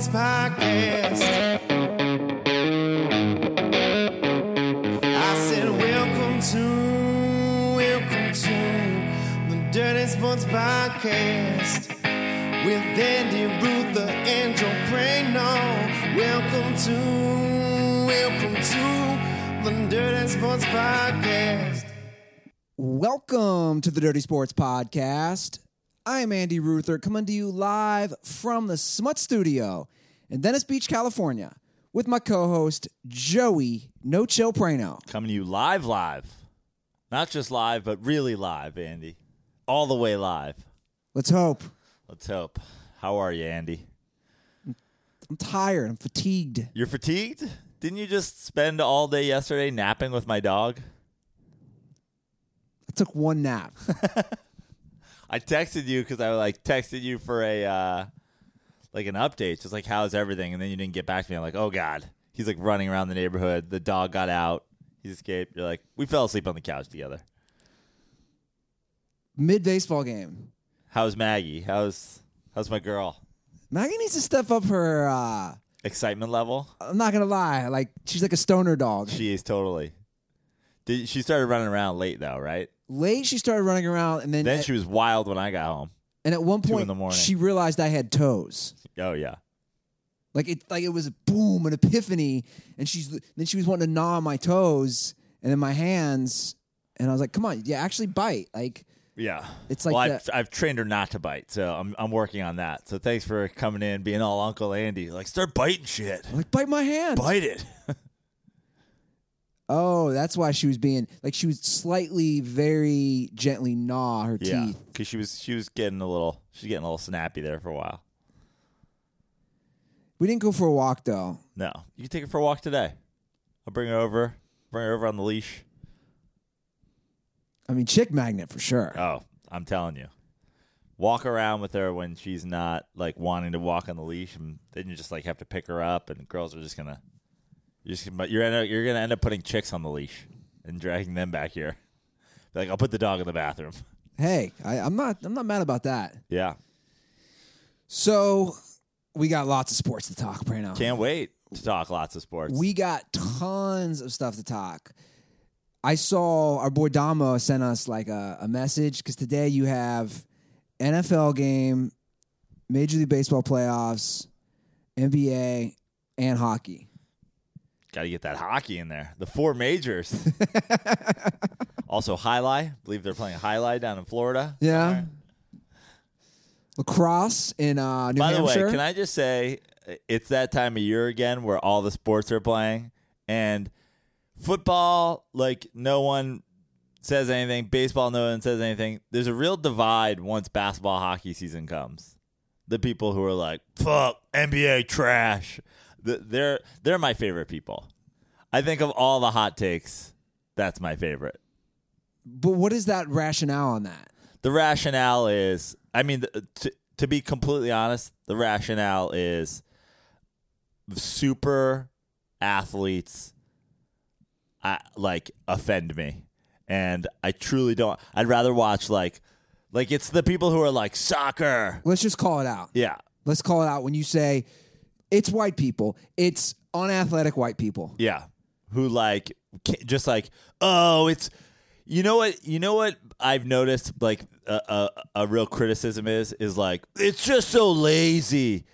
Sports Podcast. I said, Welcome to, welcome to the Dirty Sports Podcast with Andy Prano. Welcome to, welcome to the Dirty Sports Podcast. Welcome to the Dirty Sports Podcast. I am Andy Ruther, coming to you live from the Smut Studio in Venice Beach, California, with my co-host Joey No Chill Prano. Coming to you live, live. Not just live, but really live, Andy. All the way live. Let's hope. Let's hope. How are you, Andy? I'm tired. I'm fatigued. You're fatigued? Didn't you just spend all day yesterday napping with my dog? I took one nap. I texted you because I like texted you for a uh, like an update, just like how's everything, and then you didn't get back to me. I'm like, oh god, he's like running around the neighborhood. The dog got out. He's escaped. You're like, we fell asleep on the couch together. Mid baseball game. How's Maggie? How's how's my girl? Maggie needs to step up her. Uh, Excitement level? I'm not gonna lie. Like she's like a stoner dog. She is totally. Did she started running around late though, right? Late, she started running around, and then, Then at, she was wild when I got home. and at one in point the morning. she realized I had toes. Oh yeah. Like it, like it was a boom, an epiphany, and she's then she was wanting to gnaw on my toes and then my hands, and I was like, "Come on, yeah, actually bite." Like, Yeah. It's like well, I've, I've trained her not to bite, so I'm I'm working on that. So thanks for coming in, being all Uncle Andy. Like start biting shit. I'm like bite my hand. Bite it. Oh, that's why she was being like she was slightly, very gently gnaw her yeah. teeth. Because she was she was getting a little she's getting a little snappy there for a while. We didn't go for a walk though. No, you can take her for a walk today. I'll bring her over. Bring her over on the leash. I mean, chick magnet for sure. Oh, I'm telling you. Walk around with her when she's not like wanting to walk on the leash, and then you just like have to pick her up, and girls are just gonna, you're just gonna, you're gonna, you're gonna end up putting chicks on the leash and dragging them back here. Like, I'll put the dog in the bathroom. Hey, I, I'm not, I'm not mad about that. Yeah, So we got lots of sports to talk right now. can't wait to talk lots of sports. We got tons of stuff to talk. I saw our boy Damo sent us like a, a message because today you have NFL game, Major League Baseball playoffs, NBA, and hockey. Got to get that hockey in there. The four majors. also, Highlight. believe they're playing Highlight down in Florida. Yeah. Lacrosse in uh, New By the way, can I just say it's that time of year again where all the sports are playing and football, like no one says anything. Baseball, no one says anything. There's a real divide once basketball hockey season comes. The people who are like, "Fuck NBA trash," they're they're my favorite people. I think of all the hot takes, that's my favorite. but what is that rationale on that? The rationale is, I mean, to, to be completely honest, the rationale is super athletes I, like offend me. And I truly don't. I'd rather watch like, like it's the people who are like soccer. Let's just call it out. Yeah. Let's call it out when you say it's white people. It's unathletic white people. Yeah. Who like just like oh it's you know what you know what I've noticed like a, a a real criticism is is like it's just so lazy.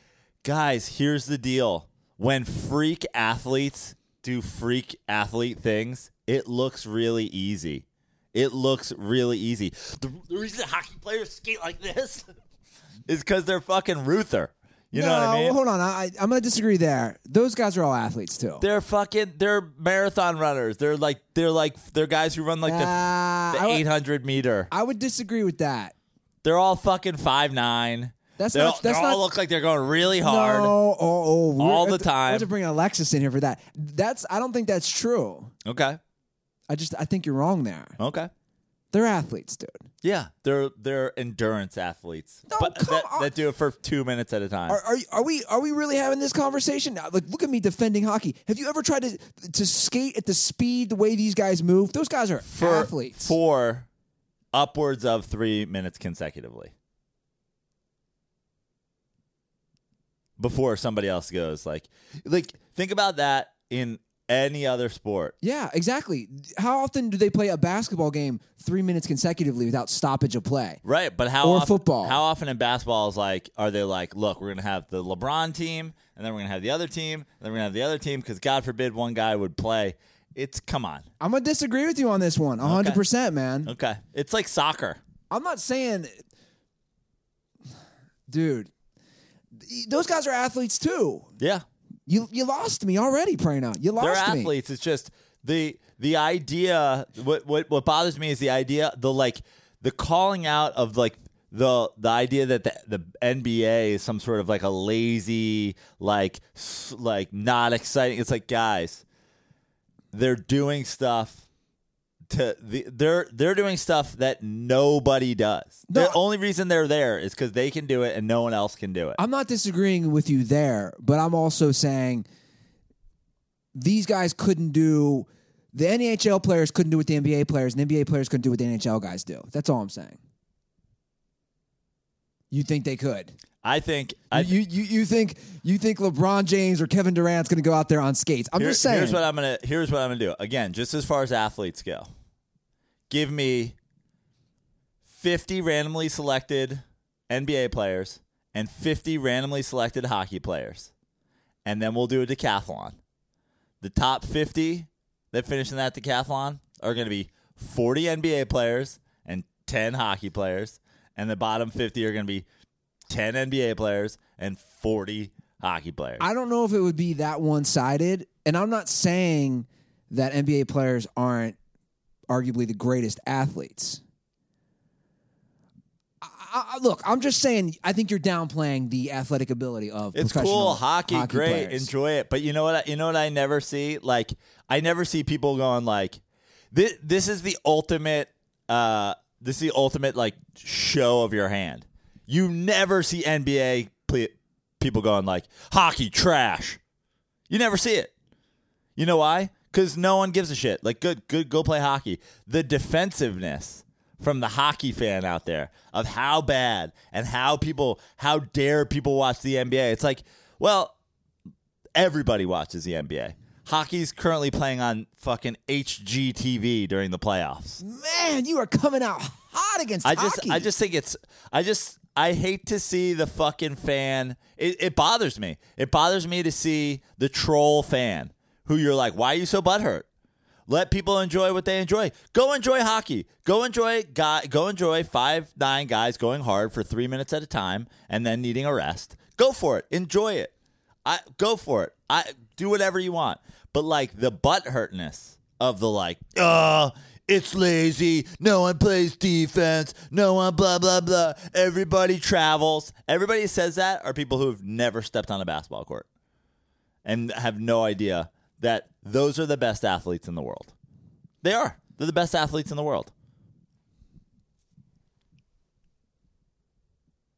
Guys, here's the deal. When freak athletes do freak athlete things, it looks really easy. It looks really easy. The, the reason hockey players skate like this is because they're fucking Ruther. You know what I No, mean? Hold on, I, I'm going to disagree there. Those guys are all athletes too. They're fucking. They're marathon runners. They're like. They're like. They're guys who run like the, Uh, the I would- 800 meter. I would disagree with that. They're all fucking five nine. That's They not. That's they not. all look like they're going really hard. No, oh, oh, we're- All the I have I have to bring Alexis in here for that. That's. I don't think that's true. Okay. I just. I think you're wrong there. Okay. They're athletes, dude. Yeah, they're they're endurance athletes, No, but come that, on. that do it for two minutes at a time. Are, are are we are we really having this conversation now? Like, look at me defending hockey. Have you ever tried to to skate at the speed the way these guys move? Those guys are for athletes. for upwards of three minutes consecutively. before somebody else goes. Like, like think about that in any other sport. Yeah, exactly. How often do they play a basketball game three minutes consecutively without stoppage of play? Right, but how Or often, football. How often in basketball is like are they like, look, we're gonna have the LeBron team, and then we're gonna have the other team, and then we're gonna have the other team because God forbid one guy would play. It's come on, I'm gonna disagree with you on this one, one, hundred percent, man. okay. It's like soccer. I'm not saying, dude. Those guys are athletes too. Yeah, You you lost me already, Prano. You lost they're me. athletes. It's just the the idea. What what what bothers me is the idea the like the calling out of like the the idea that the the NBA is some sort of like a lazy like like not exciting. It's like guys, they're doing stuff. To the, they're they're doing stuff that nobody does. No, the only reason they're there is because they can do it and no one else can do it. I'm not disagreeing with you there, but I'm also saying these guys couldn't do the NHL players couldn't do what the NBA players, and NBA players couldn't do what the NHL guys do. That's all I'm saying. You think they could? I think I, you, you you think you think LeBron James or Kevin Durant's going to go out there on skates? I'm Here- just saying. Here's what I'm gonna. Here's what I'm gonna do. Again, just as far as athletes go, give me 50 randomly selected NBA players and 50 randomly selected hockey players, and then we'll do a decathlon. The top 50 that finish in that decathlon are going to be 40 NBA players and 10 hockey players, and the bottom 50 are going to be 10 NBA players and 40 hockey players. I don't know if it would be that one sided, and I'm not saying that NBA players aren't arguably the greatest athletes. I, I, look, I'm just saying. I think you're downplaying the athletic ability of It's cool, hockey, great, players. enjoy it. But you know what? I, you know what I never see? Like I never see people going like, this. This is the ultimate. Uh, this is the ultimate like show of your hand. You never see NBA people going like hockey trash. You never see it. You know why? Because no one gives a shit. Like, good, good, go play hockey. The defensiveness from the hockey fan out there of how bad and how people, how dare people watch the NBA. It's like, well, everybody watches the NBA. Hockey's currently playing on fucking HGTV during the playoffs. Man, you are coming out hot against I just. I just think it's I just I hate to see the fucking fan. It, it bothers me. It bothers me to see the troll fan who you're like, why are you so butthurt? Let people enjoy what they enjoy. Go enjoy hockey. Go enjoy guy. Go enjoy five nine guys going hard for three minutes at a time and then needing a rest. Go for it. Enjoy it. I go for it. I do whatever you want. But like the butt hurtness of the like, oh, it's lazy. No one plays defense. No one blah blah blah. Everybody travels. Everybody says that are people who have never stepped on a basketball court and have no idea that those are the best athletes in the world. They are. They're the best athletes in the world.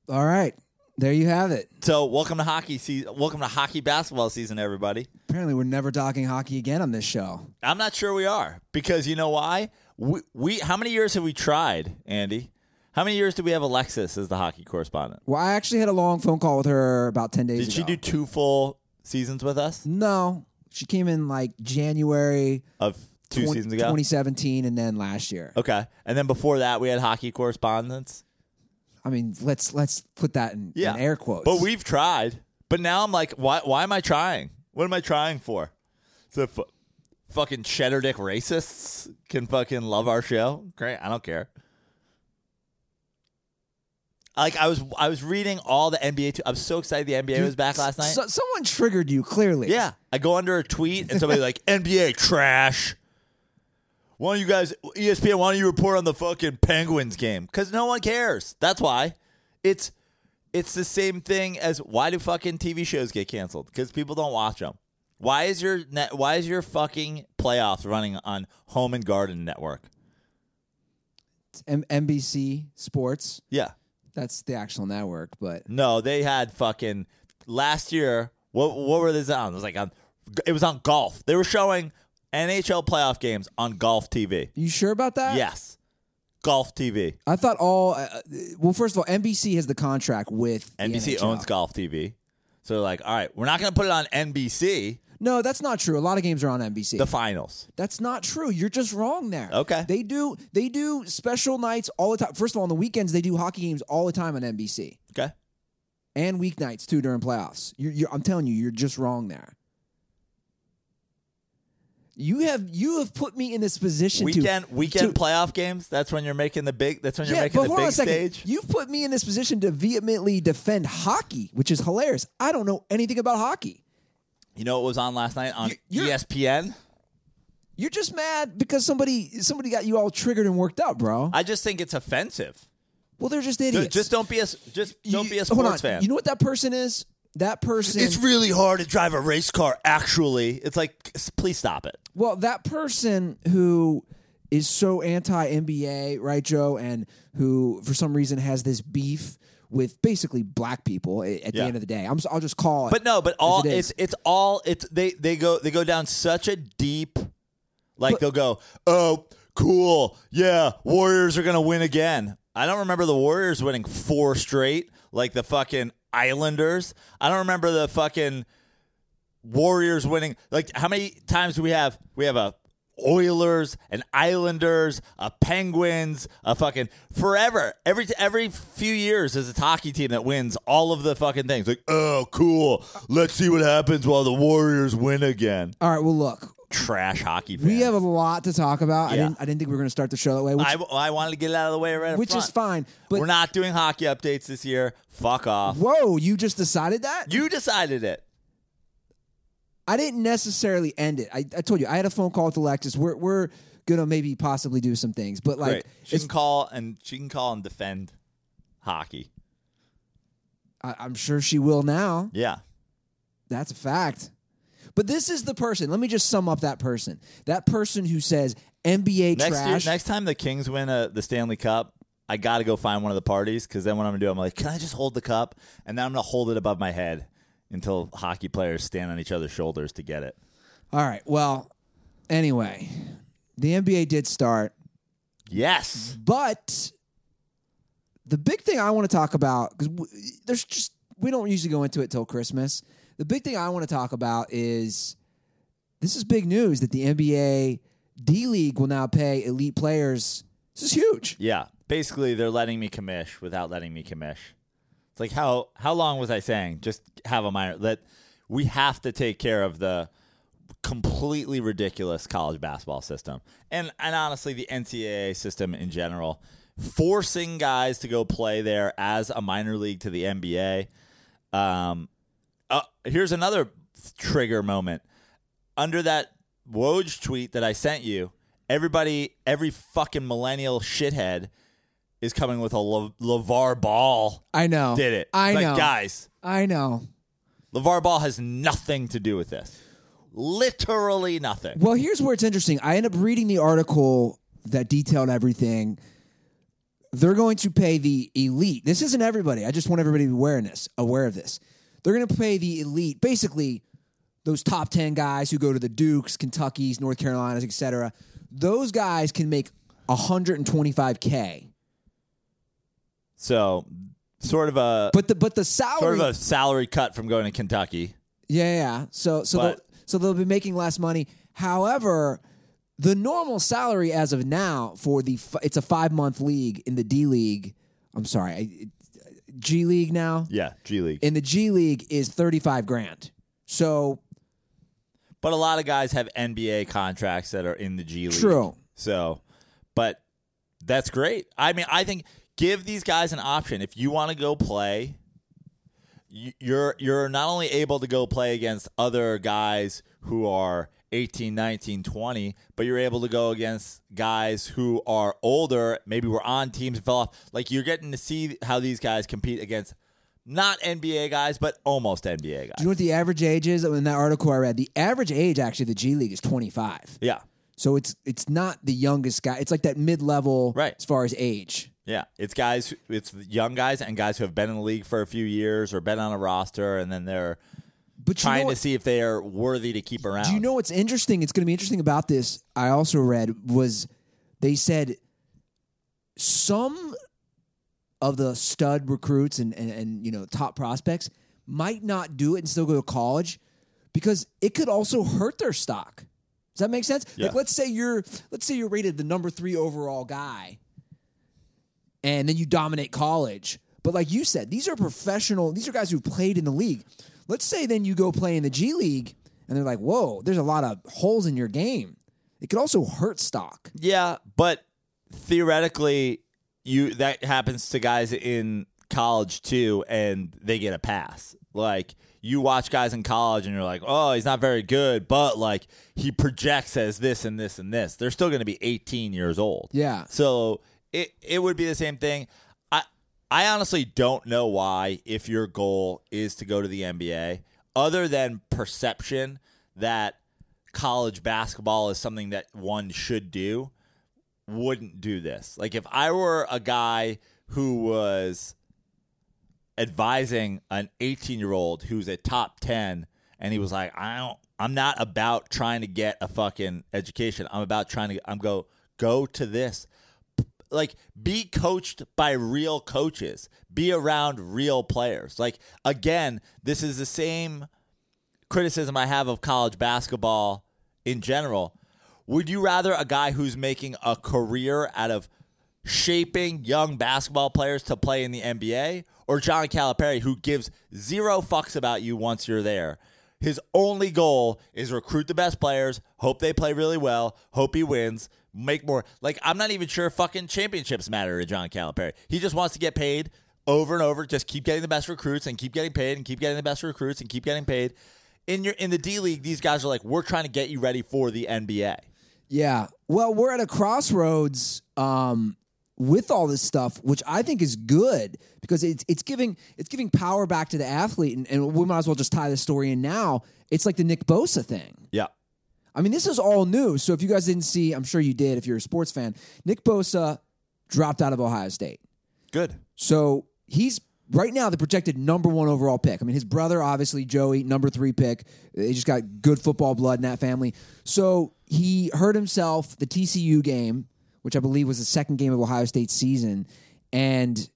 All right, there you have it. So welcome to hockey season. Welcome to hockey basketball season, everybody. Apparently, we're never talking hockey again on this show. I'm not sure we are because you know why? We, we how many years have we tried, Andy? How many years do we have Alexis as the hockey correspondent? Well, I actually had a long phone call with her about ten days Did she do two full seasons with us No, she came in like January of two 20 seasons ago? 2017, and then last year. Okay, and then before that we had hockey correspondents. I mean, let's let's put that in, Yeah, in air quotes. But we've tried. But now I'm like, why? Why am I trying? What am I trying for? So f- fucking cheddar dick racists can fucking love our show. Great, I don't care. Like I was, I was reading all the NBA. T- I was so excited the NBA was back last night. So, someone triggered you clearly. Yeah, I go under a tweet and somebody like NBA trash. Why don't you guys ESPN? Why don't you report on the fucking Penguins game? Because no one cares. That's why. It's it's the same thing as why do fucking TV shows get canceled? Because people don't watch them. Why is your net, why is your fucking playoffs running on Home and Garden Network? M- NBC Sports. Yeah, That's the actual network, but no, they had fucking last year. What what were they on? It was like on it was on golf. They were showing NHL playoff games on golf TV. you sure about that? Yes. Golf TV. I thought all. Uh, well, first of all, NBC has the contract with the NBC NHL. owns Golf TV. So they're like, all right, we're not going to put it on NBC. No, that's not true. A lot of games are on NBC. The finals. That's not true. You're just wrong there. Okay. They do they do special nights all the time. First of all, on the weekends they do hockey games all the time on NBC Okay. and weeknights too during playoffs. You're, you're, I'm telling you, you're just wrong there. You have you have put me in this position Weekend to weekend to- playoff games. That's when you're making the big. That's when you're yeah, making but the hold on big a stage. You've put me in this position to vehemently defend hockey, which is hilarious. I don't know anything about hockey. You know what was on last night on You- you're- ESPN? You're just mad because somebody somebody got you all triggered and worked up, bro. I just think it's offensive. well, they're just idiots. Just don't be a just don't be a You- hold on. sports fan. You know what that person is? That person. it's really hard to drive a race car. Actually, it's like, please stop it. Well, that person who is so anti NBA, right, Joe, and who for some reason has this beef with basically black people at the end of the day. I'm, I'll just call it. But no, but all it it's it's all it's they they go they go down such a deep like But- they'll go, "Oh, cool. Yeah, Warriors are going to win again." I don't remember the Warriors winning four straight like the fucking Islanders. I don't remember the fucking Warriors winning like how many times do we have we have a Oilers and Islanders, a Penguins, a fucking forever. Every every few years, there's a hockey team that wins all of the fucking things. Like, oh, cool. Let's see what happens while the Warriors win again. all right. Well, look, Trash hockey fans. we have a lot to talk about. I didn't. I didn't think we were going to start the show that way, which, I, I wanted to get it out of the way right which is fine. But We're not doing hockey updates this year. Fuck off. whoa, you just decided that? You decided it. I didn't necessarily end it. I, I told you I had a phone call with Alexis. We're we're gonna maybe possibly do some things, but like Great. She can call and she can call and defend hockey. I, I'm sure she will now. Yeah. That's a fact. But this is the person. Let me just sum up that person. That person who says NBA Next trash. year, next time the Kings win uh, the Stanley Cup, I got to go find one of the parties because then what I'm gonna do, I'm like, can I just hold the cup? And then I'm gonna hold it above my head until hockey players stand on each other's shoulders to get it. All right. Well, anyway, the NBA did start, Yes. but the big thing I want to talk about because there's just we don't usually go into it till Christmas. The big thing I want to talk about is this is big news that the NBA D League will now pay elite players. This is huge. Yeah. Basically, they're letting me commish without letting me commish. It's like how how long was I saying? Just have a minor. that we have to take care of the completely ridiculous college basketball system, and and honestly, the NCAA system in general, forcing guys to go play there as a minor league to the NBA. Um, uh, here's another trigger moment under that Woj tweet that I sent you, everybody, every fucking millennial shithead is coming with a Le- LeVar Ball I know. did it. I Like, know. Guys, I know. LeVar Ball has nothing to do with this. Literally nothing. Well, here's where it's interesting. I end up reading the article that detailed everything. They're going to pay the elite. This isn't everybody. I just want everybody to be aware of this. Aware of this. They're going to pay the elite, basically those top ten guys who go to the Dukes, Kentucky's, North Carolinas, etc. Those guys can make 125k. So, sort of a But the but the salary, sort of a salary cut from going to Kentucky. Yeah, yeah. So so But- they'll, so they'll be making less money. However, the normal salary as of now for the it's a five month league in the D League. I'm sorry, I, G League now. Yeah, G League. In the G League is thirty five grand. So But a lot of guys have NBA contracts that are in the G League. True. So, but that's great. I mean, I think give these guys an option. If you want to go play, you- you're you're not only able to go play against other guys who are 18, 19, 20, but you're able to go against guys who are older, maybe were on teams and fell off. Like you're getting to see how these guys compete against not NBA guys, but almost NBA guys. do you know what the average age is? In that article I read, the average age actually the G League is twenty five. yeah. So it's it's not the youngest guy. It's like that mid level Right. as far as age. Yeah, it's guys, it's young guys and guys who have been in the league for a few years or been on a roster, and then they're But you know trying to see if they are worthy to keep around. Do you know what's interesting? It's going to be interesting about this. I also read was they said some of the stud recruits and, and, and you know top prospects might not do it and still go to college because it could also hurt their stock. Does that make sense? Yeah. Like let's say you're let's say you're rated the number 3 overall guy and then you dominate college. But like you said, these are professional, these are guys who played in the league. Let's say then you go play in the G League and they're like, "Whoa, there's a lot of holes in your game." It could also hurt stock. Yeah, but theoretically, you that happens to guys in college too, and they get a pass. Like you watch guys in college, and you're like, oh, he's not very good, but like he projects as this and this and this. They're still going to be 18 years old. Yeah. So it it would be the same thing. I I honestly don't know why if your goal is to go to the NBA, other than perception that college basketball is something that one should do, wouldn't do this. Like if I were a guy who was advising an 18 year old who's a top 10 and he was like i don't i'm not about trying to get a fucking education i'm about trying to i'm go go to this like be coached by real coaches. Be around real players. Like again this is the same criticism i have of college basketball in general. Would you rather a guy who's making a career out of shaping young basketball players to play in the NBA or John Calipari who gives zero fucks about you once you're there. His only goal is recruit the best players, hope they play really well, hope he wins, make more. Like I'm not even sure fucking championships matter to John Calipari. He just wants to get paid over and over, just keep getting the best recruits and keep getting paid and keep getting the best recruits and keep getting paid. In your in the D League, these guys are like, we're trying to get you ready for the NBA. Yeah. Well, we're at a crossroads um, with all this stuff, which I think is good because it's it's giving it's giving power back to the athlete, and, and we might as well just tie the story in now. It's like the Nick Bosa thing. Yeah. I mean, this is all new. So if you guys didn't see, I'm sure you did. If you're a sports fan, Nick Bosa dropped out of Ohio State. Good. So he's right now the projected number one overall pick. I mean, his brother, obviously, Joey, number three pick. They just got good football blood in that family. So he hurt himself the TCU game, which I believe was the second game of Ohio State's season. And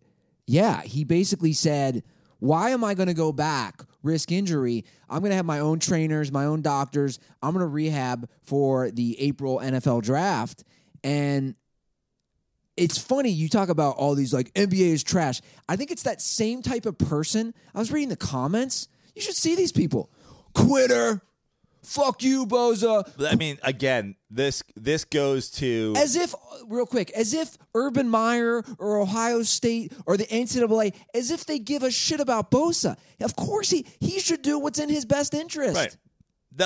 yeah, he basically said, Why am I going to go back, risk injury? I'm going to have my own trainers, my own doctors. I'm going to rehab for the April NFL draft. And it's funny you talk about all these like NBA is trash. I think it's that same type of person. I was reading the comments. You should see these people. Quitter. Fuck you, Bosa. I mean, again, this this goes to As if, real quick, as if Urban Meyer or Ohio State or the NCAA, as if they give a shit about Bosa. Of course, he he should do what's in his best interest. Right.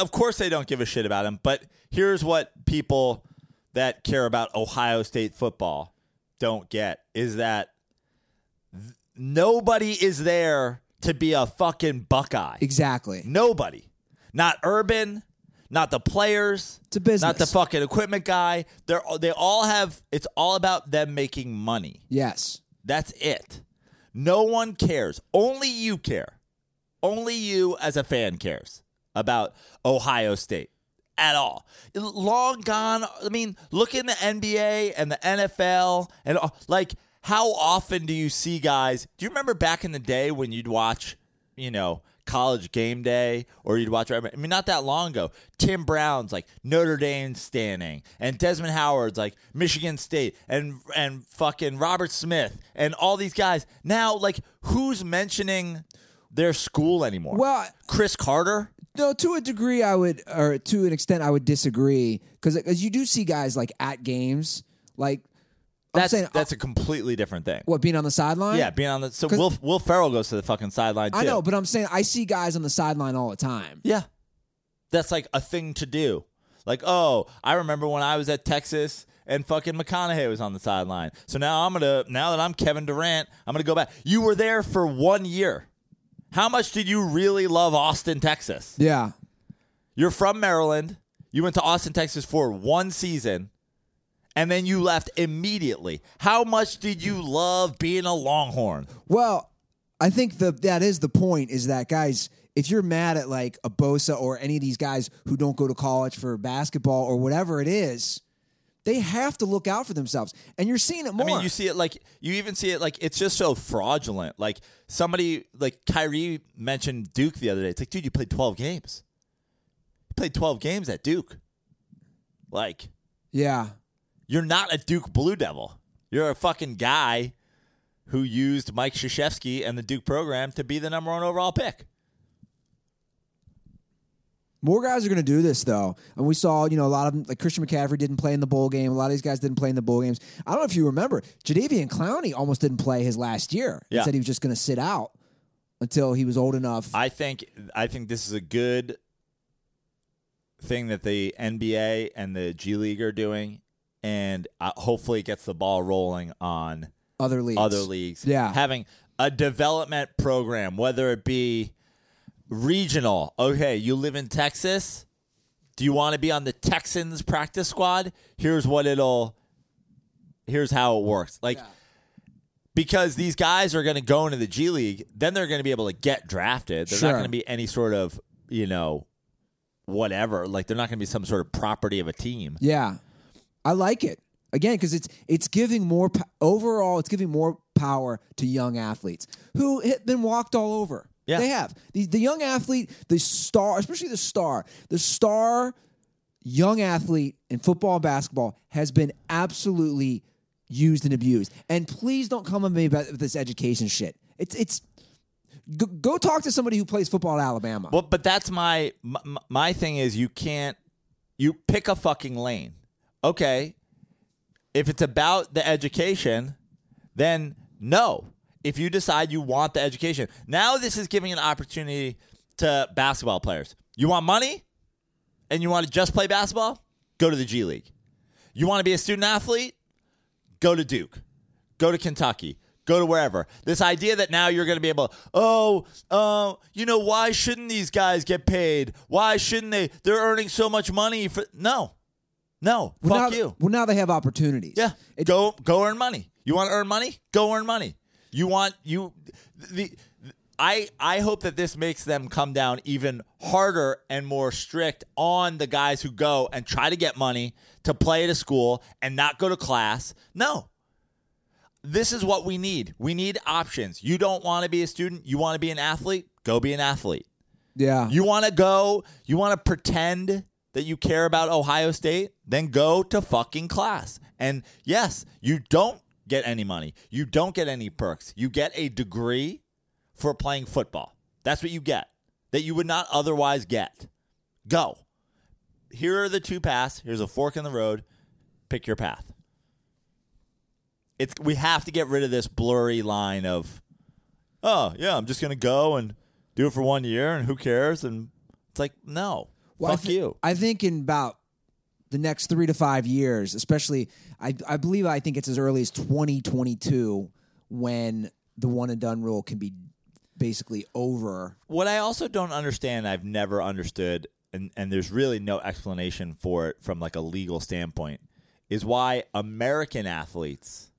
Of course, they don't give a shit about him. But here's what people that care about Ohio State football don't get is that th- nobody is there to be a fucking Buckeye. Exactly. Nobody. Not Urban, not the players. It's a business. Not the fucking equipment guy. They're they all have it's all about them making money. Yes. That's it. No one cares. Only you care. Only you as a fan cares about Ohio State at all. Long gone. I mean, look in the NBA and the NFL and like how often do you see guys? Do you remember back in the day when you'd watch, you know, college game day or you'd watch I mean not that long ago. Tim Brown's like Notre Dame standing and Desmond Howard's like Michigan State and and fucking Robert Smith and all these guys. Now like who's mentioning their school anymore? Well, Cris Carter? No, to a degree, I would, or to an extent, I would disagree. Because as you do see guys like at games, like that's saying, that's oh, a completely different thing what being on the sideline. yeah being on the so Will Will Ferrell goes to the fucking sideline too I know, but I'm saying I see guys on the sideline all the time. Yeah. That's like a thing to do. Like, oh, I remember when I was at Texas and fucking McConaughey was on the sideline. So now I'm gonna now that I'm Kevin Durant, I'm gonna go back. You were there for one year. How much did you really love Austin, Texas? Yeah, You're from Maryland. You went to Austin, Texas for one season, and then you left immediately. How much did you love being a Longhorn? Well, I think the that is the point is that guys, if you're mad at like a Bosa or any of these guys who don't go to college for basketball or whatever it is, They have to look out for themselves, and you're seeing it more. I mean, you see it like you even see it like it's just so fraudulent. Like somebody like Kyrie mentioned Duke the other day. It's like, dude, you played twelve games. You played twelve games at Duke. Like yeah, you're not a Duke Blue Devil. You're a fucking guy who used Mike Krzyzewski and the Duke program to be the number one overall pick. More guys are going to do this though, and we saw you know a lot of them like Christian McCaffrey didn't play in the bowl game. A lot of these guys didn't play in the bowl games. I don't know if you remember, Jadeveon Clowney almost didn't play his last year. He Yeah. said he was just going to sit out until he was old enough. I think I think this is a good thing that the NBA and the G League are doing, and uh, hopefully it gets the ball rolling on other leagues, other leagues. Yeah. having a development program, whether it be regional. Okay, you live in Texas. Do you want to be on the Texans practice squad? Here's what it'll. Here's how it works. Like. Because these guys are going to go into the G League, then they're going to be able to get drafted. They're Sure. not going to be any sort of, you know, whatever. Like they're not going to be some sort of property of a team. Yeah, I like it again because it's it's giving more overall. It's giving more power to young athletes who have been walked all over. Yeah. they have the the young athlete, the star, especially the star, the star young athlete in football and basketball has been absolutely used and abused. And please don't come at me about this education shit. It's it's. Go, go talk to somebody who plays football at Alabama. Well, but that's my, my my thing is you can't you pick a fucking lane. Okay. If it's about the education, then no. If you decide you want the education. Now this is giving an opportunity to basketball players. You want money and you want to just play basketball? Go to the G League. You want to be a student athlete? Go to Duke. Go to Kentucky. Go to wherever. This idea that now you're going to be able, oh, uh, you know, why shouldn't these guys get paid? Why shouldn't they? They're earning so much money for no, no, well, fuck now, you. Well, now they have opportunities. Yeah, It- go go earn money. You want to earn money? Go earn money. You want you the. I, I hope that this makes them come down even harder and more strict on the guys who go and try to get money to play at a school and not go to class. No. This is what we need. We need options. You don't want to be a student, you want to be an athlete? Go be an athlete. yeah. You want to go, you want to pretend that you care about Ohio State? Then go to fucking class. And yes, you don't get any money. You don't get any perks. You get a degree for playing football. That's what you get that you would not otherwise get. Go. Here are the two paths. Here's a fork in the road. Pick your path. It's we have to get rid of this blurry line of oh, yeah, I'm just going to go and do it for one year and who cares? And it's like, no, Well, I fuck you. I think in about the next three to five years, especially, I, I believe I think it's as early as 2022 when the one and done rule can be basically over. What I also don't understand, I've never understood, and, and there's really no explanation for it from like a legal standpoint, is why American athletes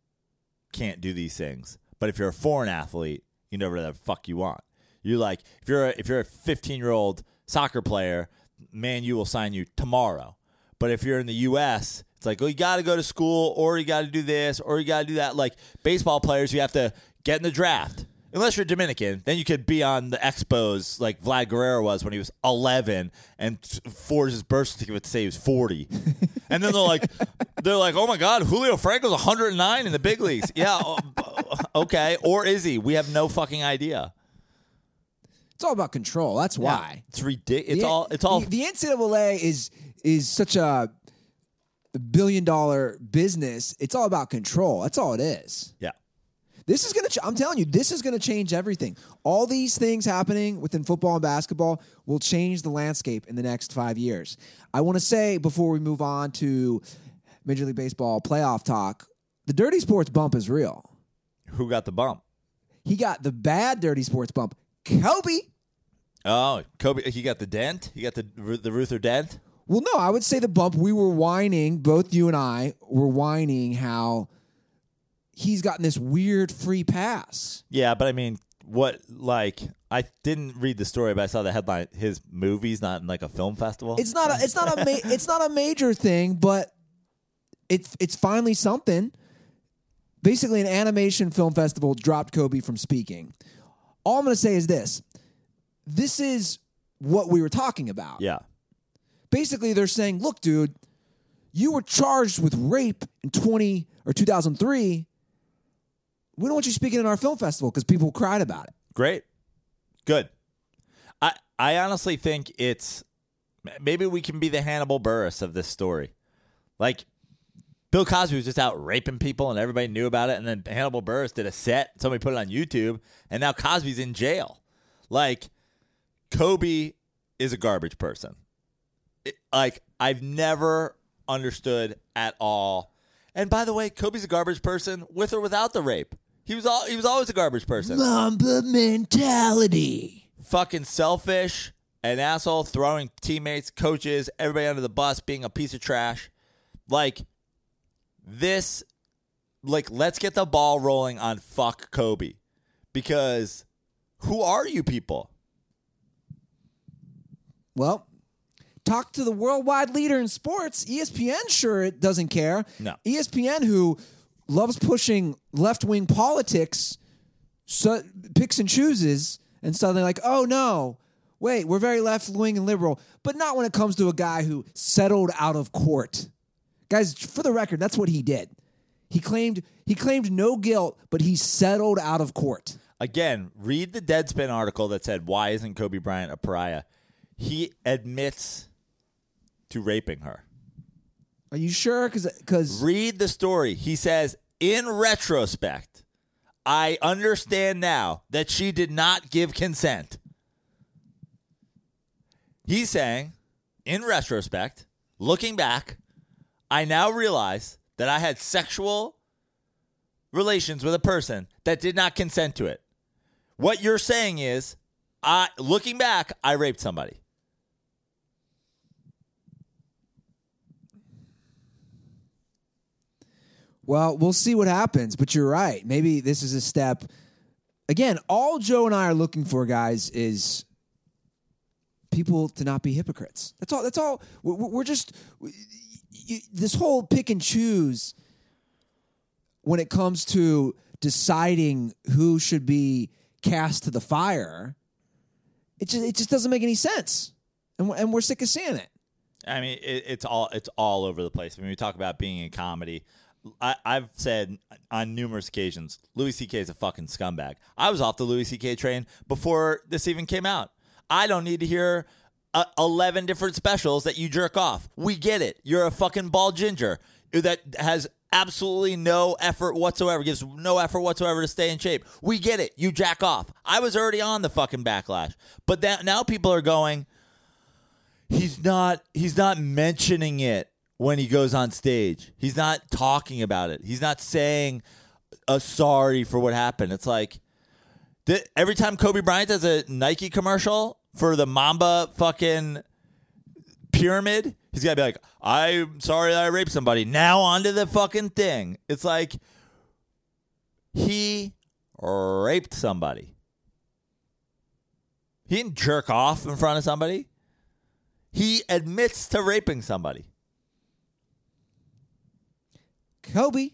can't do these things. But if you're a foreign athlete, you know whatever the fuck you want. You like if you're a, if you're a 15 year old soccer player, man, you will sign you tomorrow. But if you're in the U.S., it's like, oh, you got to go to school, or you got to do this, or you got to do that. Like baseball players, you have to get in the draft. Unless you're Dominican, then you could be on the Expos like Vlad Guerrero was when he was 11 and forged his birth certificate to say he was 40. and then they're like, they're like, oh my God, Julio Franco's 109 in the big leagues. Yeah, okay. Or is he? We have no fucking idea. It's all about control. That's why. It's ridiculous. It's The- all. It's all. The, the NCAA is is such a billion dollar business. It's all about control. That's all it is. yeah. This is gonna. Ch- I'm telling you, this is gonna change everything. All these things happening within football and basketball will change the landscape in the next five years. I want to say before we move on to Major League Baseball playoff talk, the dirty sports bump is real. Who got the bump? He got the bad dirty sports bump. Kobe. Oh, Kobe. He got the dent. He got the the Ruther dent. Well, no, I would say the bump. We were whining, both you and I were whining how he's gotten this weird free pass. Yeah, but I mean, what? Like, I didn't read the story, but I saw the headline. His movie's not in like a film festival. It's not a, it's not a ma- it's not a major thing, but it's it's finally something. Basically, an animation film festival dropped Kobe from speaking. All I'm going to say is this: this is what we were talking about. Yeah. Basically, they're saying, "Look, dude, you were charged with rape in 20 or 2003. We don't want you speaking in our film festival because people cried about it." Great. Good. I I honestly think it's maybe we can be the Hannibal Buress of this story. Like Bill Cosby was just out raping people and everybody knew about it and then Hannibal Buress did a set, somebody put it on YouTube, and now Cosby's in jail. Like Kobe is a garbage person. It- like I've never understood at all. And by the way, Kobe's a garbage person with or without the rape. He was all he was always a garbage person Mamba mentality. fucking selfish, an asshole, throwing teammates, coaches, everybody under the bus, being a piece of trash. Like this, like let's get the ball rolling on fuck Kobe, because who are you people? Well, talk to the worldwide leader in sports. ESPN sure it doesn't care. No. ESPN, who loves pushing left wing politics, so, picks and chooses, and suddenly like, oh no, wait, we're very left wing and liberal, but not when it comes to a guy who settled out of court. Guys, for the record, that's what he did. He claimed he claimed no guilt, but he settled out of court. Again, read the Deadspin article that said why isn't Kobe Bryant a pariah? He admits to raping her. Are you sure? Because Read the story. He says, in retrospect, I understand now that she did not give consent. He's saying, in retrospect, looking back, I now realize that I had sexual relations with a person that did not consent to it. What you're saying is, I looking back, I raped somebody. Well, we'll see what happens, but you're right. Maybe this is a step. Again, all Joe and I are looking for, guys, is people to not be hypocrites. That's all. That's all. We're, just you, this whole pick and choose when it comes to deciding who should be cast to the fire. It just it just doesn't make any sense, and we're, and we're sick of seeing it. I mean, it, it's all it's all over the place. When we talk about being in comedy, I, I've said on numerous occasions, Louis C.K. is a fucking scumbag. I was off the Louis C.K. train before this even came out. I don't need to hear uh, eleven different specials that you jerk off. We get it. You're a fucking bald ginger that has absolutely no effort whatsoever, gives no effort whatsoever to stay in shape. We get it. You jack off. I was already on the fucking backlash, but that now people are going he's not he's not mentioning it when he goes on stage. He's not talking about it. He's not saying a sorry for what happened. It's like th- every time Kobe Bryant does a Nike commercial for the Mamba fucking pyramid, he's got to be like, "I'm sorry that I raped somebody." Now onto the fucking thing. It's like he raped somebody. He didn't jerk off in front of somebody. He admits to raping somebody. Kobe.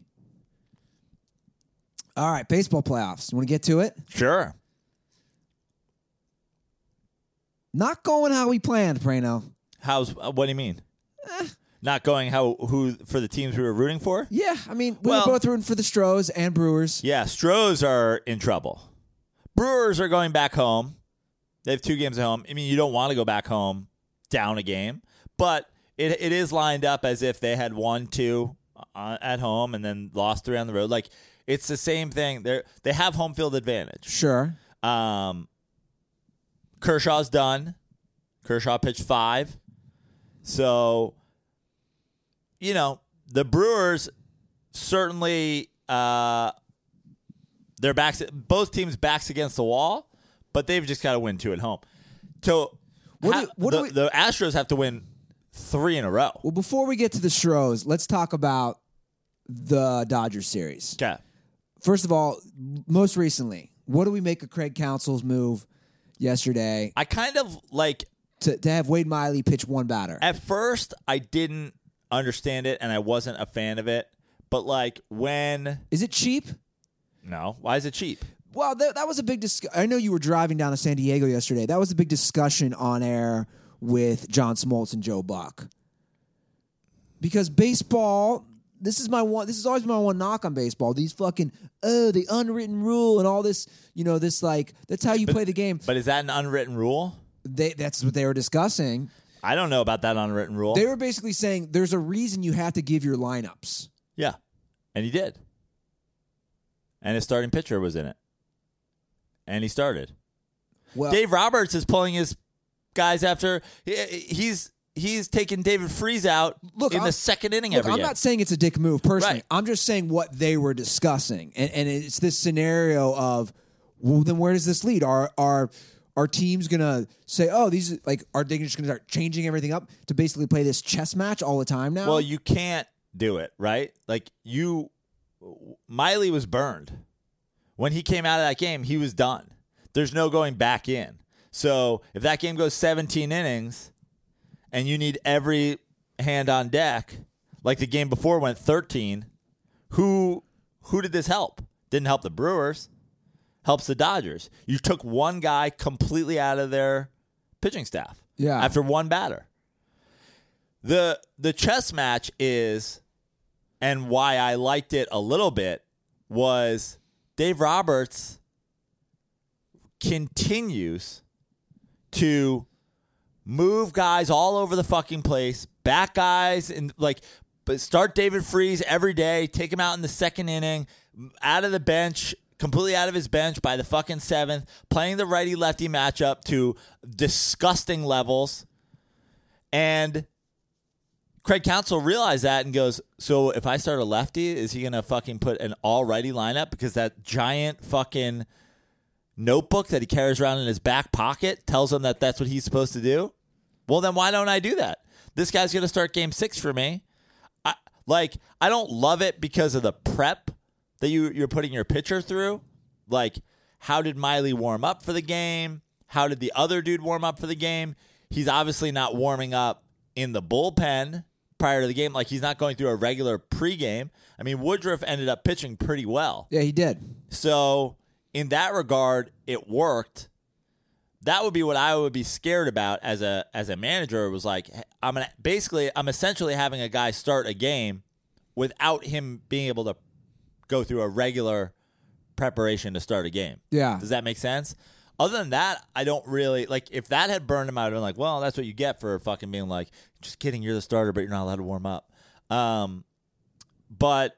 All right, baseball playoffs. You want to get to it? Sure. Not going how we planned, Prano. How's uh, what do you mean? Not going how who for the teams we were rooting for? Yeah, I mean, we Well- were both rooting for the Stros and Brewers. Yeah, Stros are in trouble. Brewers are going back home. They have two games at home. I mean, you don't want to go back home down a game, but it it is lined up as if they had won two uh, at home and then lost three on the road. Like it's the same thing. They they have home field advantage. Sure. Um, Kershaw's done. Kershaw pitched five. So, you know, the Brewers certainly uh, their backs both teams backs against the wall, but they've just got to win two at home. So What ha- do- what do the, we- the Astros have to win three in a row. Well, before we get to the Stros, let's talk about the Dodgers series. Okay. First of all, most recently, what do we make of Craig Counsell's move yesterday I kind of like to, to have Wade Miley pitch one batter? At first, I didn't understand it and I wasn't a fan of it. But like when Is it cheap? no, why is it cheap? Well, that, that was a big discussion. I know you were driving down to San Diego yesterday. That was a big discussion on air with John Smoltz and Joe Buck. Because baseball, this is my one. This has always my one knock on baseball. These fucking oh, the unwritten rule and all this. You know, this like that's how you play the game. But is that an unwritten rule? They, that's what they were discussing. I don't know about that unwritten rule. They were basically saying there's a reason you have to give your lineups. yeah. And he did. And his starting pitcher was in it. And he started. Well, Dave Roberts is pulling his guys after he- he's he's taking David Freese out Look, in I'm- the second inning Look, every I'm game. not saying it's a dick move personally. Right. I'm just saying what they were discussing, and, and it's this scenario of, well, then where does this lead? Are are are teams gonna say, oh, these like are they just gonna start changing everything up to basically play this chess match all the time now? Well, you can't do it, right? Like you Miley was burned. When he came out of that game, he was done. There's no going back in. So, if that game goes 17 innings and you need every hand on deck, like the game before went 13, who who did this help? Didn't help the Brewers. Helps the Dodgers. You took one guy completely out of their pitching staff. Yeah. After one batter. The the chess match is and why I liked it a little bit was Dave Roberts continues to move guys all over the fucking place, back guys and like but start David Freese every day, take him out in the second inning, out of the bench, completely out of his bench by the fucking seventh, playing the righty lefty matchup to disgusting levels. And Craig Counsell realized that and goes, So if I start a lefty, is he going to fucking put an all righty lineup? Because that giant fucking notebook that he carries around in his back pocket tells him that that's what he's supposed to do? Well, then why don't I do that? This guy's going to start game six for me. I, like, I don't love it because of the prep that you, you're putting your pitcher through. Like, how did Miley warm up for the game? How did the other dude warm up for the game? He's obviously not warming up in the bullpen prior to the game. Like, he's not going through a regular pregame. I mean, Woodruff ended up pitching pretty well. yeah, he did. So, in that regard, it worked. That would be what I would be scared about as a as a manager. Was like I'm gonna basically I'm essentially having a guy start a game without him being able to go through a regular preparation to start a game. Yeah. Does that make sense? Other than that, I don't really like. If that had burned him out, I'd been like, well, that's what you get for fucking being like, just kidding, you're the starter, but you're not allowed to warm up. Um, but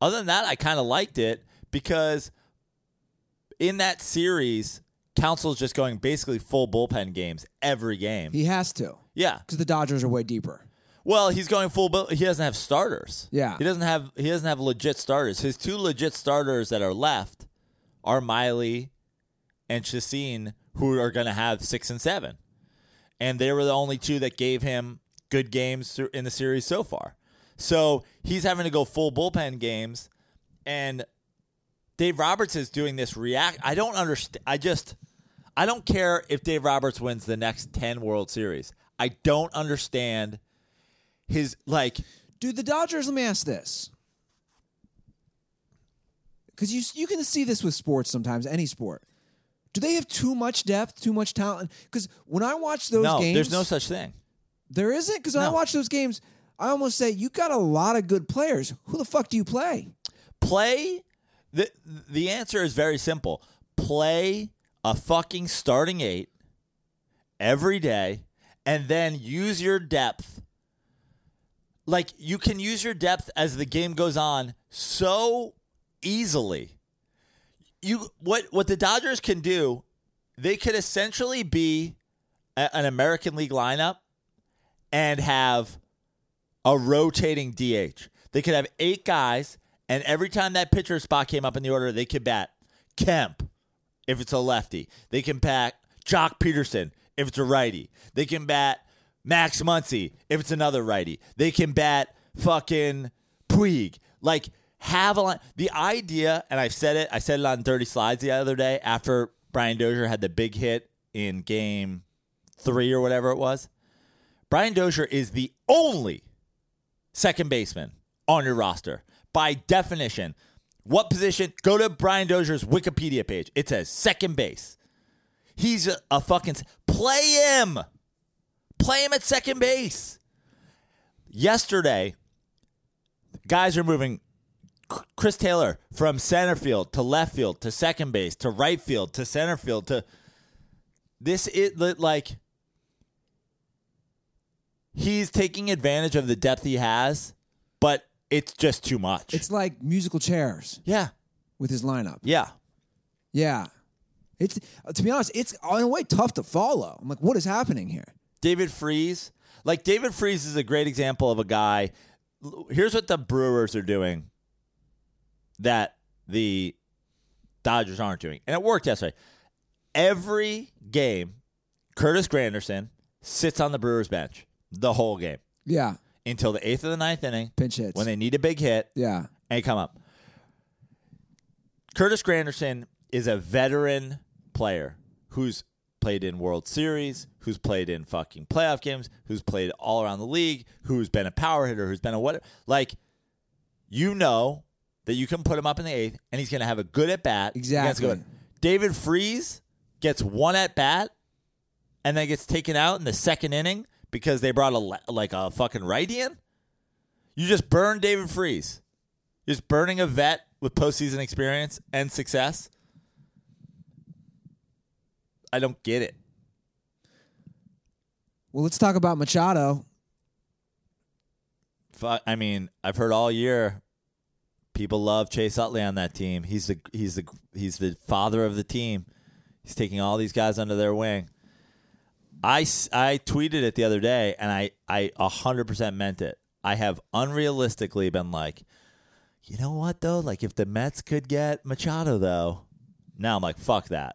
other than that, I kind of liked it because in that series, Counsell's just going basically full bullpen games every game. He has to yeah. because the Dodgers are way deeper. Well, he's going full. bull he doesn't have starters. Yeah. He doesn't have. He doesn't have legit starters. His two legit starters that are left are Miley and Chacin, who are going to have six and seven, and they were the only two that gave him good games in the series so far. So he's having to go full bullpen games, and Dave Roberts is doing this react. I don't understand. I just, I don't care if Dave Roberts wins the next ten World Series. I don't understand his like. Dude, the Dodgers. Let me ask this, because you you can see this with sports sometimes, any sport. Do they have too much depth, too much talent? Because when I watch those no, games, there's no such thing. There isn't because when I watch those games, I almost say you got a lot of good players. Who the fuck do you play? Play the the answer is very simple. Play a fucking starting eight every day and then use your depth. Like you can use your depth as the game goes on so easily. You what what the Dodgers can do, they could essentially be a- an American League lineup and have a rotating DH. They could have eight guys, and every time that pitcher spot came up in the order, they could bat Kemp if it's a lefty. They can bat Joc Pederson if it's a righty. They can bat Max Muncy if it's another righty. They can bat fucking Puig. Like have a line. The idea, and I've said it. I said it on Dirty Slides the other day after Brian Dozier had the big hit in Game Three or whatever it was. Brian Dozier is the only second baseman on your roster. By definition, what position? Go to Brian Dozier's Wikipedia page. It says second base. He's a, a fucking play him. Play him at second base. Yesterday, guys are moving Chris Taylor from center field to left field to second base to right field to center field to this is like he's taking advantage of the depth he has, but it's just too much. It's like musical chairs yeah, with his lineup. yeah. Yeah. It's to be honest, it's in a way tough to follow. I'm like, what is happening here? David Freese, like David Freese is a great example of a guy. Here's what the Brewers are doing that the Dodgers aren't doing, and it worked yesterday. Every game, Curtis Granderson sits on the Brewers bench the whole game Yeah. Until the eighth of the ninth inning Pinch hits. when they need a big hit yeah. and come up. Curtis Granderson is a veteran player who's played in World Series, who's played in fucking playoff games, who's played all around the league, who's been a power hitter, who's been a what like you know that you can put him up in the eighth and he's gonna have a good at bat. Exactly. David Freese gets one at bat and then gets taken out in the second inning because they brought a like a fucking righty in. You just burn David Freese. You're just burning a vet with postseason experience and success. I don't get it. Well, let's talk about Machado. I mean, I've heard all year people love Chase Utley on that team. He's the he's the he's the father of the team. He's taking all these guys under their wing. I, I tweeted it the other day and I I 100% meant it. I have unrealistically been like, you know what though? Like if the Mets could get Machado though. Now I'm like, fuck that.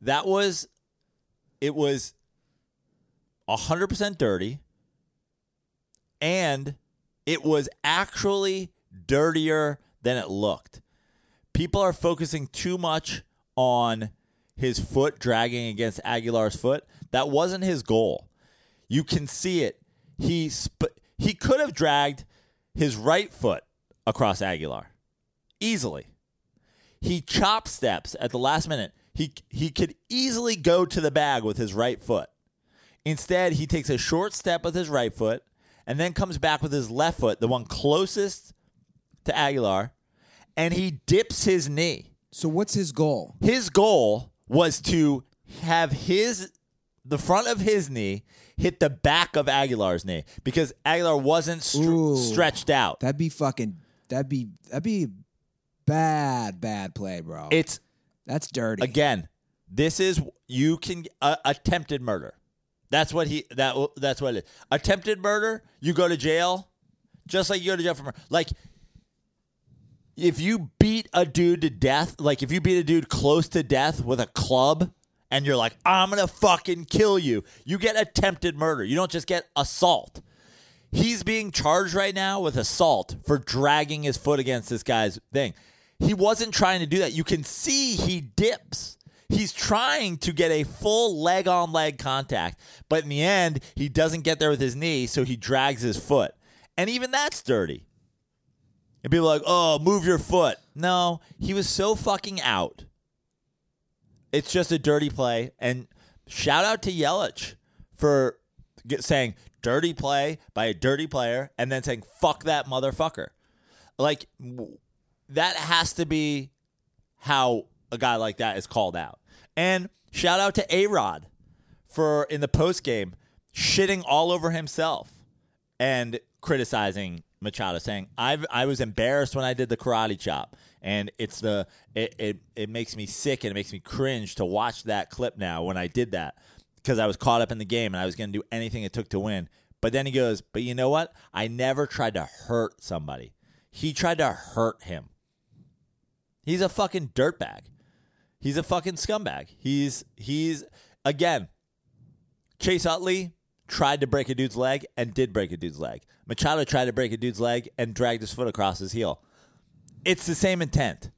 That was it was 100% dirty and it was actually dirtier than it looked. People are focusing too much on his foot dragging against Aguilar's foot. That wasn't his goal. You can see it. He sp- he could have dragged his right foot across Aguilar easily. He chop steps at the last minute. He he could easily go to the bag with his right foot. Instead, he takes a short step with his right foot and then comes back with his left foot, the one closest to Aguilar, and he dips his knee. So what's his goal? His goal was to have his the front of his knee hit the back of Aguilar's knee because Aguilar wasn't str- Ooh. stretched out. That'd be fucking. That'd be. That'd be bad, bad play, bro. It's That's dirty. again, this is you can uh, attempted murder. That's what he that that's what it is. Attempted murder, you go to jail, just like you go to jail for murder. Like if you beat a dude to death, like if you beat a dude close to death with a club, and you're like, I'm gonna fucking kill you, you get attempted murder. You don't just get assault. He's being charged right now with assault for dragging his foot against this guy's thing. He wasn't trying to do that. You can see he dips. He's trying to get a full leg on leg contact, but in the end, he doesn't get there with his knee, so he drags his foot. And even that's dirty. And people are like, oh, move your foot. No, he was so fucking out. It's just a dirty play. And shout out to Yelich for get, saying dirty play by a dirty player and then saying, fuck that motherfucker. Like, that has to be how a guy like that is called out. And shout out to A Rod for in the post game shitting all over himself and criticizing Machado, saying I I was embarrassed when I did the karate chop, and it's the it, it it makes me sick and it makes me cringe to watch that clip now when I did that because I was caught up in the game and I was going to do anything it took to win. But then he goes, but you know what? I never tried to hurt somebody. He tried to hurt him. He's a fucking dirtbag. He's a fucking scumbag. He's he's again. Chase Utley tried to break a dude's leg and did break a dude's leg. Machado tried to break a dude's leg and dragged his foot across his heel. It's the same intent.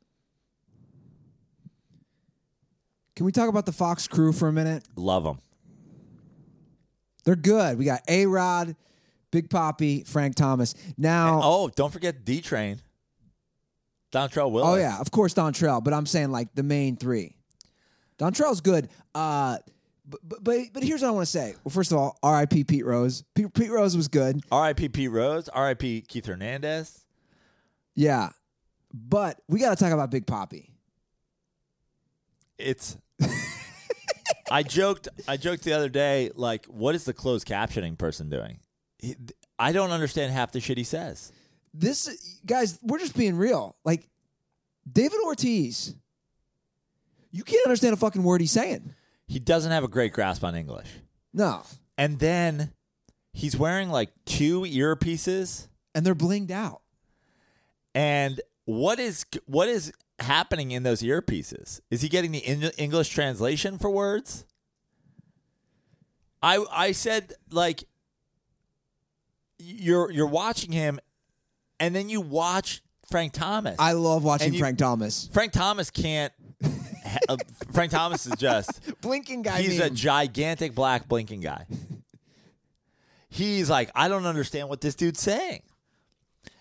Can we talk about the Fox crew for a minute? Love them. They're good. We got A Rod, Big Poppy, Frank Thomas. Now, oh, Oh, don't forget D Train. Dontrelle Willis. Oh yeah, of course Dontrelle, but I'm saying like the main three. Dontrelle's good. Uh, but, but but but here's what I want to say. Well, first of all, R.I.P. Pete Rose. Pete, Pete Rose was good. R.I.P. Pete Rose. R.I.P. Keith Hernandez. Yeah, but we got to talk about Big Poppy. It's. I joked. I joked the other day. Like, what is the closed captioning person doing? He, I don't understand half the shit he says. This guys, we're just being real. Like David Ortiz, you can't understand a fucking word he's saying. He doesn't have a great grasp on English. No, And then he's wearing like two earpieces. and they're blinged out. And what is what is happening in those earpieces? Is he getting the Eng- English translation for words? I I said like you're you're watching him, and then you watch Frank Thomas. I love watching And you- Frank Thomas. Frank Thomas can't. uh, Frank Thomas is just Blinking guy. he's a meme. gigantic black blinking guy. He's like, I don't understand what this dude's saying.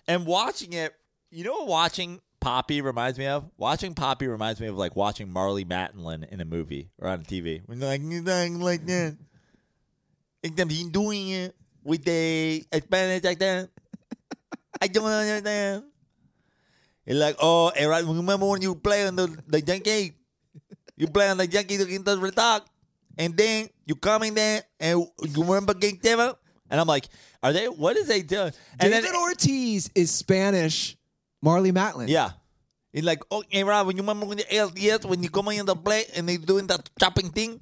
And watching it, you know what watching Poppy reminds me of? Watching Poppy reminds me of like watching Marlee Matlin in a movie or on TV. When like, "You're like that. Been doing it with the Spanish like that. I don't understand. It's like, oh, right, remember when you play on the, the Yankee? You play on the Yankee against the Red Sox, and then you come in there and you remember Game Seven? And I'm like, are they? What is they doing? And David then, Ortiz is Spanish. Marlee Matlin. yeah, it's like, oh, hey, Rob, when you remember when the LCS when you come in the play and they doing that chopping thing?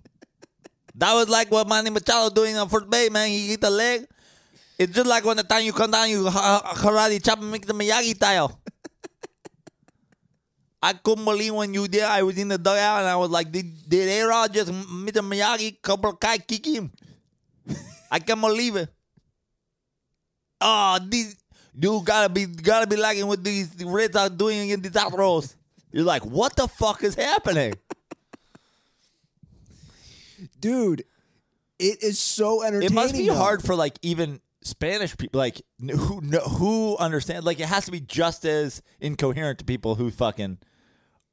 That was like what Manny Machado doing on first base, man. He hit the leg. It's just like when the time you come down, you karate chop and make the Miyagi style. I couldn't believe when you did. I was in the dugout and I was like, did, did A-Rod just the Miyagi Cobra Kai kick him? I can't believe it. Oh, these dude gotta be gotta be liking what these Reds are doing in the Astros. You're like, what the fuck is happening? dude, it is so entertaining. It must be though. hard for like even Spanish people, like who who understand. Like it has to be just as incoherent to people who fucking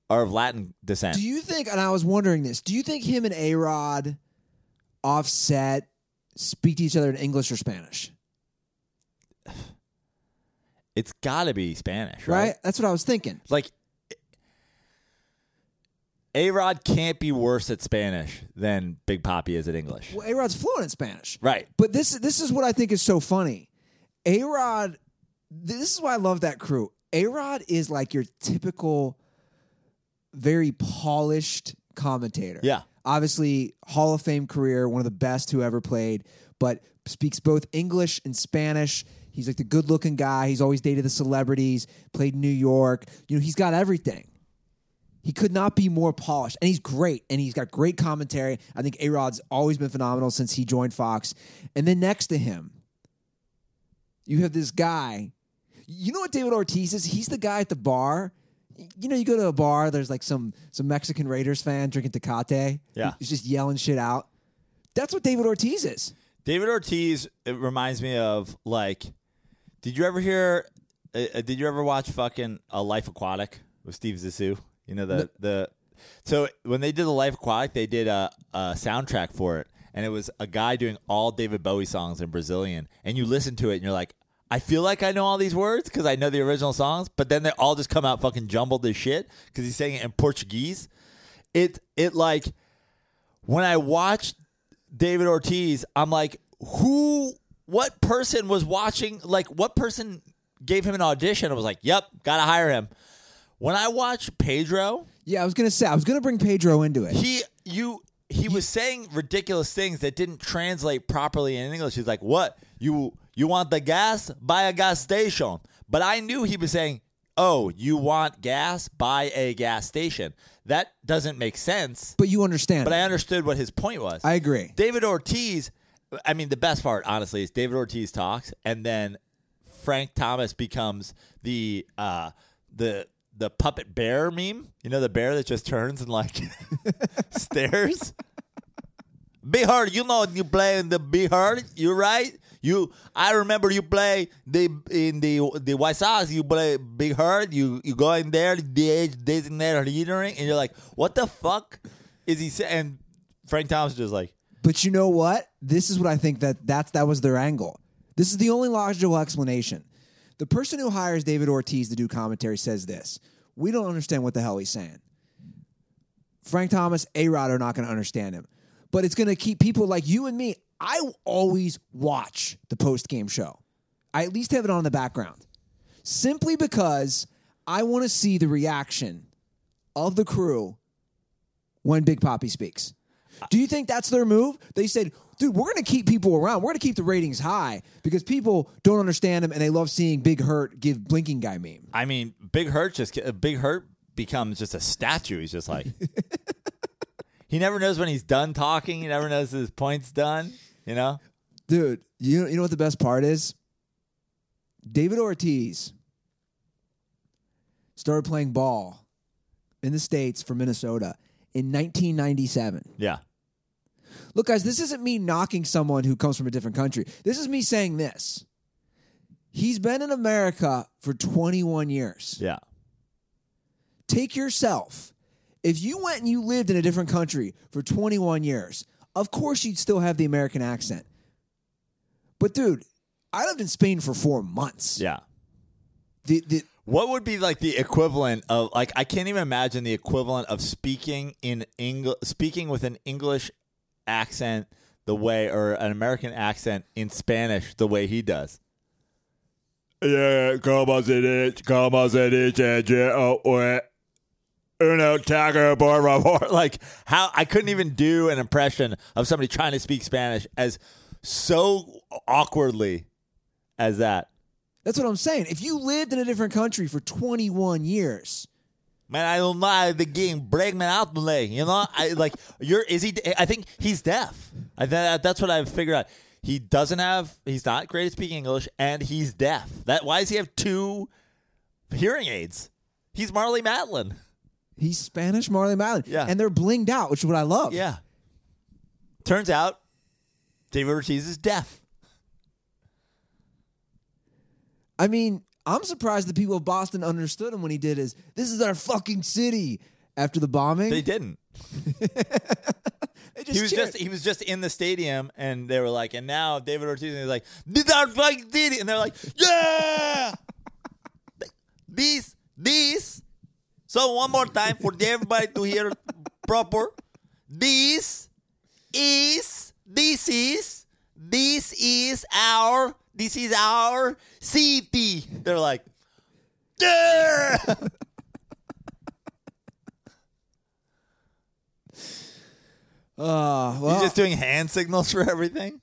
are of Latin descent. Do you think? And I was wondering this. Do you think him and A Rod, Offset, speak to each other in English or Spanish? It's got to be Spanish, right? Right. That's what I was thinking. Like A Rod can't be worse at Spanish than Big Poppy is at English. Well, A Rod's fluent in Spanish. Right. But this this is what I think is so funny. A Rod, this is why I love that crew. A Rod is like your typical, very polished commentator. Yeah. Obviously, Hall of Fame career, one of the best who ever played, but speaks both English and Spanish. He's like the good looking guy. He's always dated the celebrities, played in New York. You know, he's got everything. He could not be more polished, and he's great, and he's got great commentary. I think A Rod's always been phenomenal since he joined Fox. And then next to him, you have this guy. You know what David Ortiz is? He's the guy at the bar. You know, you go to a bar, there's like some some Mexican Raiders fan drinking Tecate. Yeah. he's just yelling shit out. That's what David Ortiz is. David Ortiz it reminds me of like did you ever hear uh, uh, did you ever watch fucking A Life Aquatic with Steve Zissou? You know the the so when they did The Life Aquatic, they did a, a soundtrack for it and it was a guy doing all David Bowie songs in Brazilian and you listen to it and you're like I feel like I know all these words because I know the original songs, but then they all just come out fucking jumbled as shit because he's saying it in Portuguese. It it like when I watched David Ortiz, I'm like, who, what person was watching? Like, what person gave him an audition and was like, yep, gotta hire him. When I watched Pedro, Yeah, I was gonna say I was gonna bring Pedro into it. he, you, he was saying ridiculous things that didn't translate properly in English. He's like, what? You, you want the gas? Buy a gas station. But I knew he was saying, oh, you want gas? Buy a gas station. That doesn't make sense. but you understand. But. I understood what his point was. I agree. David Ortiz, I mean, the best part, honestly, is David Ortiz talks, and then Frank Thomas becomes the uh, the the puppet bear meme. You know, the bear that just turns and like stares. Big Hurt, you know you play in the Big Hurt, you right? You, I remember you play the in the the White Sox. You play Big Hurt. You you go in there, the designated leadering, and you're like, what the fuck is he saying? And Frank Thomas is just like, But you know what? This is what I think that that's that was their angle. This is the only logical explanation. The person who hires David Ortiz to do commentary says this: We don't understand what the hell he's saying. Frank Thomas, A Rod are not going to understand him, but it's going to keep people like you and me. I always watch the post game show. I at least have it on the background, simply because I want to see the reaction of the crew when Big Poppy speaks. Do you think that's their move? They said, dude, we're going to keep people around. We're going to keep the ratings high because people don't understand them and they love seeing Big Hurt give blinking guy meme. I mean, Big Hurt just uh, Big Hurt becomes just a statue. He's just like he never knows when he's done talking. He never knows his point's done. You know, Dude, you you know what the best part is? David Ortiz started playing ball in the States for Minnesota in 1997. yeah. Look, guys, this isn't me knocking someone who comes from a different country. This is me saying this. He's been in America for 21 years. Yeah. Take yourself. If you went and you lived in a different country for 21 years, of course you'd still have the American accent. But dude, I lived in Spain for 4 months. Yeah. The, the, What would be like the equivalent of like I can't even imagine the equivalent of speaking in English speaking with an English accent the way or an American accent in Spanish the way he does. Yeah, como se dice, como se dice, yo, uno taco por favor. Like how I couldn't even do an impression of somebody trying to speak Spanish as so awkwardly as that. that's what I'm saying. If you lived in a different country for 21 years, Man, I don't know the game. Break me out, delay. You know, I like you're. Is he? I think he's deaf. I that, that's what I've figured out. He doesn't have. He's not great at speaking English, and he's deaf. That why does he have two hearing aids? He's Marlee Matlin. he's Spanish Marlee Matlin. Yeah. And they're blinged out, which is what I love. Yeah. Turns out, David Ortiz is deaf. I mean, I'm surprised the people of Boston understood him when he did his "This is our fucking city" after the bombing. They didn't. They just He was cheered. just he was just in the stadium, and they were like, and now David Ortiz is like, "This our fucking city," and they're like, "Yeah." This, this. So one more time for everybody to hear proper. This is, this is, this is our, this is our city. They're like, yeah. Uh, well, He's just doing hand signals for everything.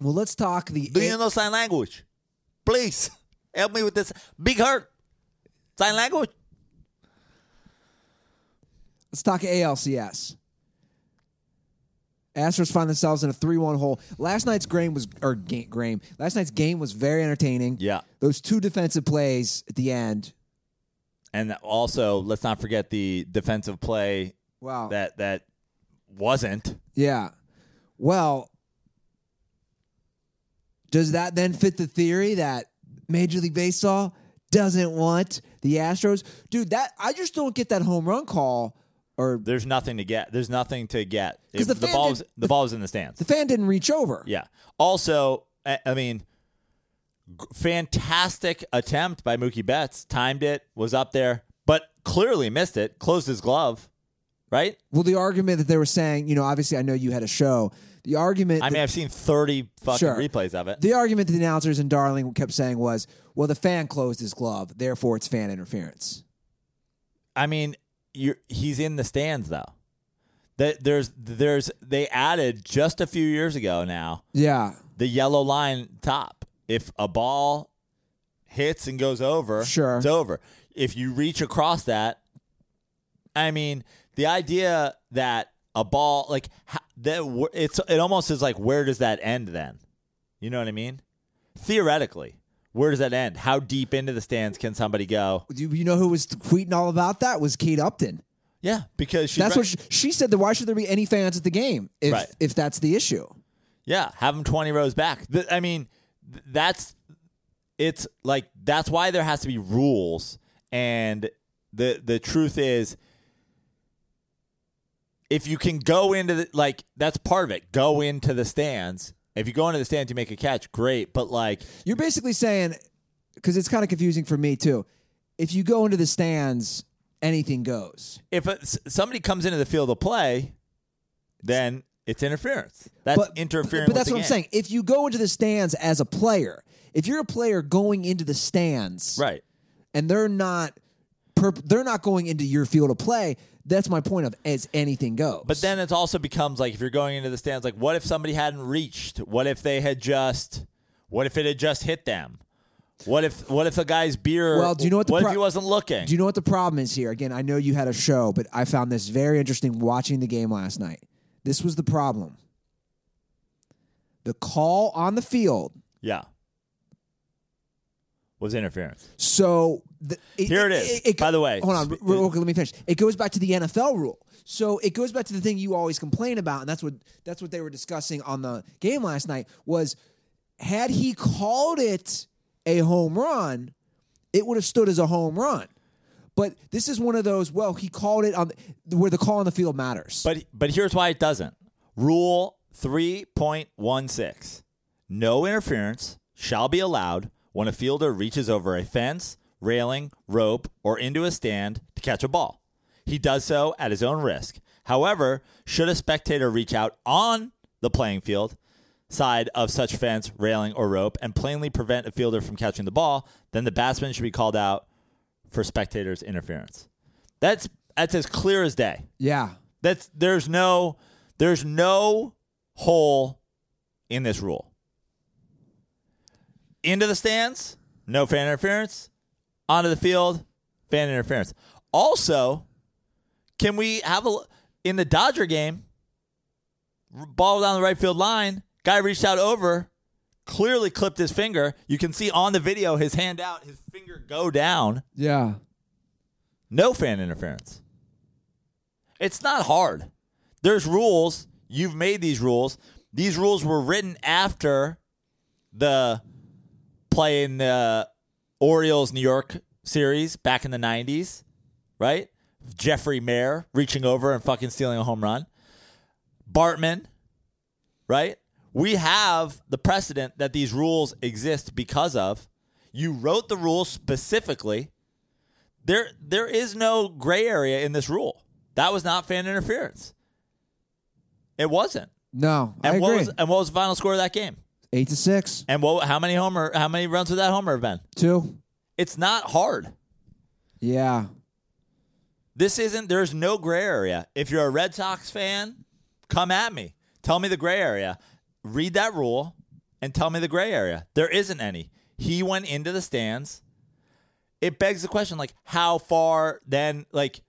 well, let's talk the. Do you know sign language? Please help me with this big hurt. Sign language. Let's talk ALCS. Astros find themselves in a three-one hole. Last night's game was or game, game. Last night's game was very entertaining. Yeah. Those two defensive plays at the end. And also, let's not forget the defensive play Wow. that that wasn't. Yeah. Well, does that then fit the theory that Major League Baseball doesn't want the Astros? Dude, that I just don't get that home run call or There's nothing to get. There's nothing to get. 'Cause If the the ball was the ball was in the stands. the fan didn't reach over. Yeah. Also, I, I mean, g- fantastic attempt by Mookie Betts. Timed it, was up there, but clearly missed it. Closed his glove. Right. Well, the argument that they were saying, you know, obviously I know you had a show. The argument I mean, I've seen 30 fucking Sure. replays of it. the argument that the announcers and Darling kept saying was, well, the fan closed his glove, therefore it's fan interference. I mean, you're, he's in the stands though. That there's there's they added just a few years ago now Yeah. the yellow line top. If a ball hits and goes over, Sure. it's over. If you reach across that, I mean, the idea that a ball like that it's it almost is like where does that end then? You know what I mean? Theoretically, where does that end? How deep into the stands can somebody go? You, you know who was tweeting all about that was Kate Upton. Yeah, because she's That's right. what she, she said. That why should there be any fans at the game if Right. if that's the issue? Yeah, have them 20 rows back. Th- I mean, that's it's like that's why there has to be rules and the the truth is if you can go into the like that's part of it. Go into the stands. If you go into the stands you make a catch, great, but like You're basically saying because it's kind of confusing for me too. If you go into the stands, anything goes. if somebody comes into the field of play, then it's interference. That's but interfering. But that's what I'm saying. If you go into the stands as a player, if you're a player going into the stands, Right. and they're not, perp- they're not going into your field of play. That's my point of as anything goes. But then it also becomes like if you're going into the stands, like what if somebody hadn't reached? What if they had just? What if it had just hit them? What if what if the guy's beer? Well, do you know what the what pro- if he wasn't looking? Do you know what the problem is here? Again, I know you had a show, but I found this very interesting watching the game last night. This was the problem. The call on the field. yeah, was interference. So the, Here it is. By the way, hold on. sp- real- real quick, let me finish. It goes back to the NFL rule. So it goes back to the thing you always complain about, and that's what that's what they were discussing on the game last night. Was had he called it a home run, it would have stood as a home run. But this is one of those. Well, he called it on the, where the call on the field matters. But but here's why it doesn't. Rule three point one six: No interference shall be allowed when a fielder reaches over a fence, railing, rope, or into a stand to catch a ball. He does so at his own risk. However, should a spectator reach out on the playing field side of such fence, railing, or rope and plainly prevent a fielder from catching the ball, then the batsman should be called out for spectators' interference. That's that's as clear as day. yeah, That's there's no there's no hole in this rule. Into the stands, no fan interference. Onto the field, fan interference. Also, can we have a in the Dodger game? Ball down the right field line. Guy reached out over, clearly clipped his finger. You can see on the video his hand out, his finger go down. yeah. No fan interference. It's not hard. There's rules. You've made these rules. These rules were written after the play in the Orioles New York series back in the 90s, right? Jeffrey Maier reaching over and fucking stealing a home run. Bartman, right? We have the precedent that these rules exist because of. You wrote the rules specifically there there is no gray area in this rule. That was not fan interference. It wasn't. No, I what agree. was and what was the final score of that game? Eight to six, And what how many homer how many runs would that homer have been? two. It's not hard. Yeah, This isn't there's no gray area. If you're a Red Sox fan, come at me. Tell me the gray area. Read that rule and tell me the gray area. There isn't any. He went into the stands. It begs the question like how far then like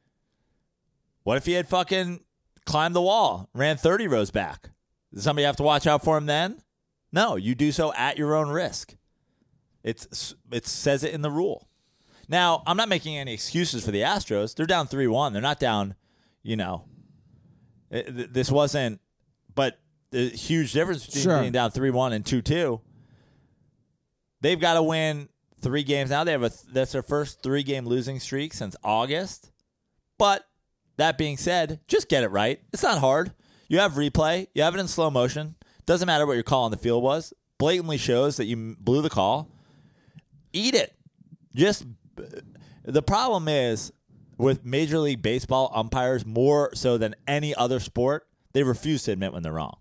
what if he had fucking climbed the wall, ran 30 rows back? Does somebody have to watch out for him then? No, you do so at your own risk. It's it says it in the rule. Now, I'm not making any excuses for the Astros. They're down 3-1. They're not down, you know. Eh, it- this wasn't but the huge difference between Sure. being down 3-1 and 2-2. They've got to win 3 games now. They have a that's their first 3-game losing streak since August. But that being said, just get it right. It's not hard. You have replay. You have it in slow motion. Doesn't matter what your call on the field was. Blatantly shows that you blew the call. Eat it. Just the problem is with Major League Baseball umpires more so than any other sport, they refuse to admit when they're wrong.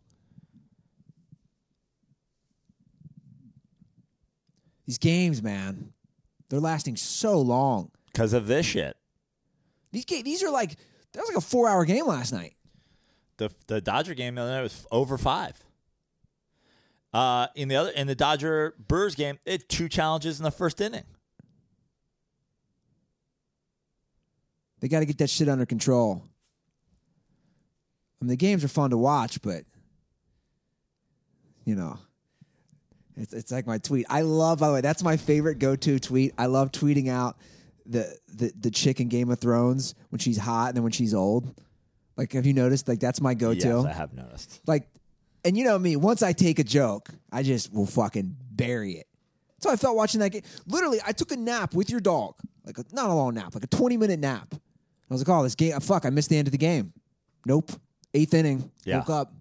these games, man, they're lasting so long. Because of this shit. These ga- these are like that was like a four hour game last night. The the Dodger game the other night was over five. Uh, in the other in the Dodger Brewers game, it had two challenges in the first inning. They got to get that shit under control. I mean, the games are fun to watch, but you know, it's it's like my tweet. I love, by the way, that's my favorite go to tweet. I love tweeting out the the the chick in Game of Thrones when she's hot and then when she's old. Like, have you noticed? Like, that's my go-to. Yes, I have noticed. Like, and you know me, once I take a joke, I just will fucking bury it. So I felt watching that game. Literally, I took a nap with your dog, like a, not a long nap, like a twenty minute nap. I was like, oh, this game, fuck, I missed the end of the game. Nope, eighth inning, Yeah. woke up.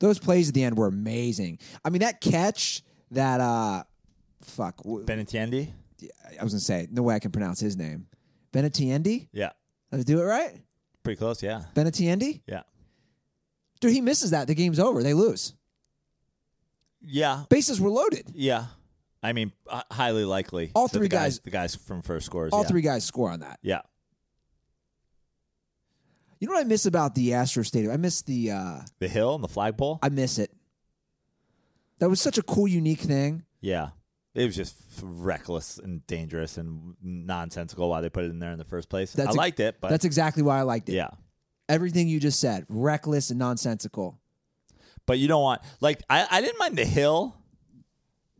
Those plays at the end were amazing. I mean, that catch, that uh, fuck, Benintiendi? I was gonna say no way I can pronounce his name. Benatiendi, Yeah. did I do it right? Pretty close, yeah. Benatiendi, Yeah. Dude, he misses that. The game's over. They lose. Yeah. Bases were loaded. Yeah. I mean, h- highly likely. All that three the guys- The guys from first scores. All yeah. three guys score on that. Yeah. You know what I miss about the Astro Stadium? I miss the uh The hill and the flagpole? I miss it. That was such a cool, unique thing. yeah. It was just reckless and dangerous and nonsensical why they put it in there in the first place. That's I liked it, but That's exactly why I liked it. yeah. Everything you just said, reckless and nonsensical. But you don't want like I, I didn't mind the hill.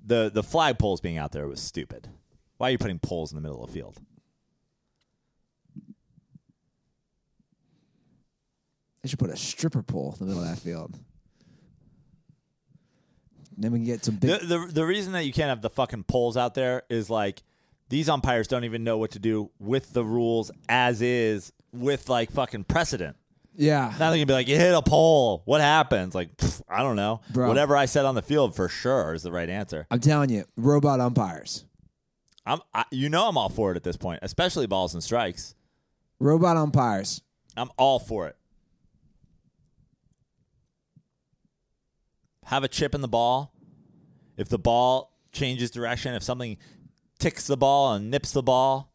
The the flagpoles being out there was stupid. Why are you putting poles in the middle of the field? They should put a stripper pole in the middle of that field. Then we can get some big. The, the the reason that you can't have the fucking poles out there is like these umpires don't even know what to do with the rules as is with like fucking precedent. yeah, Now they're gonna be like, you hit a pole. What happens? Like, pff, I don't know. Bro. Whatever I said on the field for sure is the right answer. I'm telling you, robot umpires, I'm, I, you know, I'm all for it at this point, especially balls and strikes. robot umpires. I'm all for it. Have a chip in the ball. If the ball changes direction, if something ticks the ball and nips the ball,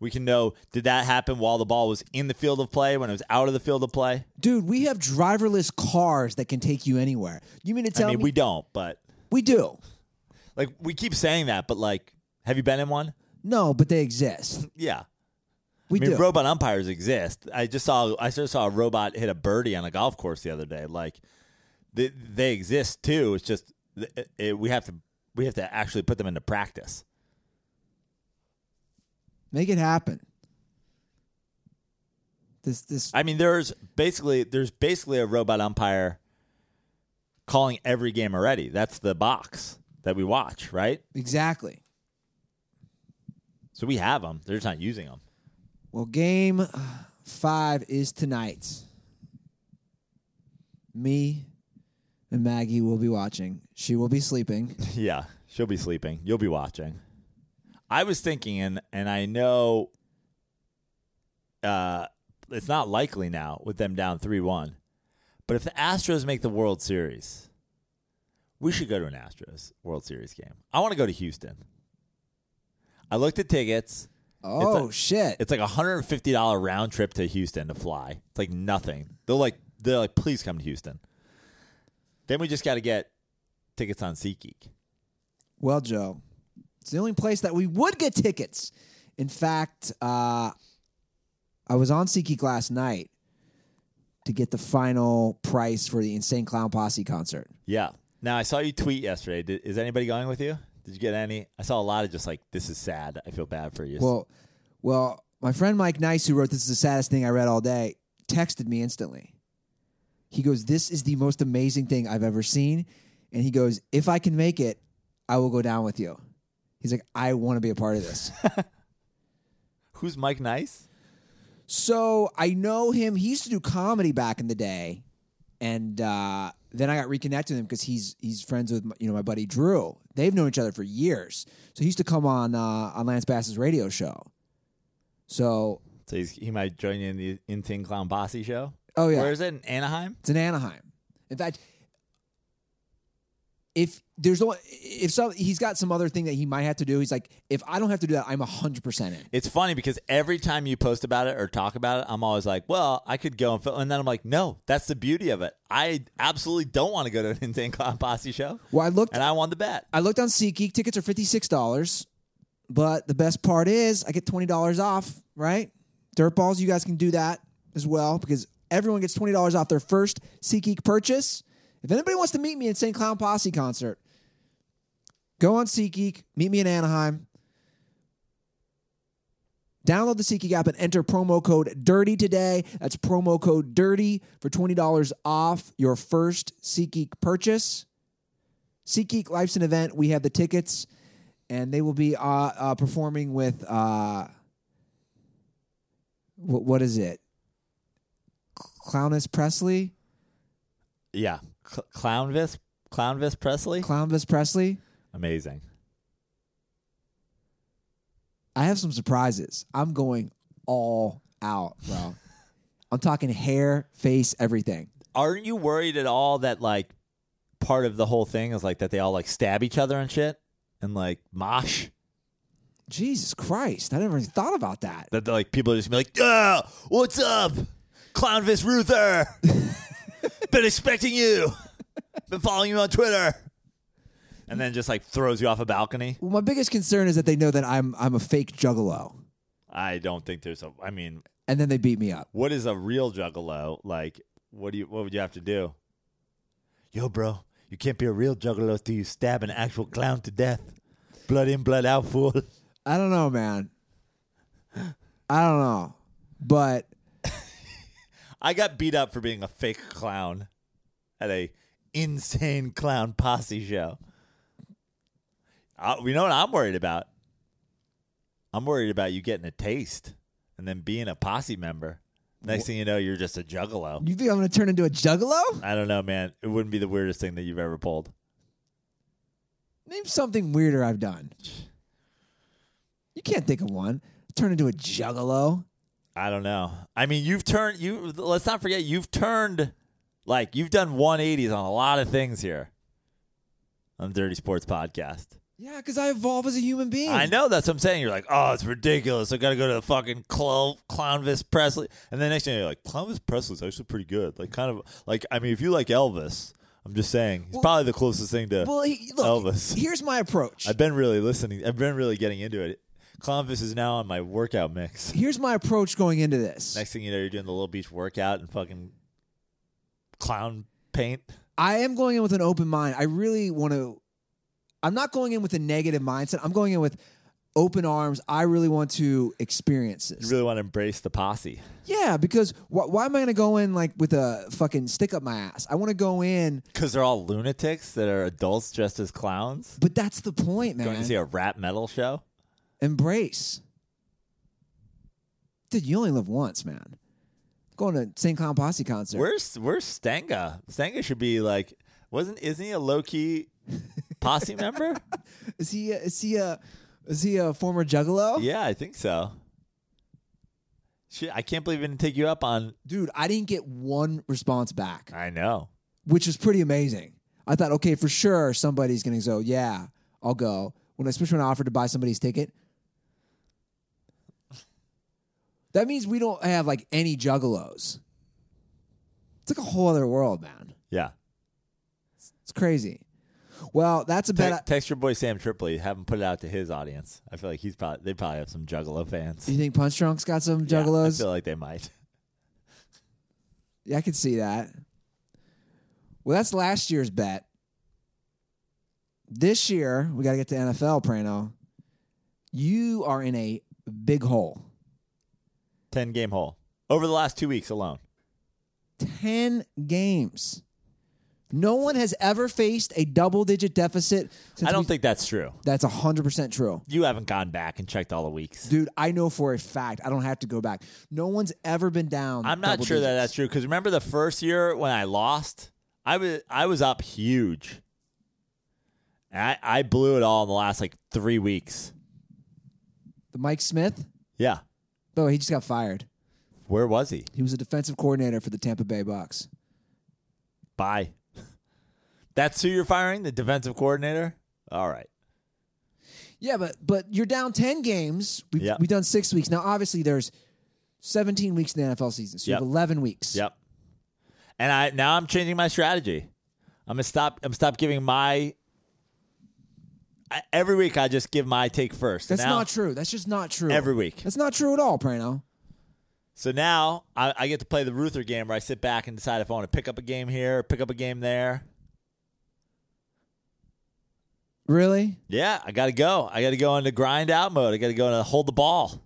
we can know did that happen while the ball was in the field of play, when it was out of the field of play? Dude, we have driverless cars that can take you anywhere. You mean to tell I mean, me we don't, but we do? like we keep saying that, but like, have you been in one? No, but they exist. Yeah. We I mean, do. robot umpires exist. I just saw I just saw a robot hit a birdie on a golf course the other day. Like they, they exist too. It's just it, it- we have to we have to actually put them into practice. Make it happen. This this I mean, there's basically there's basically a robot umpire calling every game already. That's the box that we watch, right? exactly. So we have them. They're just not using them. Well, game uh, five is tonight. Me and Maggie will be watching. She will be sleeping. Yeah, she'll be sleeping. You'll be watching. I was thinking, and and I know, uh, it's not likely now with them down three one, but if the Astros make the World Series, we should go to an Astros World Series game. I want to go to Houston. I looked at tickets. Oh a- shit! It's like a hundred and fifty dollar round trip to Houston to fly. It's like nothing. They're like they're like, please come to Houston. Then we just got to get tickets on SeatGeek. Well, Joe, it's the only place that we would get tickets. In fact, uh, I was on SeatGeek last night to get the final price for the Insane Clown Posse concert. Yeah. Now I saw you tweet yesterday. Did, is anybody going with you? Did you get any? I saw a lot of just like, this is sad. I feel bad for you. Well, well, my friend Mike Nice, who wrote "This is the saddest thing I read all day," texted me instantly. He goes, "This is the most amazing thing I've ever seen," and he goes, "If I can make it, I will go down with you." He's like, "I want to be a part of this." Who's Mike Nice? so I know him. He used to do comedy back in the day, and uh, then I got reconnected with him because he's he's friends with my, you know my buddy Drew. They've known each other for years. So he used to come on uh, on Lance Bass's radio show. So So he's, he might join you in the Insane Clown Posse show. oh yeah, Where is it? In Anaheim? It's in Anaheim. In fact, if there's no, if so he's got some other thing that he might have to do. He's like, if I don't have to do that, I'm hundred percent in. It's funny because every time you post about it or talk about it, I'm always like, well, I could go and film. And then I'm like, no, that's the beauty of it. I absolutely don't want to go to an Insane Clown Posse show. Well, I looked, And I won the bet. I looked on SeatGeek. Tickets are fifty six dollars, but the best part is I get twenty dollars off. Right, Dirtballs, you guys can do that as well because everyone gets twenty dollars off their first SeatGeek purchase. If anybody wants to meet me at Insane Clown Posse concert, go on SeatGeek. Meet me in Anaheim. Download the SeatGeek app and enter promo code DIRTY today. That's promo code DIRTY for $20 off your first SeatGeek purchase. SeatGeek Life's an event. We have the tickets, and they will be uh, uh, performing with, uh, what, what is it? Clowness Presley? Yeah, Cl- Clownvis, Clownvis Presley, Clownvis Presley? amazing. I have some surprises. I'm going all out, bro. I'm talking hair, face, everything. Aren't you worried at all that like part of the whole thing is like that they all like stab each other and shit and like mosh? Jesus Christ. I never even thought about that. That like people are just gonna be like, "Yeah, what's up, Clownvis Ruther? Been expecting you. Been following you on Twitter." And then just like throws you off a balcony. Well, my biggest concern is that they know that I'm I'm a fake juggalo. I don't think there's a. I mean, And then they beat me up. what is a real juggalo? Like, what do you? What would you have to do? Yo, bro, you can't be a real juggalo till you stab an actual clown to death. Blood in, blood out, fool. I don't know, man. I don't know. But I got beat up for being a fake clown at a insane clown posse show. Uh, you know what I'm worried about? I'm worried about you getting a taste and then being a posse member. Next thing you know, you're just a juggalo. you think I'm going to turn into a juggalo? I don't know, man. It wouldn't be the weirdest thing that you've ever pulled. Name something weirder I've done. You can't think of one. Turn into a juggalo. I don't know. I mean, you've turned you. Let's not forget, you've turned like you've done 180s on a lot of things here on Dirty Sports Podcast. Yeah, because I evolve as a human being. I know that's what I'm saying. You're like, oh, it's ridiculous. I got to go to the fucking Clo- Clownvis Presley, and then next thing you're like, Clownvis Presley's actually pretty good. Like, kind of like, I mean, if you like Elvis, I'm just saying he's Well- probably the closest thing to Well, he, look, Elvis. here's my approach. I've been really listening. I've been really getting into it. Clownvis is now on my workout mix. Here's my approach going into this. Next thing you know, you're doing the little beach workout and fucking clown paint. I am going in with an open mind. I really want to. I'm not going in with a negative mindset. I'm going in with open arms. I really want to experience You this. really want to embrace the posse. yeah, because wh- why am I going to go in like with a fucking stick up my ass? I want to go in, Because they're all lunatics that are adults dressed as clowns. but that's the point, man. Going to see a rap metal show. Embrace. Dude, you only live once, man. Going to St. Clown Posse concert. Where's Where's Stanga? Stanga should be like, wasn't isn't he a low key posse member? Is he? A, is he a? Is he a former Juggalo? Yeah, I think so. Shit, I can't believe it didn't take you up on. Dude, I didn't get one response back. I know. which is pretty amazing. I thought, okay, for sure somebody's going to go, yeah, I'll go. When I especially when I offered to buy somebody's ticket, that means we don't have like any juggalos. It's like a whole other world, man. Yeah. It's crazy. Well, that's a Te- bet. Uh, text your boy Sam Tripoli. Have him put it out to his audience. I feel like he's probably they probably have some Juggalo fans. Do you think Punch Drunk's got some Yeah, juggalos? I feel like they might. Yeah, I could see that. Well, that's last year's bet. This year, we got to get to NFL, Prano. You are in a big hole. Ten game hole over the last two weeks alone. 10 games. No one has ever faced a double digit deficit. I don't we- think that's true. that's 100% true. You haven't gone back and checked all the weeks. Dude, I know for a fact. I don't have to go back. No one's ever been down. I'm not sure that that's true because remember the first year when I lost, I was I was up huge. I I blew it all in the last like three weeks. The Mike Smith? Yeah, Oh, he just got fired. where was he? He was a defensive coordinator for the Tampa Bay Bucks. Bye. That's who you're firing, the defensive coordinator. All right. Yeah, but but you're down 10 games. We've, Yeah. we've done six weeks. Now, obviously, there's 17 weeks in the NFL season. So you Yep. have 11 weeks. Yep. And I now I'm changing my strategy. I'm gonna stop. I'm stop giving my. I, every week I just give my take first. That's Now- not true. That's just not true. Every week. That's not true at all, Prano. So now I, I get to play the Ruther game where I sit back and decide if I want to pick up a game here, pick up a game there. Really? Yeah, I got to go. I got to go into grind out mode. I got to go into hold the ball.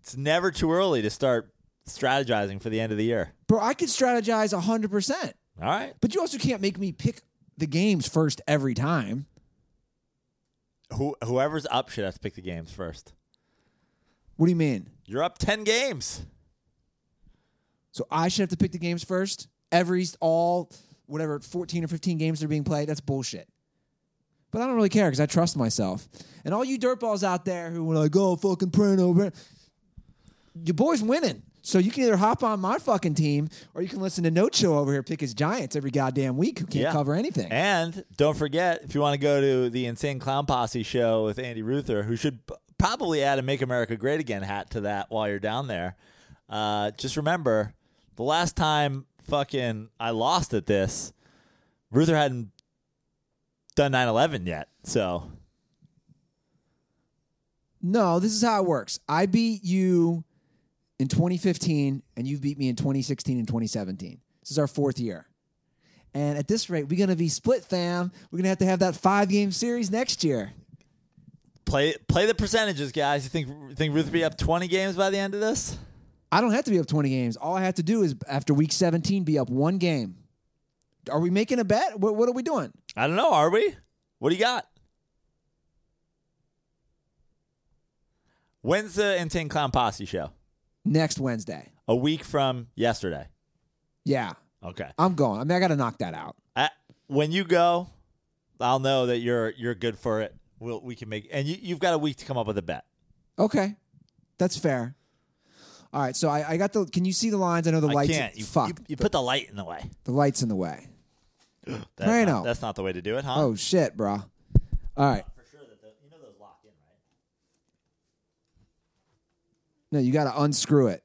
it's never too early to start strategizing for the end of the year. Bro, I could strategize 100%. All right. But you also can't make me pick the games first every time. Who, whoever's up should have to pick the games first. What do you mean? You're up 10 games. So I should have to pick the games first? Every, all, whatever, 14 or 15 games that are being played? That's bullshit. But I don't really care because I trust myself. And all you dirtballs out there who were like, oh, fucking print over," your boy's winning. So you can either hop on my fucking team or you can listen to Note Show over here pick his Giants every goddamn week who can't Yeah. cover anything. And don't forget, if you want to go to the Insane Clown Posse show with Andy Ruther, who should p- probably add a Make America Great Again hat to that while you're down there, uh, just remember the last time fucking I lost at this, Ruther hadn't done 9 11 yet. So, No, this is how it works. I beat you in 2015, and you beat me in 2016 and 2017. This is our fourth year. And at this rate, we're going to be split, fam. We're going to have to have that five game series next year. play play the percentages, guys. You think think Ruther be up 20 games by the end of this? I don't have to be up 20 games. All I have to do is, after week 17, be up one game. Are we making a bet? What, what are we doing? I don't know. Are we? What do you got? When's the Insane Clown Posse show? Next Wednesday. A week from yesterday. Yeah, Okay. I'm going. I mean, I got to knock that out. Uh, when you go, I'll know that you're you're good for it. We'll we can make and you, you've got a week to come up with a bet. Okay, that's fair. All right, so I, I got the. Can you see the lines? I know the I lights. can't. You, fuck, you, you put the light in the way. the lights in the way. That's Prano. not, that's not the way to do it, huh? Oh shit, bro. All right, for sure. That the, you know those lock in, right? No, you got to unscrew it.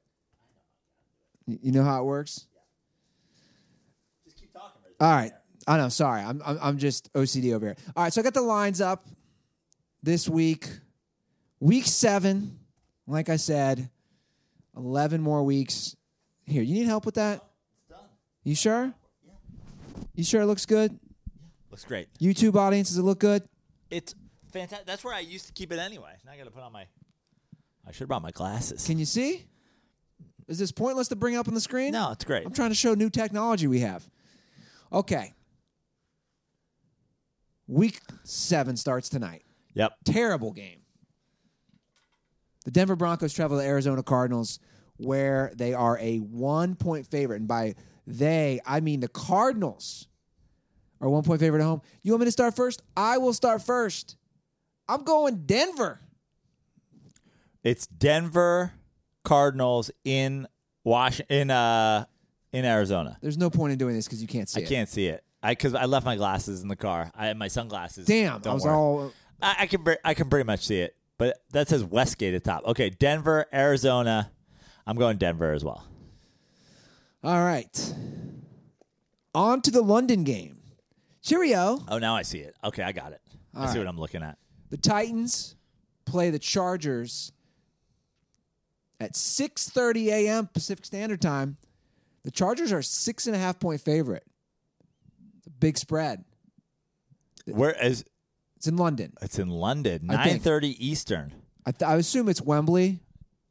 You know how it works. Just keep talking. All right. I know. Sorry, I'm, I'm I'm just OCD over here. All right, so I got the lines up this week. Week seven, like I said, eleven more weeks. Here, you need help with that? You sure? You sure it looks good? Looks great. YouTube audience, does it look good? It's fantastic. That's where I used to keep it anyway. Now I got to put on my. I should have brought my glasses. Can you see? Is this pointless to bring up on the screen? no, it's great. I'm trying to show new technology we have. Okay. Week seven starts tonight. Yep. Terrible game. The Denver Broncos travel to the Arizona Cardinals, where they are a one point favorite. And by they, I mean the Cardinals are one point favorite at home. You want me to start first? I will start first. I'm going Denver. It's Denver Cardinals in Washington in uh in Arizona. There's no point in doing this because you can't see it. I it. can't see it. I because I left my glasses in the car. I had my sunglasses. Damn, Don't I was worry. all. I, I can I can pretty much see it, but that says Westgate at the top. Okay, Denver, Arizona. I'm going Denver as well. All right. On to the London game. Cheerio. Oh, now I see it. Okay, I got it. I All see right. what I'm looking at. The Titans play the Chargers at 6:30 a.m. Pacific Standard Time. The Chargers are six and a half point favorite. It's a big spread. Where is It's in London. it's in London, I think. 9:30 Eastern. I, th- I assume it's Wembley.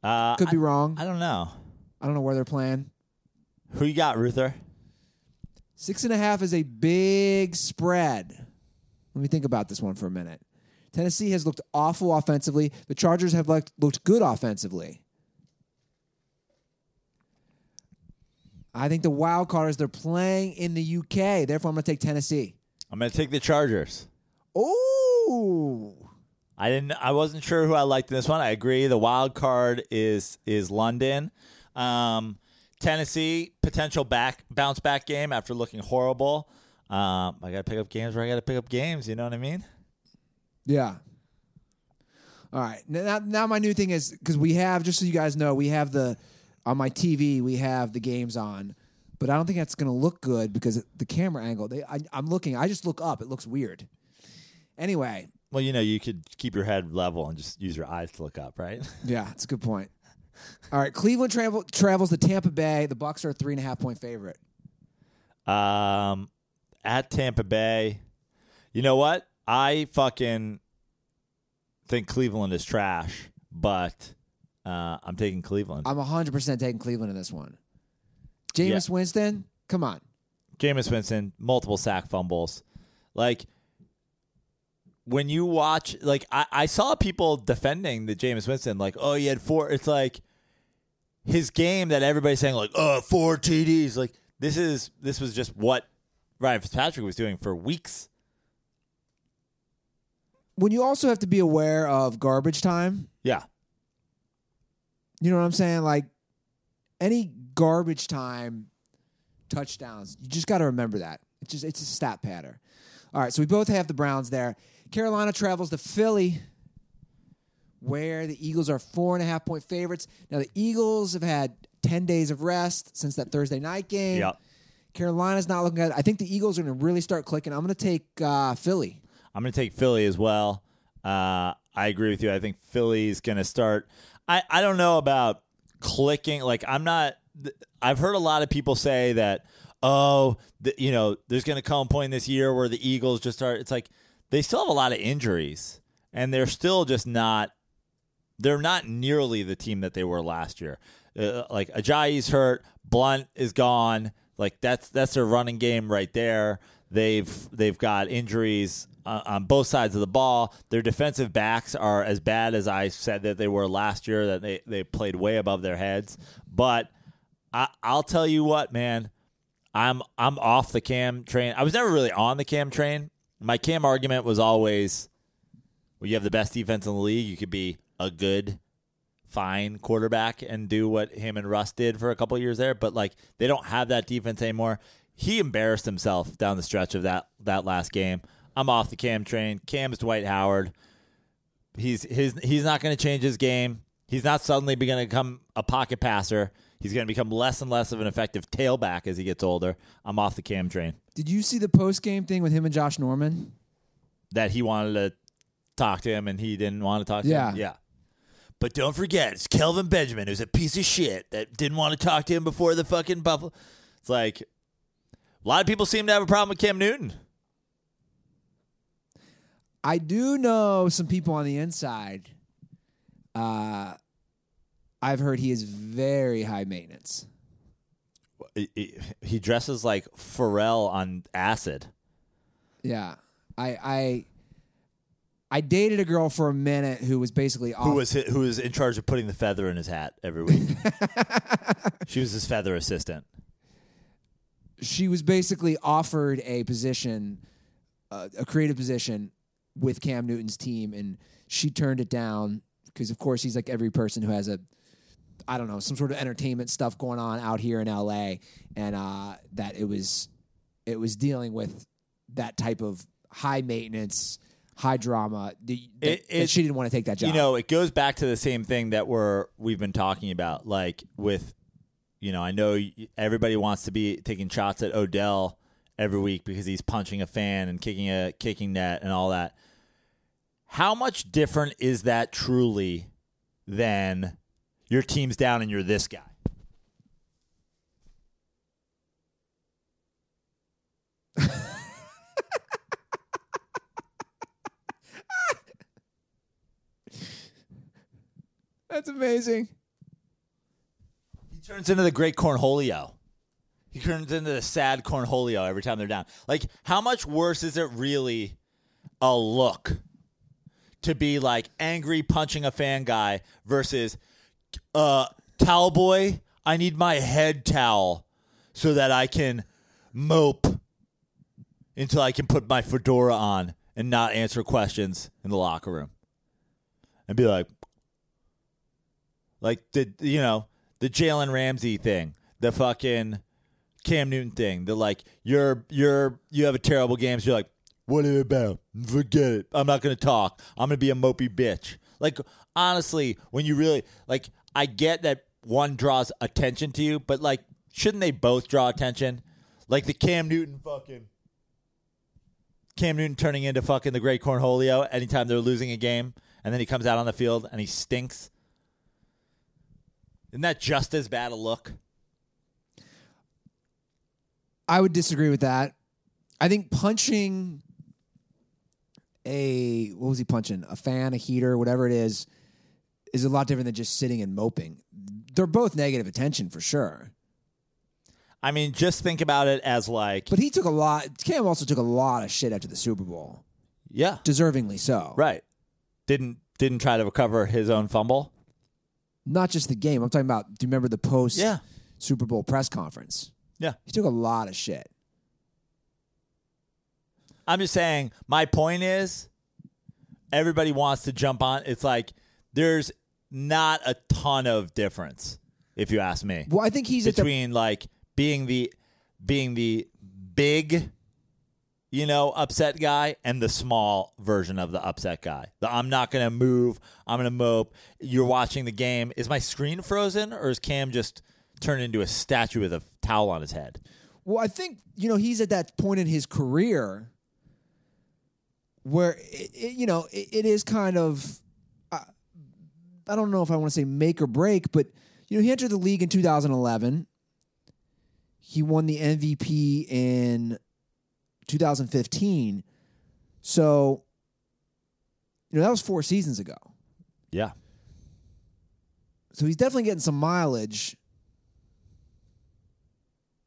Uh, Could be wrong. I, I don't know. I don't know where they're playing. Who you got, Ruther? Six and a half is a big spread. Let me think about this one for a minute. Tennessee has looked awful offensively. The Chargers have looked, looked good offensively. I think the wild card is they're playing in the UK. Therefore, I'm going to take Tennessee. I'm going to take the Chargers. Ooh. I didn't. I wasn't sure who I liked in this one. I agree. The wild card is is London, um, Tennessee potential back bounce back game after looking horrible. Um, I got to pick up games where I got to pick up games. You know what I mean? Yeah. All right. Now, now my new thing is because we have, just so you guys know, we have the, on my TV, we have the games on, but I don't think that's going to look good because the camera angle, they, I, I'm looking, I just look up. It looks weird. Anyway, Well, you know, you could keep your head level and just use your eyes to look up, right? yeah, it's a good point. All right. Cleveland travel, travels to Tampa Bay. The Bucks are a three and a half point favorite. Um, at Tampa Bay, you know what? I fucking think Cleveland is trash, but Uh, I'm taking Cleveland. I'm 100% taking Cleveland in this one. Jameis Winston, come on. Jameis Winston, multiple sack fumbles. Like when you watch, like I, I saw people defending the Jameis Winston, like, oh, he had four. It's like his game that everybody's saying, like, oh, four TDs. Like this is this was just what Ryan Fitzpatrick was doing for weeks. When you also have to be aware of garbage time, Yeah, you know what I'm saying? Like any garbage time touchdowns, you just got to remember that. It's just it's a stat pattern. All right, so we both have the Browns there. Carolina travels to Philly, where the Eagles are four and a half point favorites. Now the Eagles have had ten days of rest since that Thursday night game. Yep. Carolina's not looking good. I think the Eagles are going to really start clicking. I'm going to take uh, Philly. I'm going to take Philly as well. Uh, I agree with you. I think Philly's going to start. I, I don't know about clicking. Like, I'm not. I've heard a lot of people say that, oh, the, you know, there's going to come a point this year where the Eagles just start. It's like they still have a lot of injuries, and they're still just not. They're not nearly the team that they were last year. Uh, like Ajayi's hurt, Blount is gone. Like that's that's their running game right there. They've they've got injuries uh, on both sides of the ball. Their defensive backs are as bad as I said that they were last year. That they they played way above their heads. But I, I'll tell you what, man, I'm I'm off the Cam train. I was never really on the Cam train. My Cam argument was always, well, you have the best defense in the league. You could be a good fine quarterback and do what him and Russ did for a couple years there, but like they don't have that defense anymore. He embarrassed himself down the stretch of that that last game. I'm off the Cam train. Cam's Dwight Howard. He's his he's not going to change his game. He's not suddenly going to become a pocket passer. He's going to become less and less of an effective tailback as he gets older. I'm off the Cam train. Did you see the post game thing with him and Josh Norman? That he wanted to talk to him and he didn't want to talk to Yeah. him. Yeah. But don't forget, it's Kelvin Benjamin, who's a piece of shit that didn't want to talk to him before the fucking Buffalo. It's like a lot of people seem to have a problem with Cam Newton. I do know some people on the inside. Uh, I've heard he is very high maintenance. He- He he dresses like Pharrell on acid. Yeah, I I I dated a girl for a minute who was basically off. Who was hi- who was in charge of putting the feather in his hat every week? she was his feather assistant. she was basically offered a position, uh, a creative position with Cam Newton's team, and she turned it down because, of course, he's like every person who has a, I don't know, some sort of entertainment stuff going on out here in L.A. and uh, that it was, it was dealing with that type of high maintenance, high drama. The, that, It- it- she didn't want to take that job. You know, it goes back to the same thing that we're we've been talking about. Like with, you know, I know everybody wants to be taking shots at Odell every week because he's punching a fan and kicking a kicking net and all that. How much different is that truly than your team's down and you're this guy? that's amazing. He turns into the great Cornholio. He turns into the sad Cornholio every time they're down. Like, how much worse is it really a look to be like angry punching a fan guy versus uh towel boy, I need my head towel so that I can mope until I can put my fedora on and not answer questions in the locker room. And be like, like the you know the Jalen Ramsey thing, the fucking Cam Newton thing. The like you're you're you have a terrible game. So you're like, what are about? Forget it. I'm not gonna talk. I'm gonna be a mopey bitch. Like honestly, when you really like, I get that one draws attention to you, but like, shouldn't they both draw attention? Like the Cam Newton fucking. Cam Newton turning into fucking the great Cornholio anytime they're losing a game, and then he comes out on the field and he stinks. Isn't that just as bad a look? I would disagree with that. I think punching a what was he punching? A fan, a heater, whatever it is. is a lot different than just sitting and moping. They're both negative attention for sure. I mean, just think about it as like, But he took a lot. Cam also took a lot of shit after the Super Bowl, yeah, deservingly so. right. Didn't didn't try to recover his own fumble. Not just the game. I'm talking about. Do you remember the post Yeah. Super Bowl press conference? Yeah. He took a lot of shit. I'm just saying, my point is everybody wants to jump on. It's like there's not a ton of difference, if you ask me, Well, I think he's at the between like being the being the big, you know, upset guy and the small version of the upset guy. The I'm not gonna move, I'm gonna mope. You're watching the game. Is my screen frozen or is Cam just turned into a statue with a towel on his head? Well, I think you know he's at that point in his career where it, it, you know it, it is kind of uh, I don't know if I want to say make or break, but you know he entered the league in 2011. He won the MVP in 2015. So you know that was 4 seasons ago. Yeah. So he's definitely getting some mileage.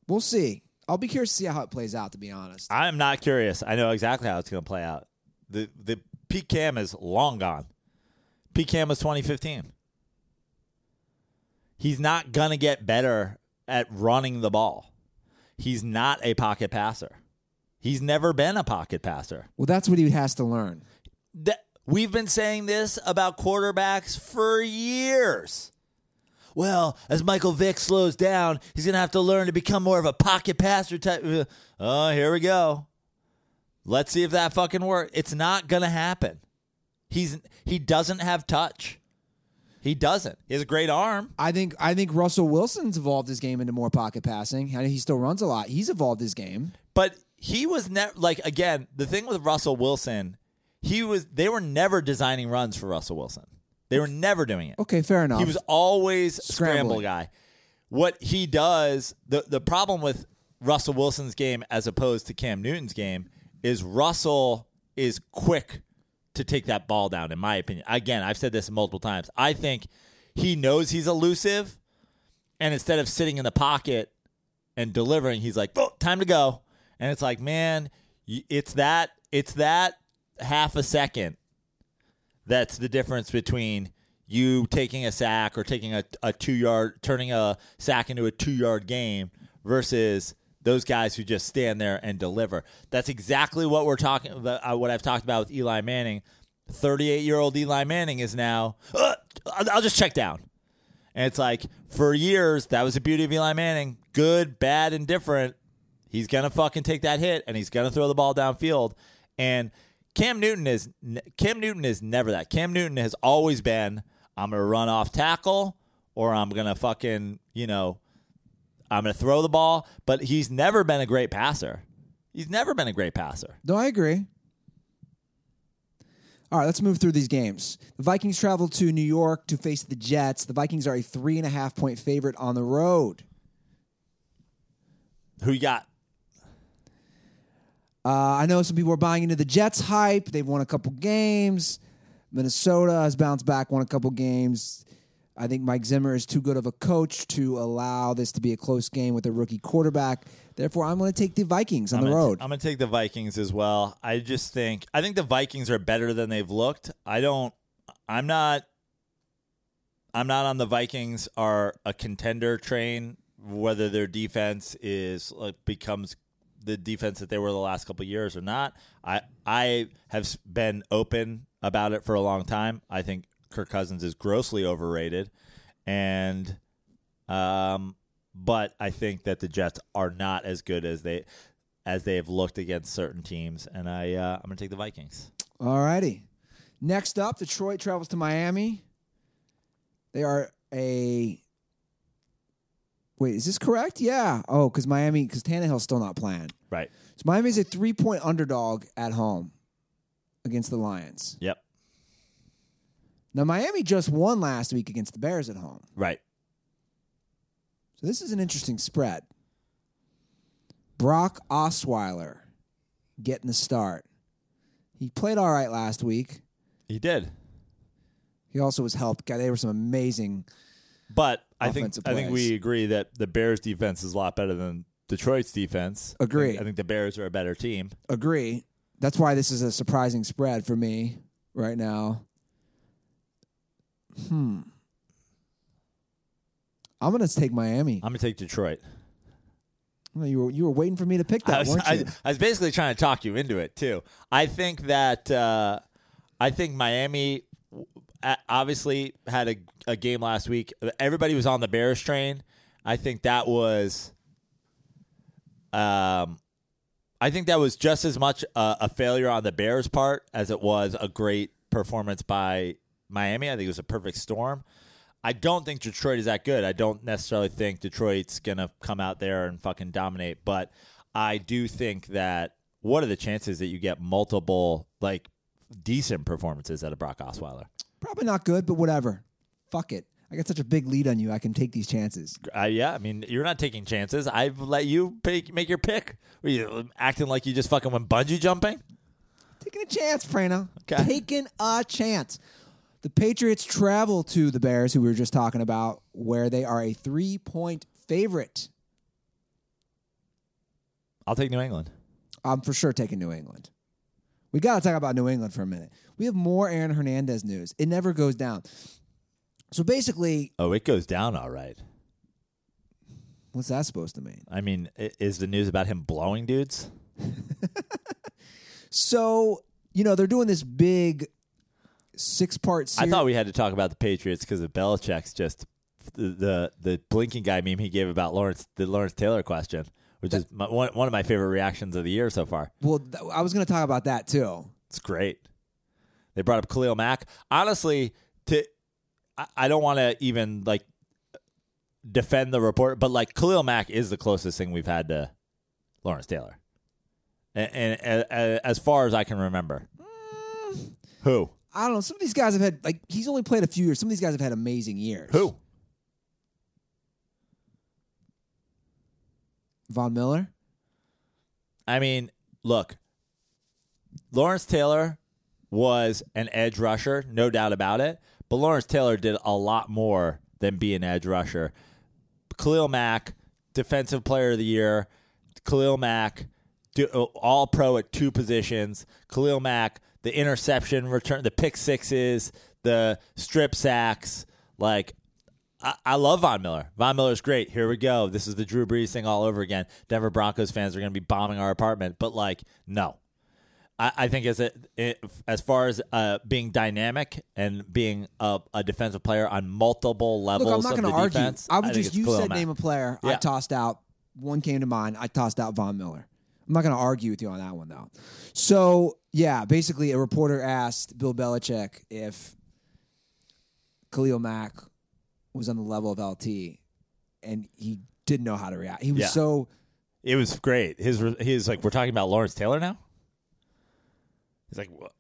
We'll see. I'll be curious to see how it plays out to be honest. I'm not curious. I know exactly how it's going to play out. The the peak cam is long gone. Peak cam was 2015. He's not going to get better at running the ball. He's not a pocket passer. He's never been a pocket passer. Well, that's what he has to learn. That, we've been saying this about quarterbacks for years. Well, as Michael Vick slows down, he's going to have to learn to become more of a pocket passer type. Uh, Oh, here we go. Let's see if that fucking works. It's not going to happen. He's he doesn't have touch. He doesn't. He has a great arm. I think I think Russell Wilson's evolved his game into more pocket passing. I know he still runs a lot. He's evolved his game. But he was never like again, the thing with Russell Wilson, he was they were never designing runs for Russell Wilson. They were never doing it. Okay, fair enough. He was always scramble guy. What he does, the the problem with Russell Wilson's game as opposed to Cam Newton's game is Russell is quick to take that ball down in my opinion. Again, I've said this multiple times. I think he knows he's elusive and instead of sitting in the pocket and delivering, he's like, "Oh, time to go." And it's like, "Man, it's that it's that half a second that's the difference between you taking a sack or taking a, a two yard, turning a sack into a two yard game versus those guys who just stand there and deliver. That's exactly what we're talking about, uh, what I've talked about with Eli Manning. 38 year old Eli Manning is now, "Uh, I'll just check down. And it's like, for years, that was the beauty of Eli Manning. Good, bad, and different. He's going to fucking take that hit and he's going to throw the ball downfield. And Cam Newton is Cam Newton is never that. Cam Newton has always been I'm going to run off tackle or I'm going to fucking, you know, I'm going to throw the ball, but he's never been a great passer. He's never been a great passer. No, I agree. All right, let's move through these games. The Vikings travel to New York to face the Jets. The Vikings are a three and a half point favorite on the road. Who you got? Uh, I know some people are buying into the Jets hype. They've won a couple games. Minnesota has bounced back, won a couple games. I think Mike Zimmer is too good of a coach to allow this to be a close game with a rookie quarterback. Therefore, I'm going to take the Vikings on I'm the gonna- road. I'm going to take the Vikings as well. I just think I think the Vikings are better than they've looked. I don't. I'm not. I'm not on the Vikings are a contender train. Whether their defense is like becomes the defense that they were the last couple of years or not, I I have been open about it for a long time. I think Kirk Cousins is grossly overrated, and um, but I think that the Jets are not as good as they as they have looked against certain teams, and I uh, I'm gonna take the Vikings. All righty. Next up, Detroit travels to Miami. They are a. Wait, is this correct? Yeah. Oh, because Miami, because Tannehill's still not playing. Right. So Miami's a three point underdog at home against the Lions. Yep. Now, Miami just won last week against the Bears at home. Right. So this is an interesting spread. Brock Osweiler getting the start. He played all right last week. He did. He also was helped. God, they were some amazing. But I think Offensive I think we agree that the Bears defense is a lot better than Detroit's defense. I think- Agree. I think the Bears are a better team. Agree. That's why this is a surprising spread for me right now. Hmm. I'm gonna take Miami. I'm gonna take Detroit. Well, You were you were waiting for me to pick that, I was, weren't I, you? I was basically trying to talk you into it too. I think that uh, I think Miami obviously had a, a game last week. Everybody was on the Bears train. I think that was, um, I think that was just as much a, a failure on the Bears' part as it was a great performance by Miami. I think it was a perfect storm. I don't think Detroit is that good. I don't necessarily think Detroit's gonna come out there and fucking dominate, but I do think that what are the chances that you get multiple like decent performances out of Brock Osweiler? Probably not good, but whatever. Fuck it. I got such a big lead on you. I can take these chances. Uh, yeah, I mean you're not taking chances. I've let you pick, make your pick. Were you acting like you just fucking went bungee jumping? Taking a chance, Prano. Okay. Taking a chance. The Patriots travel to the Bears, who we were just talking about, where they are a three point favorite. I'll take New England. I'm for sure taking New England. We got to talk about New England for a minute. We have more Aaron Hernandez news. It never goes down. So basically, Oh, it goes down all right. what's that supposed to mean? I mean, is the news about him blowing dudes? So, you know, they're doing this big six part I thought we had to talk about the Patriots because of Belichick's just the, the the blinking guy meme he gave about Lawrence the Lawrence Taylor question, which is my, one one of my favorite reactions of the year so far. well, th- I was going to talk about that too. It's great. They brought up Khalil Mack. Honestly, to I, I don't want to even like defend the report, but like Khalil Mack is the closest thing we've had to Lawrence Taylor, and, and, and as far as I can remember, mm. who I don't know. Some of these guys have had, like, he's only played a few years. Some of these guys have had amazing years. who Von Miller? I mean, look, Lawrence Taylor was an edge rusher, no doubt about it. But Lawrence Taylor did a lot more than be an edge rusher. Khalil Mack, defensive player of the year. Khalil Mack, do, uh, all pro at two positions. Khalil Mack, the interception return, the pick sixes, the strip sacks. Like, I, I love Von Miller. Von Miller's great. Here we go. This is the Drew Brees thing all over again. Denver Broncos fans are going to be bombing our apartment, but like, no. I, I think as a, it, as far as uh, being dynamic and being a, a defensive player on multiple levels Look, I'm not going to argue. defense, I would think just, you said name a player. I tossed out, one came to mind. I tossed out Von Miller. I'm not going to argue with you on that one, though. So, yeah, basically, a reporter asked Bill Belichick if Khalil Mack was on the level of LT, and he didn't know how to react. He was Yeah. so. It was great. His he's like, we're talking about Lawrence Taylor now. He's like, what?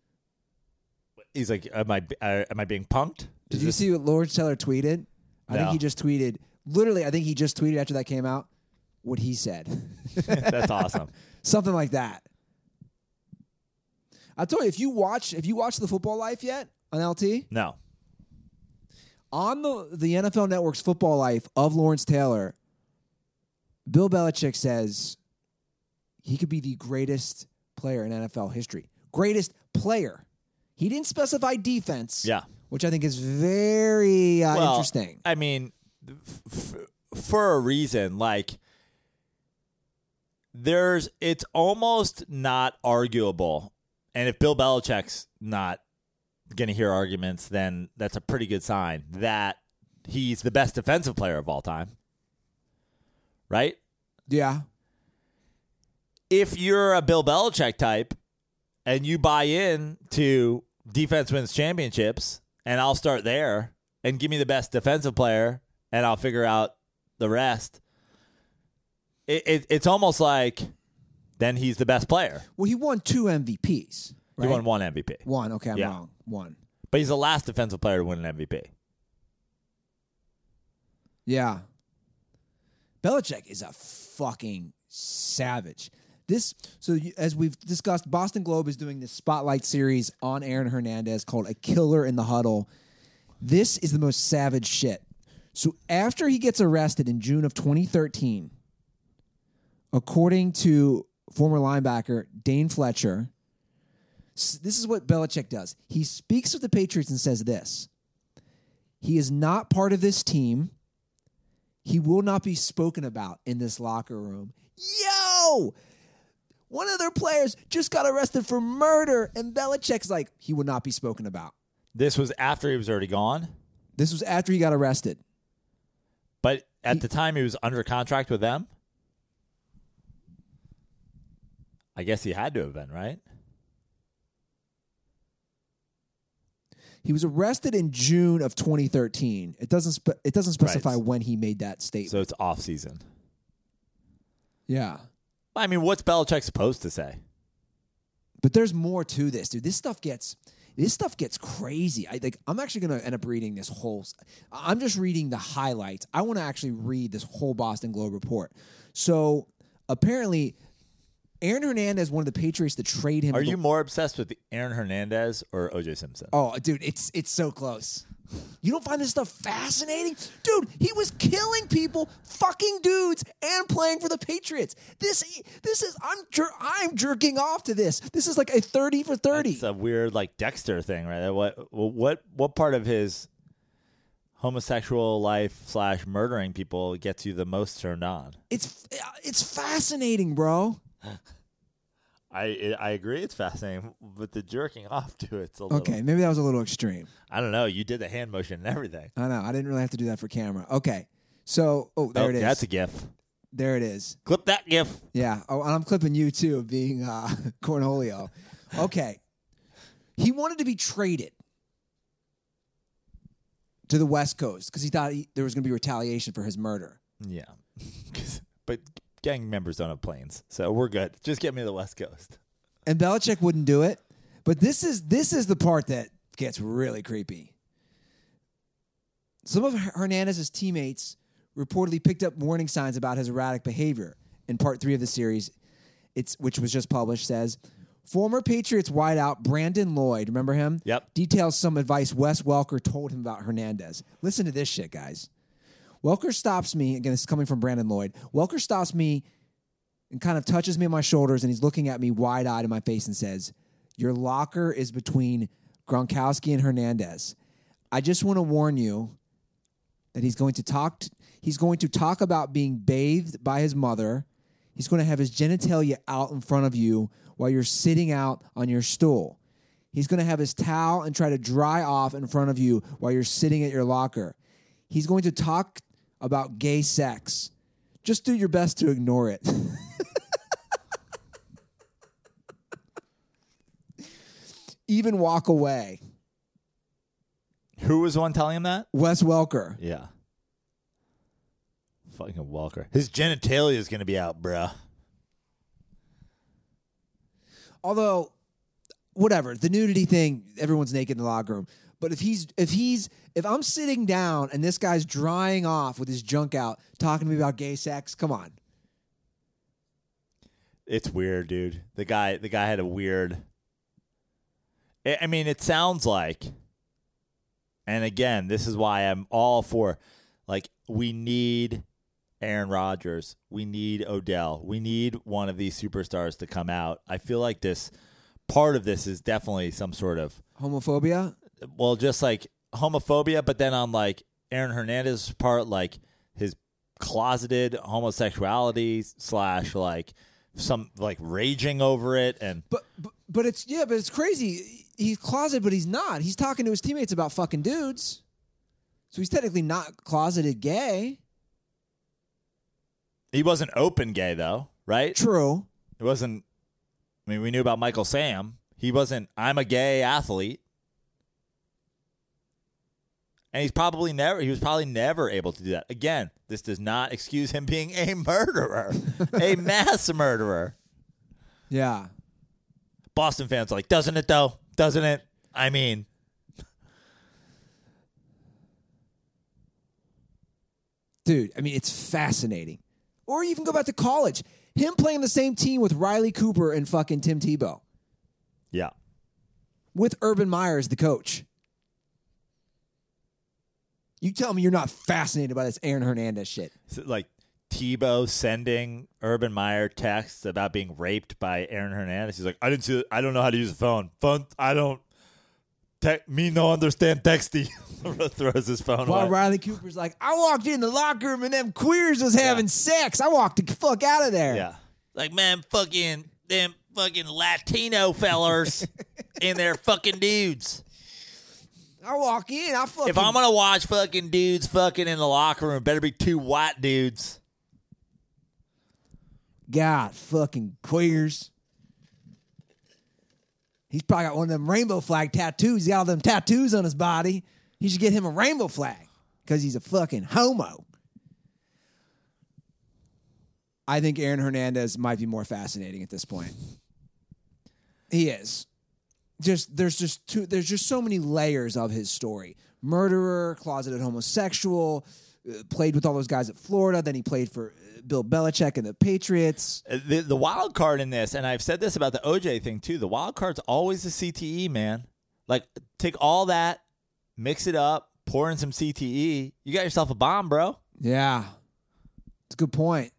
He's like, am I uh, am I being punked? Did Is you this- see what Lawrence Taylor tweeted? I think No. he just tweeted. Literally, I think he just tweeted after that came out what he said. That's awesome. something like that. I told you if you watch if you watch the Football Life yet on LT No, on the the NFL Network's Football Life of Lawrence Taylor, Bill Belichick says he could be the greatest player in NFL history. Greatest player. He didn't specify defense. Yeah. which I think is very uh, Well, interesting. I mean, f- f- for a reason, like there's, it's almost not arguable. And if Bill Belichick's not going to hear arguments, then that's a pretty good sign that he's the best defensive player of all time. Right? Yeah, if you're a Bill Belichick type and you buy in to defense wins championships, and I'll start there and give me the best defensive player, and I'll figure out the rest. It, it, it's almost like then he's the best player. well, he won two MVPs. Right? He won one MVP, One. Okay, I'm Yeah. wrong. One. but he's the last defensive player to win an MVP. Yeah. Belichick is a fucking savage. This so you, as we've discussed, Boston Globe is doing this spotlight series on Aaron Hernandez called "A Killer in the Huddle." This is the most savage shit. So after he gets arrested in June of 2013, according to former linebacker Dane Fletcher, this is what Belichick does. He speaks with the Patriots and says this. He is not part of this team. He will not be spoken about in this locker room. Yo! One of their players just got arrested for murder, and Belichick's like, he will not be spoken about. This was after he was already gone, This was after he got arrested. but at the time he was under contract with them. I guess he had to have been, right? He was arrested in June of 2013. It doesn't spe- it doesn't specify Right. when he made that statement. So it's off season. yeah. I mean, what's Belichick supposed to say? But there's more to this, dude. This stuff gets this stuff gets crazy. I like I'm actually going to end up reading this whole s- I'm just reading the highlights. I want to actually read this whole Boston Globe report. So, apparently Aaron Hernandez wanted the Patriots to trade him Are the- you more obsessed with Aaron Hernandez or OJ Simpson? Oh, dude, it's it's so close. You don't find this stuff fascinating? Dude, he was killing people, fucking dudes, and playing for the Patriots. This this is I'm jer- I'm jerking off to this. This is like a 30 for 30. It's a weird like Dexter thing, right? What what what part of his homosexual life slash murdering people gets you the most turned on? It's it's fascinating, bro. I I agree, it's fascinating, but the jerking off to it's a little. Okay, maybe that was a little extreme. I don't know. You did the hand motion and everything. I know. I didn't really have to do that for camera. Okay. So, oh, there oh, it is. That's a gif. there it is. Clip that gif. Yeah. Oh, and I'm clipping you too, being uh, Cornholio. Okay. He wanted to be traded to the West Coast because he thought he, there was going to be retaliation for his murder. Yeah, but gang members don't have planes, so we're good. Just get me to the West Coast. And Belichick wouldn't do it. But this is this is the part that gets really creepy. Some of Hernandez's teammates reportedly picked up warning signs about his erratic behavior. In part three of the series, it's which was just published, says former Patriots wideout Brandon Lloyd, remember him? Yep. Details some advice Wes Welker told him about Hernandez. Listen to this shit, guys. Welker stops me again. This is coming from Brandon Lloyd. Welker stops me and kind of touches me on my shoulders, and he's looking at me wide eyed in my face and says, "Your locker is between Gronkowski and Hernandez. I just want to warn you that he's going to talk. t- he's going to talk about being bathed by his mother. He's going to have his genitalia out in front of you while you're sitting out on your stool. He's going to have his towel and try to dry off in front of you while you're sitting at your locker. He's going to talk about gay sex. Just do your best to ignore it." Even walk away. Who was the one telling him that? Wes Welker. Yeah. Fucking Walker. His genitalia is going to be out, bruh. Although, whatever the nudity thing, everyone's naked in the locker room. But if he's if he's if I'm sitting down and this guy's drying off with his junk out, talking to me about gay sex, come on. It's weird, dude. The guy, the guy had a weird. I mean, it sounds like, and again, this is why I'm all for, like, we need Aaron Rodgers, we need Odell, we need one of these superstars to come out. I feel like this part of this is definitely some sort of, Homophobia. well, just like homophobia, but then on like Aaron Hernandez's part, like his closeted homosexuality slash like some like raging over it and But, but but it's yeah, but it's crazy. He's closeted, but he's not. He's talking to his teammates about fucking dudes. So he's technically not closeted gay. he wasn't open gay though, right? True. It wasn't. I mean, we knew about Michael Sam. He wasn't. I'm a gay athlete, and he's probably never. He was probably never able to do that. Again, this does not excuse him being a murderer, a mass murderer. Yeah. Boston fans are like, doesn't it though? Doesn't it? I mean, Dude, I mean, it's fascinating. Or you even go back to college. Him playing the same team with Riley Cooper and fucking Tim Tebow, yeah. with Urban Meyer as the coach. You tell me you're not fascinated by this Aaron Hernandez shit. Is like Tebow sending Urban Meyer texts about being raped by Aaron Hernandez. He's like, I didn't see. I don't know how to use a phone. Phone. I don't. Te- me no understand texty. Throws his phone While away. Riley Cooper's like, I walked in the locker room and them queers was having sex. I walked the fuck out of there. Yeah. Like, man, fucking them fucking Latino fellers and their fucking dudes. I walk in, I fucking. If I'm gonna watch fucking dudes fucking in the locker room, better be two white dudes. God, fucking queers. He's probably got one of them rainbow flag tattoos. He got all them tattoos on his body. He should get him a rainbow flag because he's a fucking homo. I think Aaron Hernandez might be more fascinating at this point. He is. Just there's just two there's just so many layers of his story. Murderer, closeted homosexual, uh, played with all those guys at Florida, then he played for uh, Bill Belichick and the Patriots. Uh, The, the wild card in this, and I've said this about the OJ thing too. The wild card's always the CTE, man. Like, take all that, mix it up, pour in some CTE. You got yourself a bomb, bro. Yeah. It's a good point.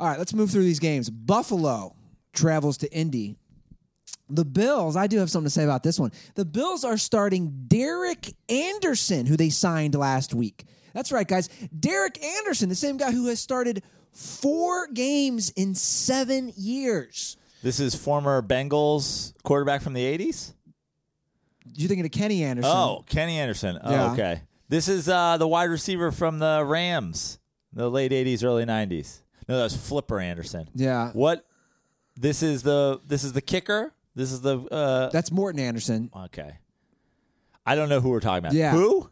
All right, let's move through these games. Buffalo travels to Indy. The Bills, I do have something to say about this one. The Bills are starting Derek Anderson, who they signed last week. That's right, guys. Derek Anderson, the same guy who has started four games in seven years. This is former Bengals quarterback from the '80s. You're thinking of Kenny Anderson. Oh, Kenny Anderson. Oh, Yeah. okay. This is uh, the wide receiver from the Rams, the late '80s, early '90s. No, that was Flipper Anderson. Yeah. What? This is the this is the kicker. This is the uh, That's Morten Andersen. okay. I don't know who we're talking about. Yeah. Who?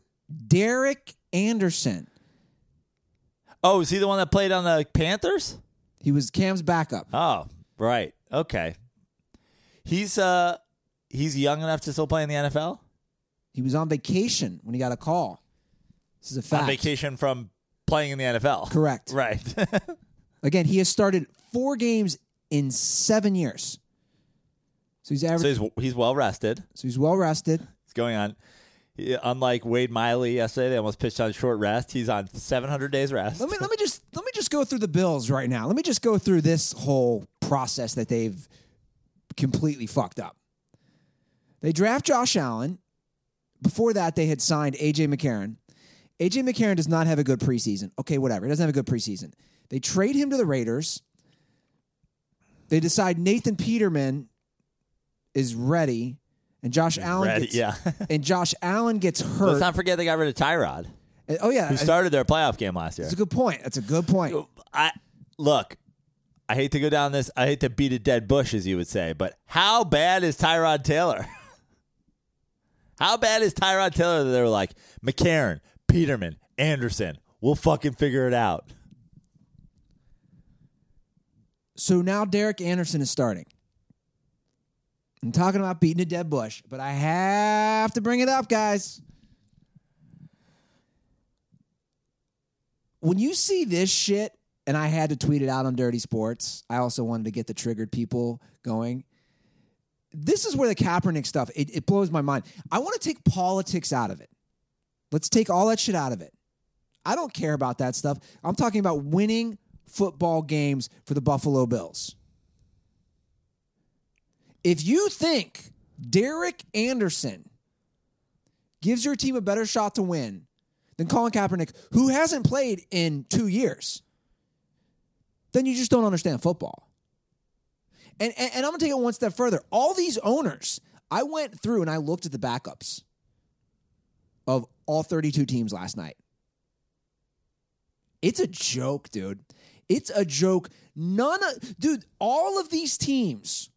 Derek Anderson. Oh, is he the one that played on the Panthers? He was Cam's backup. Oh, right. Okay. He's uh he's young enough to still play in the NFL. He was on vacation when he got a call. This is a fact. On vacation from playing in the NFL. Correct. Right. Again, he has started four games in seven years. So he's average. so he's he's well rested. So he's, well rested. He's going on. he- unlike Wade Miley yesterday, they almost pitched on short rest. He's on 700 days rest. Let me let me just let me just go through the Bills right now. Let me just go through this whole process that they've completely fucked up. They draft Josh Allen. Before that, they had signed AJ McCarron. AJ McCarron does not have a good preseason. Okay, whatever. He doesn't have a good preseason. They trade him to the Raiders. They decide Nathan Peterman is ready, and Josh Allen ready, gets, yeah. and Josh Allen gets hurt. Let's not forget they got rid of Tyrod, oh yeah, who started their playoff game last year. that's a good point. That's a good point. I look. I hate to go down this. I hate to beat a dead bush, as you would say. But how bad is Tyrod Taylor? how bad is Tyrod Taylor that they were like McCarron, Peterman, Anderson? We'll fucking figure it out. So now Derek Anderson is starting. I'm talking about beating a dead bush, but I have to bring it up, guys. When you see this shit, and I had to tweet it out on Dirty Sports, I also wanted to get the triggered people going. This is where the Kaepernick stuff, it, it blows my mind. I want to take politics out of it. Let's take all that shit out of it. I don't care about that stuff. I'm talking about winning football games for the Buffalo Bills. If you think Derek Anderson gives your team a better shot to win than Colin Kaepernick, who hasn't played in two years, then you just don't understand football. And, and, and I'm going to take it one step further. All these owners, I went through and I looked at the backups of all 32 teams last night. It's a joke, dude. It's a joke. None of, dude, all of these teams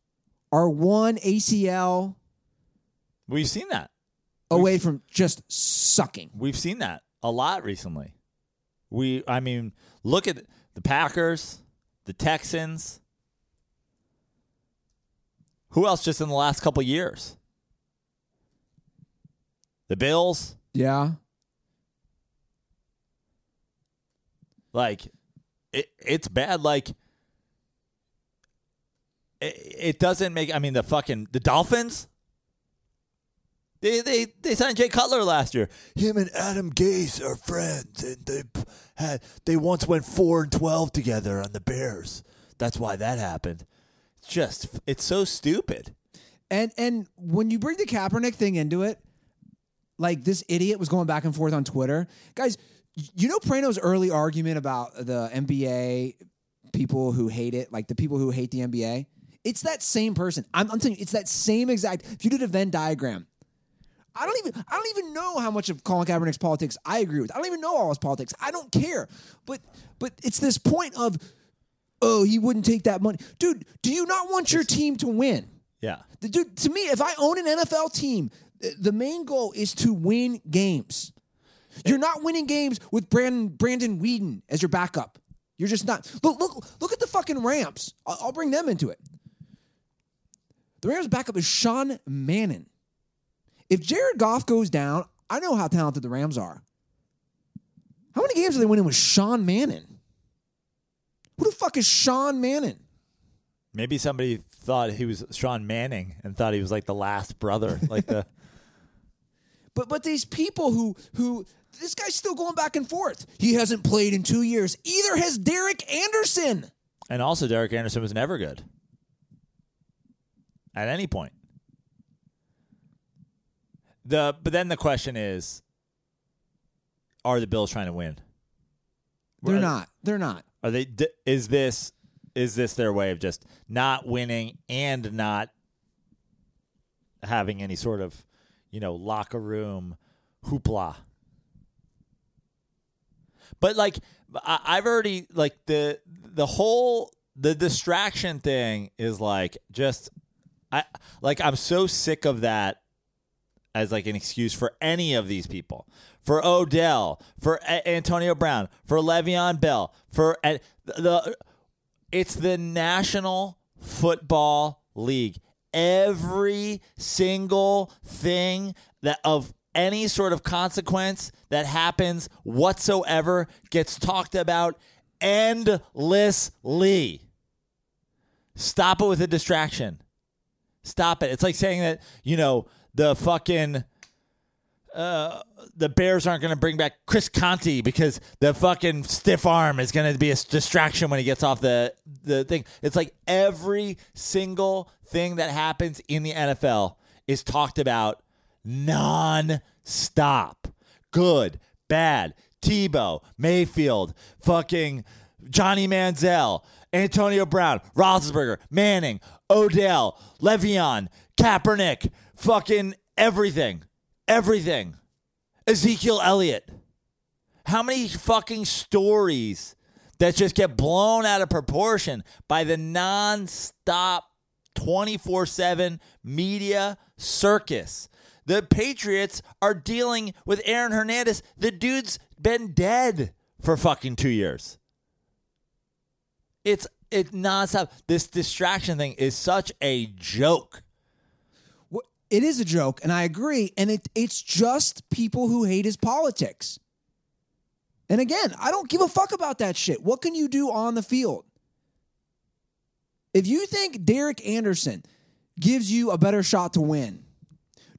are one ACL We've seen that. away from just sucking. We've seen that a lot recently. We, I mean, look at the Packers, the Texans. Who else just in the last couple years? The Bills. Yeah. Like, it, it's bad. Like, it, doesn't make. I mean, the fucking the Dolphins. They they they signed Jay Cutler last year. Him and Adam Gase are friends, and they had they once went four and twelve together on the Bears. That's why that happened. Just it's so stupid. And and when you bring the Kaepernick thing into it, like this idiot was going back and forth on Twitter, guys. You know Prano's early argument about the NBA people who hate it, like the people who hate the NBA. It's that same person. I'm, I'm telling you, it's that same exact. If you did a Venn diagram, I don't even I don't even know how much of Colin Kaepernick's politics I agree with. I don't even know all his politics. I don't care. But but it's this point of oh, he wouldn't take that money. Dude, do you not want your team to win? Yeah. The- Dude, to me, if I own an NFL team, th- the main goal is to win games. You're not winning games with Brandon Brandon Weeden as your backup. You're just not. Look, look, look at the fucking Rams. I'll, I'll bring them into it. The Rams' backup is Sean Mannion. If Jared Goff goes down, I know how talented the Rams are. How many games are they winning with Sean Mannion? Who the fuck is Sean Mannion? Maybe somebody thought he was Sean Manning and thought he was like the last brother, like the But but these people who who this guy's still going back and forth. He hasn't played in two years. Either has Derek Anderson. And also, Derek Anderson was never good at any point. The but then the question is, are the Bills trying to win? They're Are- not. They're not. Are they? d- Is this is this their way of just not winning and not having any sort of you know locker room hoopla? But like I, I've already like the the whole the distraction thing is like just I like I'm so sick of that as like an excuse for any of these people. For Odell, for A- Antonio Brown, for Le'Veon Bell, for and the it's the National Football League. Every single thing that of any sort of consequence that happens whatsoever gets talked about endlessly. Stop it with a distraction. Stop it. It's like saying that, you know, the fucking uh, the Bears aren't going to bring back Chris Conti because the fucking stiff arm is going to be a distraction when he gets off the the thing. It's like every single thing that happens in the NFL is talked about non-stop. Good, bad, Tebow, Mayfield, fucking Johnny Manziel, Antonio Brown, Roethlisberger, Manning, Odell, Le'Veon, Kaepernick, fucking everything, everything. Ezekiel Elliott. How many fucking stories that just get blown out of proportion by the non-stop 24/7 media circus? The Patriots are dealing with Aaron Hernandez. The dude's been dead for fucking 2 years. It's it nonstop. This distraction thing is such a joke. It is a joke, and I agree. And it it's just people who hate his politics. And again, I don't give a fuck about that shit. What can you do on the field? If you think Derek Anderson gives you a better shot to win,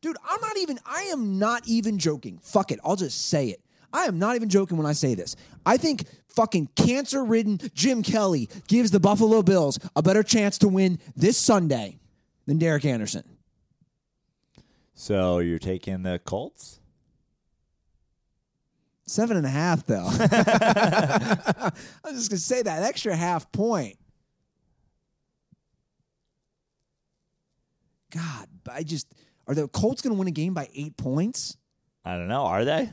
dude, I'm not even, I am not even joking. Fuck it. I'll just say it. I am not even joking when I say this. I think fucking cancer ridden Jim Kelly gives the Buffalo Bills a better chance to win this Sunday than Derek Anderson. So you're taking the Colts? Seven and a half, though. I was just gonna say that extra half point. God, I just are the Colts gonna win a game by eight points? I don't know. Are they?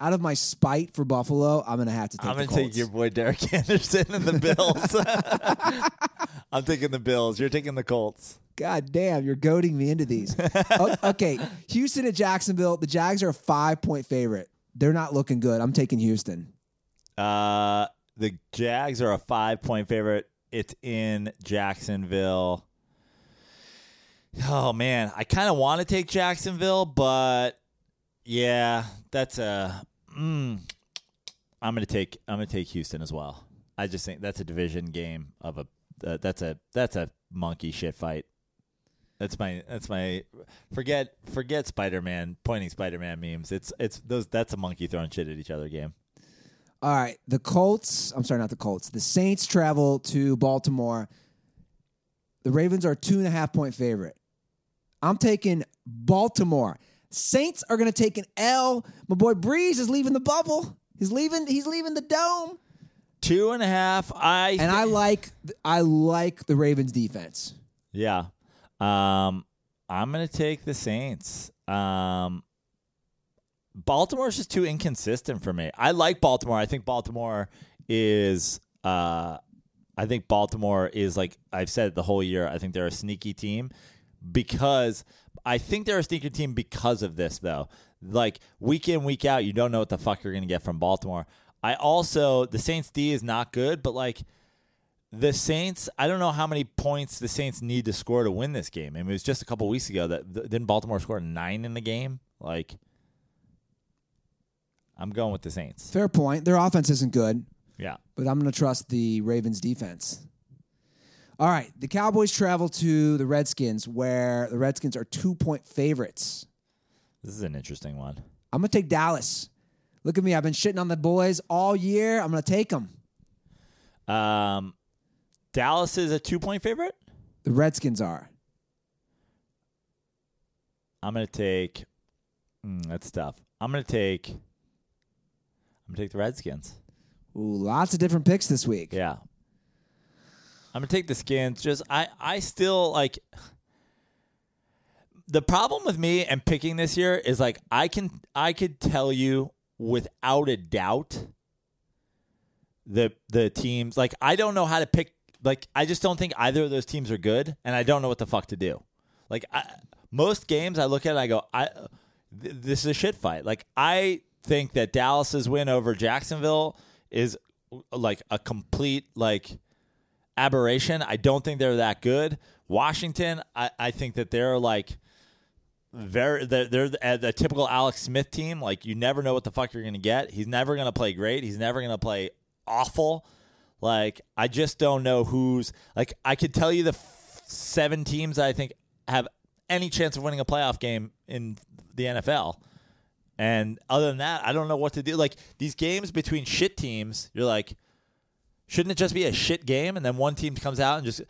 Out of my spite for Buffalo, I'm gonna have to take. I'm to take your boy Derek Anderson and the Bills. I'm taking the Bills. You're taking the Colts. God damn, you're goading me into these. Okay, Houston at Jacksonville. The Jags are a five point favorite. They're not looking good. I'm taking Houston. Uh, the Jags are a five point favorite. It's in Jacksonville. Oh man, I kind of want to take Jacksonville, but yeah, that's a. Mm, I'm gonna take. I'm gonna take Houston as well. I just think that's a division game of a. Uh, that's a that's a monkey shit fight. That's my that's my forget forget Spider Man pointing Spider Man memes. It's it's those that's a monkey throwing shit at each other game. All right, the Colts. I'm sorry, not the Colts. The Saints travel to Baltimore. The Ravens are two and a half point favorite. I'm taking Baltimore. Saints are going to take an L. My boy Brees is leaving the bubble. He's leaving. He's leaving the dome. Two and a half. I And I like. I like the Ravens defense. yeah. Um, I'm gonna take the Saints. Um, Baltimore's just too inconsistent for me. I like Baltimore. I think Baltimore is. Uh, I think Baltimore is like I've said it the whole year. I think they're a sneaky team because I think they're a sneaky team because of this though. Like week in week out, you don't know what the fuck you're gonna get from Baltimore. I also the Saints D is not good, but like the Saints, I don't know how many points the Saints need to score to win this game. I mean, it was just a couple weeks ago that th- didn't Baltimore score nine in the game. Like, I'm going with the Saints. Fair point. Their offense isn't good, Yeah, but I'm going to trust the Ravens defense. All right, the Cowboys travel to the Redskins, where the Redskins are two point favorites. this is an interesting one. I'm going to take Dallas. Look at me. I've been shitting on the boys all year. I'm going to take them. Um, Dallas is a two point favorite. The Redskins are. I'm gonna take. Mm, that's tough. I'm gonna take. I'm gonna take the Redskins. Ooh, lots of different picks this week. Yeah. I'm gonna take the skins. Just I I still like the problem with me and picking this year is like I can I could tell you without a doubt the the teams like I don't know how to pick like I just don't think either of those teams are good and I don't know what the fuck to do. Like I, most games I look at it, I go I th- this is a shit fight. Like I think that Dallas's win over Jacksonville is like a complete like aberration. I don't think they're that good. Washington, I, I think that they're like very they're, they're the, uh, the typical Alex Smith team. Like you never know what the fuck you're gonna get. He's never gonna play great. He's never gonna play awful. Like I just don't know who's like I could tell you the f- seven teams I think have any chance of winning a playoff game in the NFL. And other than that, I don't know what to do. Like these games between shit teams, you're like, shouldn't it just be a shit game? And then one team comes out and just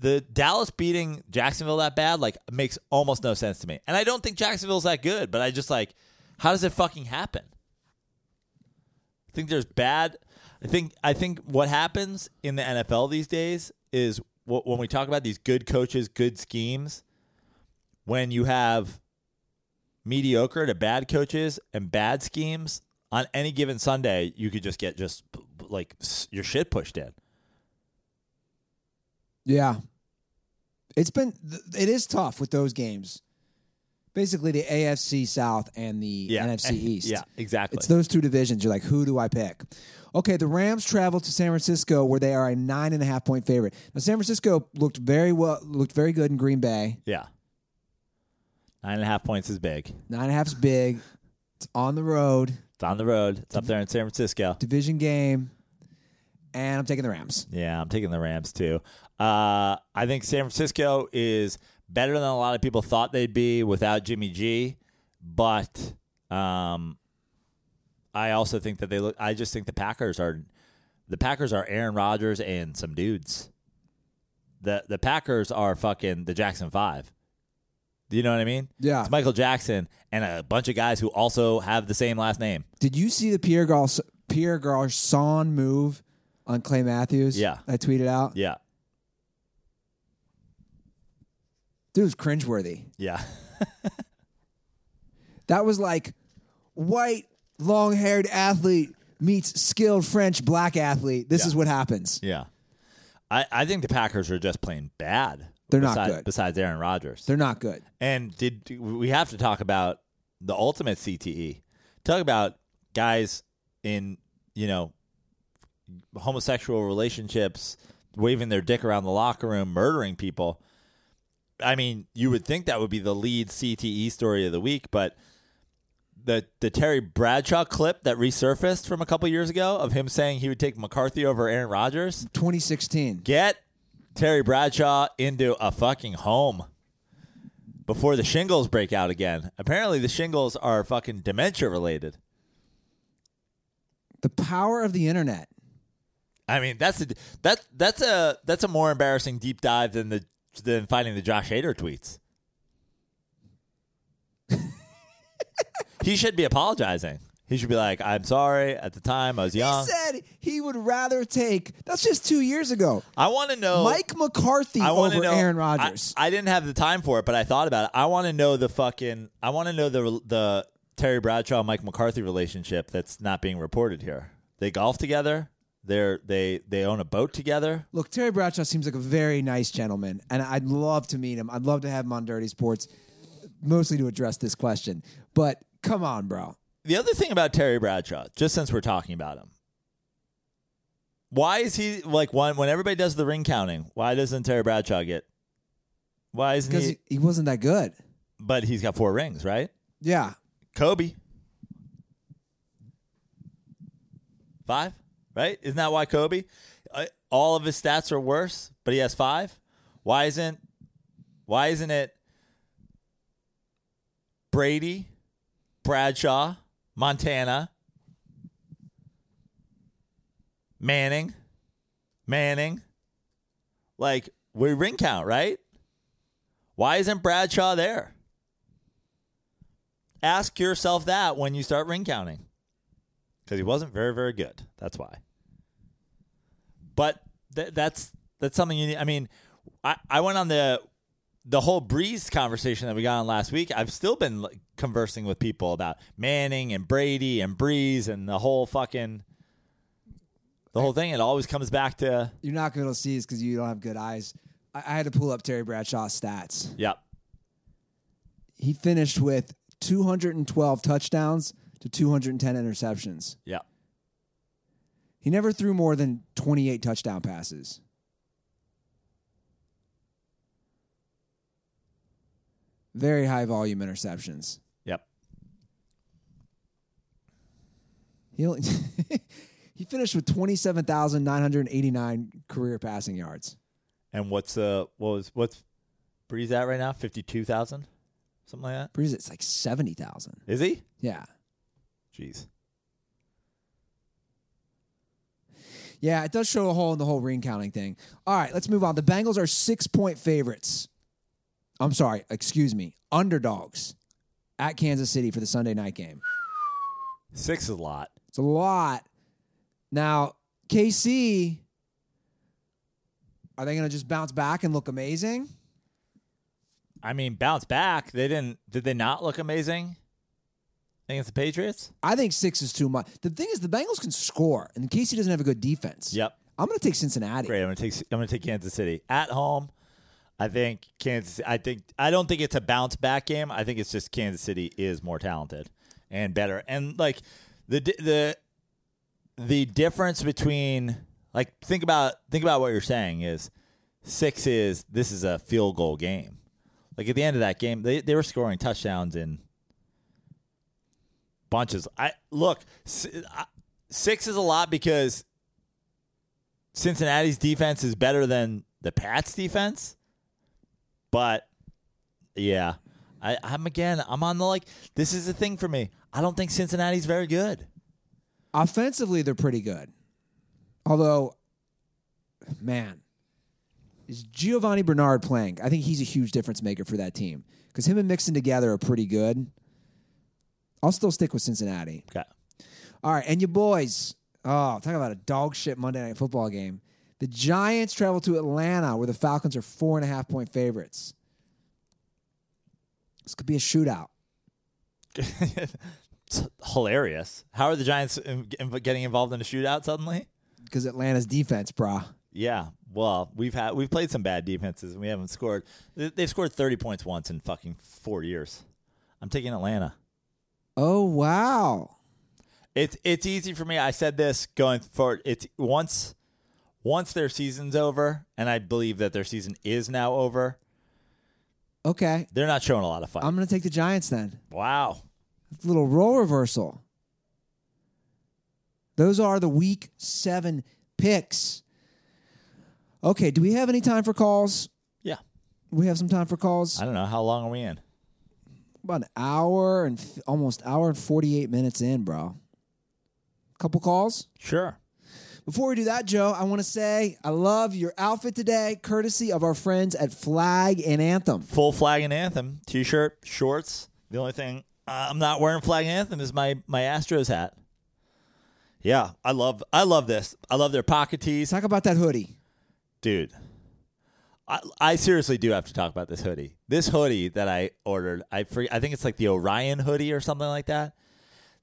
the Dallas beating Jacksonville that bad, like makes almost no sense to me. And I don't think Jacksonville's that good, but I just like, how does it fucking happen? I think there's bad. I think I think what happens in the NFL these days is when we talk about these good coaches, good schemes, when you have mediocre to bad coaches and bad schemes on any given Sunday, you could just get just like your shit pushed in. Yeah. it's been it is tough with those games. Basically the AFC South and the NFC eh, East. Yeah, exactly. It's those two divisions. You're like, who do I pick? Okay, the Rams travel to San Francisco where they are a nine and a half point favorite. Now San Francisco looked very well looked very good in Green Bay. yeah. Nine and a half points is big. Nine and a half's big. It's on the road. It's on the road. It's up there in San Francisco. Division game. And I'm taking the Rams. Yeah, I'm taking the Rams too. Uh, I think San Francisco is better than a lot of people thought they'd be without Jimmy G, but um, I also think that they look. I just think the Packers are the Packers are Aaron Rodgers and some dudes. the The Packers are fucking the Jackson Five. Do you know what I mean? Yeah. it's Michael Jackson and a bunch of guys who also have the same last name. Did you see the Pierre Garç- Pierre Garçon move on Clay Matthews? Yeah. I tweeted out. Yeah, Dude was cringeworthy. yeah, That was like white, long haired athlete meets skilled French black athlete. This Yeah. is what happens. yeah. I I think the Packers are just playing bad. They're not besides, good. Besides Aaron Rodgers, They're not good. And did we have to talk about the ultimate CTE? Talk about guys in you know homosexual relationships, waving their dick around the locker room, murdering people. I mean, you would think that would be the lead CTE story of the week, but the the Terry Bradshaw clip that resurfaced from a couple years ago of him saying he would take McCarthy over Aaron Rodgers. 2016. Get Terry Bradshaw into a fucking home. before the shingles break out again. Apparently, the shingles are fucking dementia related. The power of the internet. I mean, that's a that that's a that's a more embarrassing deep dive than the than finding the Josh Hader tweets. he should be apologizing. He should be like, "I'm sorry. At the time, I was young. He said he would rather take. That's just two years ago. I want to know Mike McCarthy I want to over know Aaron I- Rodgers. I, didn't have the time for it, but I thought about it. I want to know the fucking. I want to know the the Terry Bradshaw Mike McCarthy relationship that's not being reported here. They golf together. They're they they own a boat together. Look, Terry Bradshaw seems like a very nice gentleman, and I'd love to meet him. I'd love to have him on Dirty Sports, mostly to address this question. But come on, bro. The other thing about Terry Bradshaw, just since we're talking about him, why is he like when when everybody does the ring counting? Why doesn't Terry Bradshaw get? Why isn't Because he? he, he wasn't that good. But he's got four rings, right? Yeah. Kobe. Five, right? Isn't that why Kobe? Uh, all of his stats are worse, but he has five. Why isn't? Why isn't it? Brady, Bradshaw, Montana, Manning, Manning. Like we ring count, right? Why isn't Bradshaw there? Ask yourself that when you start ring counting. Because he wasn't very, very good. That's why. But th- that's that's something you need. I mean, I, I went on the the whole Brees conversation that we got on last week. I've still been conversing with people about Manning and Brady and Brees and the whole fucking the whole thing. It always comes back to You're not going to see this because you don't have good eyes. I, I had to pull up Terry Bradshaw's stats. yep. He finished with 212 touchdowns to 210 interceptions. Yep. He never threw more than 28 touchdown passes. Very high volume interceptions. Yep. He only he finished with 27,989 career passing yards. And what's uh what was what's Brees at right now? Fifty two thousand? Something like that? Brees, it's like 70,000. Is he? Yeah. Jeez. Yeah, it does show a hole in the whole ring counting thing. All right, let's move on. The Bengals are six point favorites. I'm sorry, excuse me, underdogs at Kansas City for the Sunday night game. Six is a lot. It's a lot. Now, KC, are they going to just bounce back and look amazing? I mean, bounce back. They didn't. Did they not look amazing against the Patriots? I think six is too much. The thing is, the Bengals can score, and KC doesn't have a good defense. Yep. I'm going to take Cincinnati. Great. I'm gonna take. I'm gonna take Kansas City at home. I think Kansas. I think. I don't think it's a bounce back game. I think it's just Kansas City is more talented and better. And like the the the difference between like think about think about what you're saying is six is this is a field goal game. Like at the end of that game, they they were scoring touchdowns in bunches. I look six is a lot because Cincinnati's defense is better than the Pats' defense, but yeah, I, I'm again. I'm on the like. This is the thing for me. I don't think Cincinnati's very good. Offensively, they're pretty good. Although, man, is Giovani Bernard playing? I think he's a huge difference maker for that team because him and Mixon together are pretty good. I'll still stick with Cincinnati. Okay. All right, and you boys. Oh, talk about a dog shit Monday night football game. The Giants travel to Atlanta, where the Falcons are four and a half point favorites. This could be a shootout. it's hilarious. How are the Giants in- in- getting involved in a shootout suddenly? Because Atlanta's defense, brah. Yeah. Well, we've had we've played some bad defenses and we haven't scored. they- They've scored 30 points once in fucking 4 years. I'm taking Atlanta. Oh wow. It's it's easy for me. I said this going forward. It's once once their season's over, and I believe that their season is now over. Okay. They're not showing a lot of fight. I'm going to take the Giants then. wow. little role reversal. Those are the week seven picks. Okay, do we have any time for calls? Yeah. We have some time for calls. I don't know how long are we in. About an hour and f- almost hour and forty eight minutes in, bro. Couple calls. Sure. Before we do that, Joe, I want to say I love your outfit today, courtesy of our friends at Flag and Anthem. Full flag and anthem t-shirt, shorts. The only thing uh, I'm not wearing flag and anthem is my my Astros hat. Yeah, I love I love this. I love their pocket tees, Talk about that hoodie. dude. I, I seriously do have to talk about this hoodie. This hoodie that I ordered, I forget, I think it's like the Orion hoodie or something like that.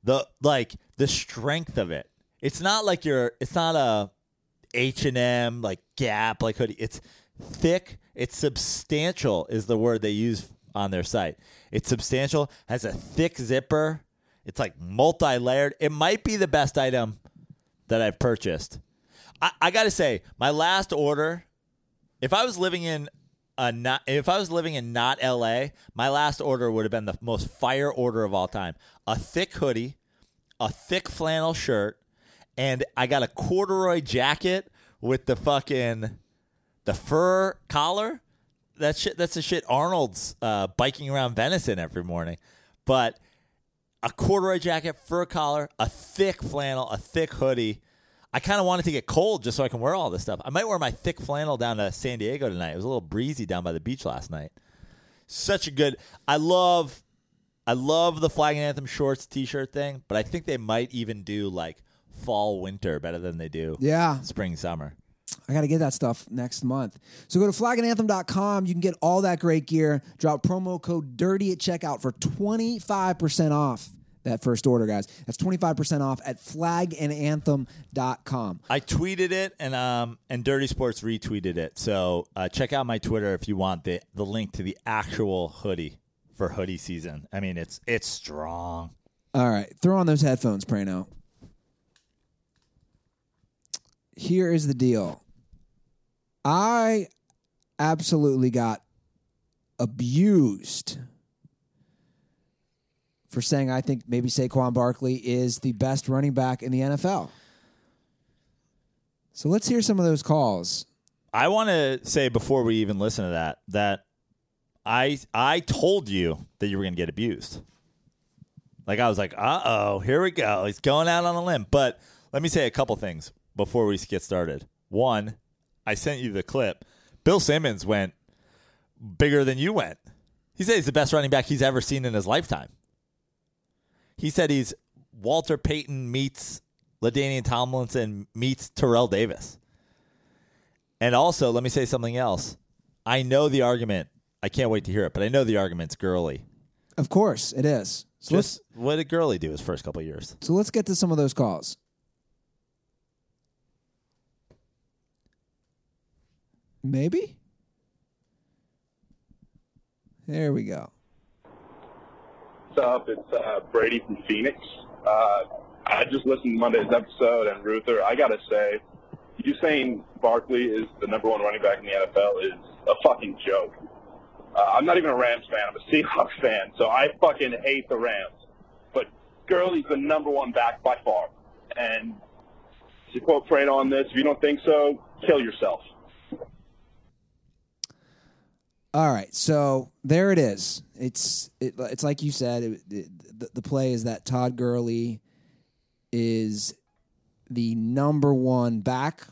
The like the strength of it. It's not like your it's not a H&M like Gap like hoodie. It's thick, it's substantial is the word they use on their site. It's substantial, has a thick zipper. It's like multi-layered. It might be the best item that I've purchased. I, I got to say, my last order if I was living in a not if I was living in not LA, my last order would have been the most fire order of all time. A thick hoodie, a thick flannel shirt, and I got a corduroy jacket with the fucking the fur collar. That shit that's the shit Arnold's uh, biking around Venice in every morning. But a corduroy jacket, fur collar, a thick flannel, a thick hoodie. I kind of wanted to get cold just so I can wear all this stuff. I might wear my thick flannel down to San Diego tonight. It was a little breezy down by the beach last night. Such a good. I love, I love the flag and anthem shorts t-shirt thing, but I think they might even do like fall winter better than they do Yeah, spring summer. I got to get that stuff next month. So go to flagandanthem.com. You can get all that great gear. Drop promo code DIRTY at checkout for 25% off that first order, guys. That's 25% off at flagandanthem.com. I tweeted it and um and Dirty Sports retweeted it. So uh, check out my Twitter if you want the the link to the actual hoodie for hoodie season. I mean it's it's strong. All right, throw on those headphones, Prano. Here is the deal. I absolutely got abused for saying I think maybe Saquon Barkley is the best running back in the NFL. So let's hear some of those calls. I want to say before we even listen to that that I I told you that you were going to get abused. Like I was like, "Uh oh, here we go. He's going out on a limb." But let me say a couple things before we get started. One, I sent you the clip. Bill Simmons went bigger than you went. He said he's the best running back he's ever seen in his lifetime. He said he's Walter Payton meets LaDainian Tomlinson meets Terrell Davis. And also, let me say something else. I know the argument. I can't wait to hear it, but I know the argument's Gurley. Of course, it is. So Just what did Gurley do his first couple of years? so let's get to some of those calls. Maybe. There we go. What's up? It's uh, Brady from Phoenix. Uh, I just listened to Monday's episode, and Ruther, I gotta say, you saying Barkley is the number one running back in the NFL is a fucking joke. Uh, I'm not even a Rams fan. I'm a Seahawks fan, so I fucking hate the Rams. But Gurley's the number one back by far. And to quote Fred on this, if you don't think so, kill yourself. All right, so there it is. It's it, it's like you said. It, it, the, the play is that Todd Gurley is the number one back.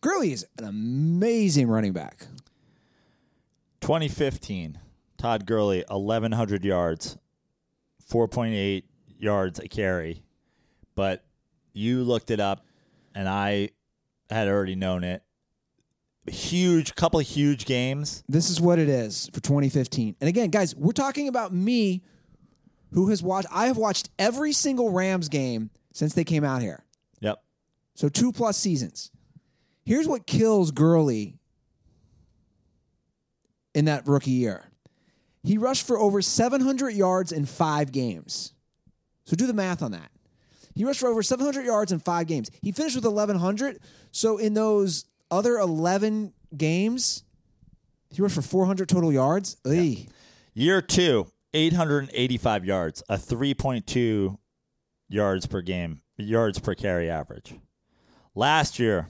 Gurley is an amazing running back. 2015, Todd Gurley, 1,100 yards, 4.8 yards a carry. But you looked it up, and I had already known it. Huge, couple of huge games. This is what it is for 2015. And again, guys, we're talking about me who has watched I have watched every single Rams game since they came out here. Yep. So two plus seasons. Here's what kills Gurley in that rookie year. He rushed for over 700 yards in five games. So do the math on that. He rushed for over 700 yards in five games. He finished with 1,100. So in those other 11 games, he rushed for 400 total yards. Ey. Year two, 885 yards, a 3.2 yards per game, yards per carry average. Last year,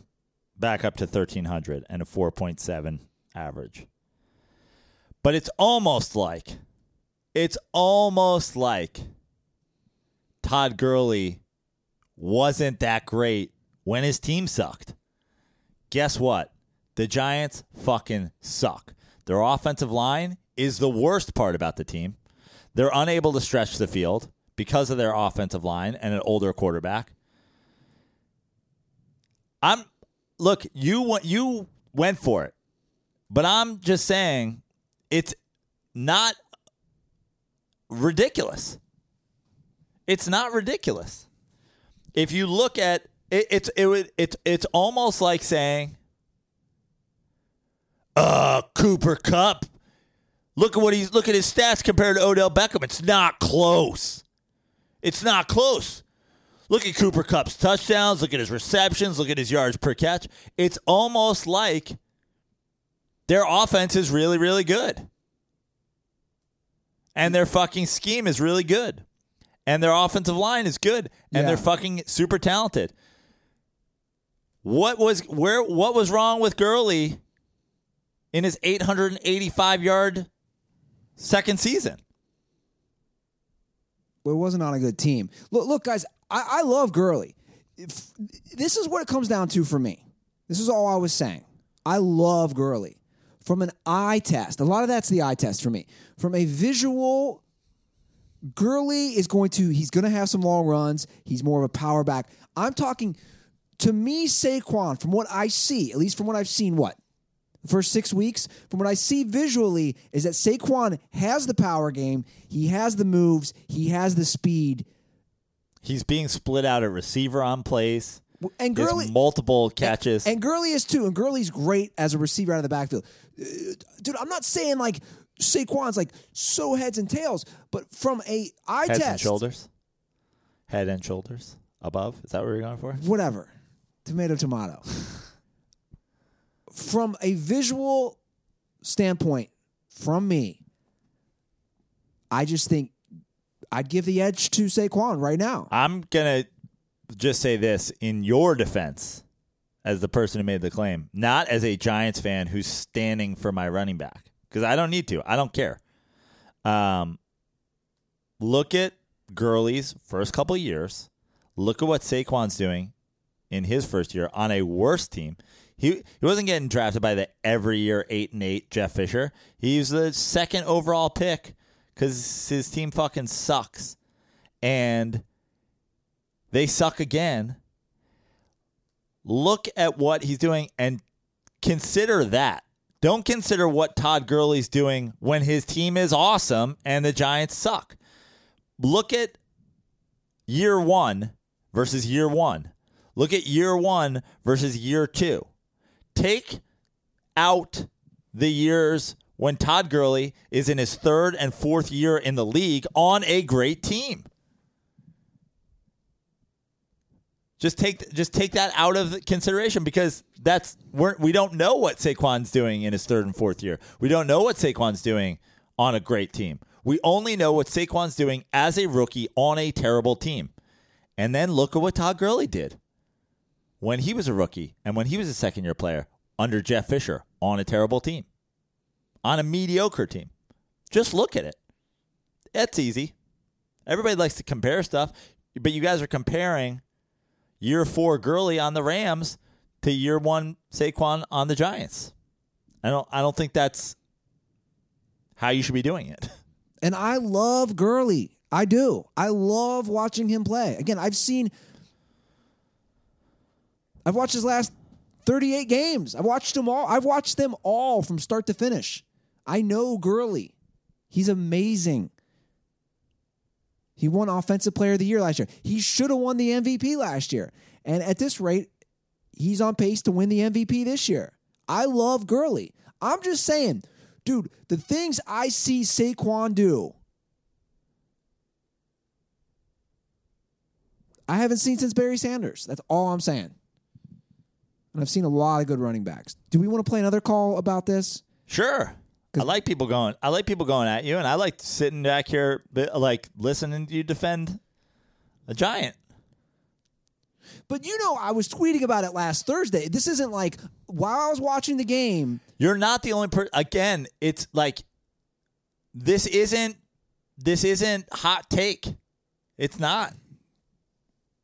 back up to 1,300 and a 4.7 average. But it's almost like, it's almost like Todd Gurley wasn't that great when his team sucked. Guess what? The Giants fucking suck. Their offensive line is the worst part about the team. They're unable to stretch the field because of their offensive line and an older quarterback. I'm look, you went you went for it. But I'm just saying it's not ridiculous. It's not ridiculous. If you look at it, it's it would it's it's almost like saying, "Uh, Cooper Kupp, look at what he's look at his stats compared to Odell Beckham. It's not close. It's not close. Look at Cooper Kupp's touchdowns. Look at his receptions. Look at his yards per catch. It's almost like their offense is really, really good. And their fucking scheme is really good. And their offensive line is good. And Yeah. they're fucking super talented. What was where what was wrong with Gurley in his 885 yard second season? Well, it wasn't on a good team. Look, look, guys, I, I love Gurley. If, this is what it comes down to for me. This is all I was saying. I love Gurley. From an eye test, a lot of that's the eye test for me. From a visual, Gurley is going to, he's going to have some long runs. He's more of a power back. I'm talking, to me, Saquon, from what I see, at least from what I've seen, what? the first six weeks, from what I see visually, is that Saquon has the power game, he has the moves, he has the speed, He's being split out at receiver on plays. and Gurley multiple catches. and Gurley is too, and Gurley's great as a receiver out of the backfield. Uh, Dude, I'm not saying like Saquon's like so heads and tails, but from a eye Heads test, and shoulders. Head and shoulders above. Is that what you're going for? whatever, tomato, tomato. from a visual standpoint, from me, I just think I'd give the edge to Saquon right now. I'm gonna just say this in your defense, as the person who made the claim, not as a Giants fan who's standing for my running back, because I don't need to. I don't care. Um, look at Gurley's first couple years. Look at what Saquon's doing in his first year on a worse team. He he wasn't getting drafted by the every year eight and eight Jeff Fisher. He was the second overall pick because his team fucking sucks, and they suck again. Look at what he's doing and consider that. Don't consider what Todd Gurley's doing when his team is awesome and the Giants suck. Look at year one versus year one. Look at year one versus year two. Take out the years when Todd Gurley is in his third and fourth year in the league on a great team. Just take just take that out of consideration because that's we're, we don't know what Saquon's doing in his third and fourth year. We don't know what Saquon's doing on a great team. We only know what Saquon's doing as a rookie on a terrible team. And then look at what Todd Gurley did when he was a rookie and when he was a second year player under Jeff Fisher on a terrible team, on a mediocre team. Just look at it. It's easy. Everybody likes to compare stuff, but you guys are comparing year four Gurley on the Rams to year one Saquon on the Giants. I don't. I don't think that's how you should be doing it. And I love Gurley. I do. I love watching him play. Again, I've seen I've watched his last 38 games. I've watched them all. I've watched them all from start to finish. I know Gurley. He's amazing. He won Offensive Player of the Year last year. He should have won the MVP last year. And at this rate, he's on pace to win the MVP this year. I love Gurley. I'm just saying, dude, the things I see Saquon do, I haven't seen since Barry Sanders. That's all I'm saying. And I've seen a lot of good running backs. Do we want to play another call about this? Sure. I like people going. I like people going at you, and I like sitting back here, like listening to you defend a giant. But you know, I was tweeting about it last Thursday. This isn't like while I was watching the game. You're not the only person. Again, it's like this isn't this isn't hot take. It's not.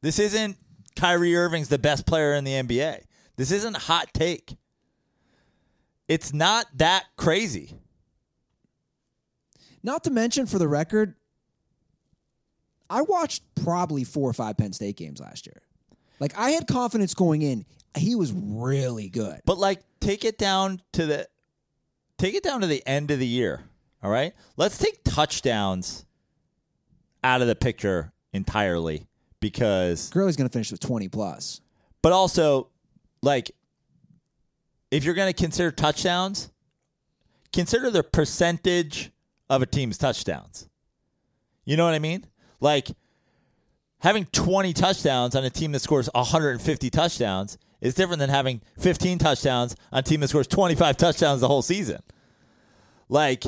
This isn't Kyrie Irving's the best player in the NBA. This isn't a hot take. It's not that crazy. Not to mention, for the record, I watched probably four or five Penn State games last year. Like I had confidence going in. He was really good. But like take it down to the take it down to the end of the year. All right? Let's take touchdowns out of the picture entirely because Gurley's going to finish with twenty plus. but also like if you're going to consider touchdowns, consider the percentage of a team's touchdowns. You know what I mean? Like having 20 touchdowns on a team that scores 150 touchdowns is different than having 15 touchdowns on a team that scores 25 touchdowns the whole season. Like,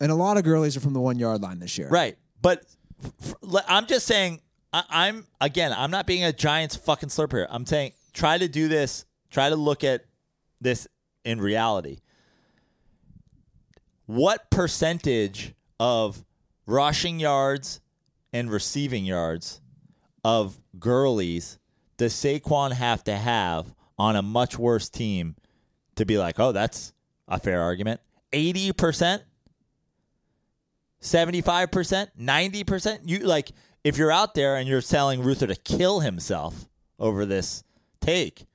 And a lot of Gurley's are from the one yard line this year. right. But f- f- I'm just saying, I, I'm, again, I'm not being a Giants fucking slurp here. I'm saying try to do this, try to look at this in reality. What percentage of rushing yards and receiving yards of Gurley's does Saquon have to have on a much worse team to be like, oh, that's a fair argument? 80%? 75%? 90%? You like if you're out there and you're telling Ruther to kill himself over this take,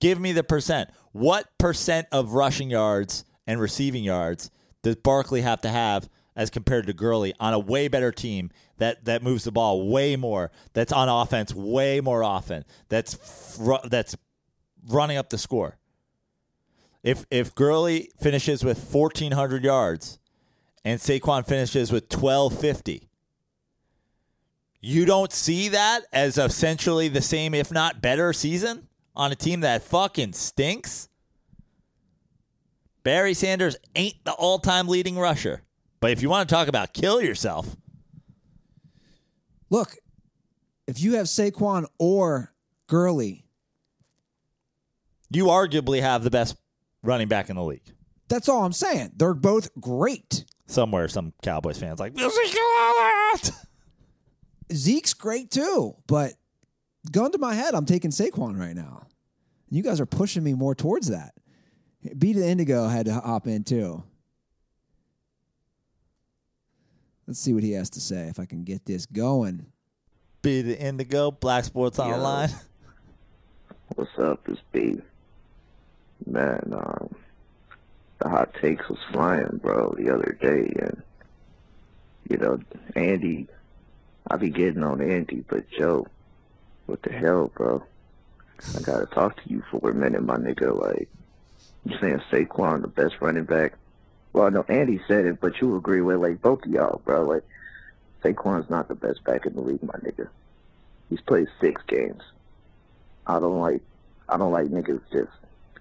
give me the percent. What percent of rushing yards and receiving yards does Barkley have to have as compared to Gurley on a way better team that, that moves the ball way more, that's on offense way more often, that's fr- that's running up the score? If if Gurley finishes with 1400 yards and Saquon finishes with 1250, you don't see that as essentially the same, if not better, season on a team that fucking stinks? Barry Sanders ain't the all time leading rusher. But if you want to talk about kill yourself, Look, if you have Saquon or Gurley, you arguably have the best running back in the league. that's all I'm saying. They're both great. Somewhere, some Cowboys fans like, Zeke's great too, but gun to my head, I'm taking Saquon right now. You guys are pushing me more towards that. Beat the Indigo had to hop in too. Let's see what he has to say if I can get this going. be the Indigo, Black Sports Online. What's up? It's B. Man, um, the hot takes was flying, bro, the other day, and you know, Andy, I be getting on Andy, but Joe, what the hell, bro? I gotta talk to you for a minute, my nigga. Like, you saying Saquon the best running back? Well, no, Andy said it, but you agree with like both of y'all, bro. Like, Saquon's not the best back in the league, my nigga. He's played six games. I don't like I don't like niggas just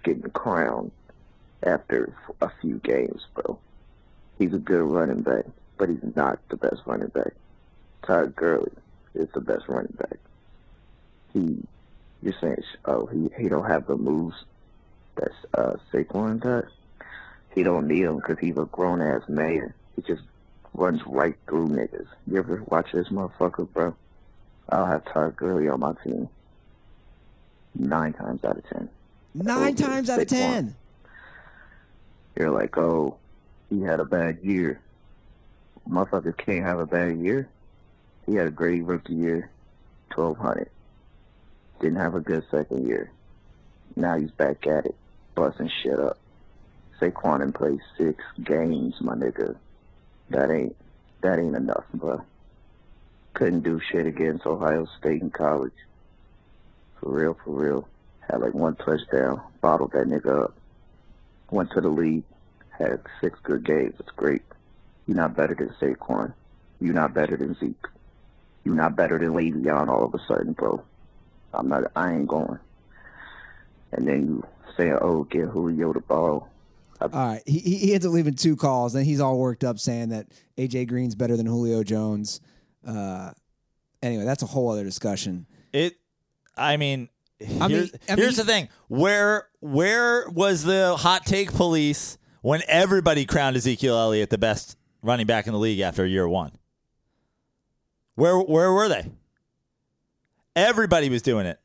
getting crowned after a few games, bro. He's a good running back, but he's not the best running back. Todd Gurley is the best running back. He, you're saying, oh, he he don't have the moves that uh, Saquon does. He don't need them because he's a grown ass man. He just runs right through niggas. You ever watch this motherfucker, bro? I'll have Todd Gurley on my team nine times out of ten. Nine times out of ten. You're like, oh, he had a bad year. Motherfuckers can't have a bad year. He had a great rookie year, twelve hundred. Didn't have a good second year. Now he's back at it, busting shit up. Saquon and played six games, my nigga. That ain't that ain't enough, bro. Couldn't do shit against Ohio State in college. For real, for real. Had like one touchdown, bottled that nigga up. Went to the league, had six good games. It's great. You're not better than Saquon. You're not better than Zeke. You're not better than Le'Veon all of a sudden, bro. I'm not. I ain't going. And then you say, "Oh, get Julio the ball." All right, he he he ends up leaving two calls, then he's all worked up saying that AJ Green's better than Julio Jones. Uh, anyway, that's a whole other discussion. It, I mean, I here's, mean- I here's mean- the thing: where where was the hot take police when everybody crowned Ezekiel Elliott the best running back in the league after year one? Where where were they? Everybody was doing it.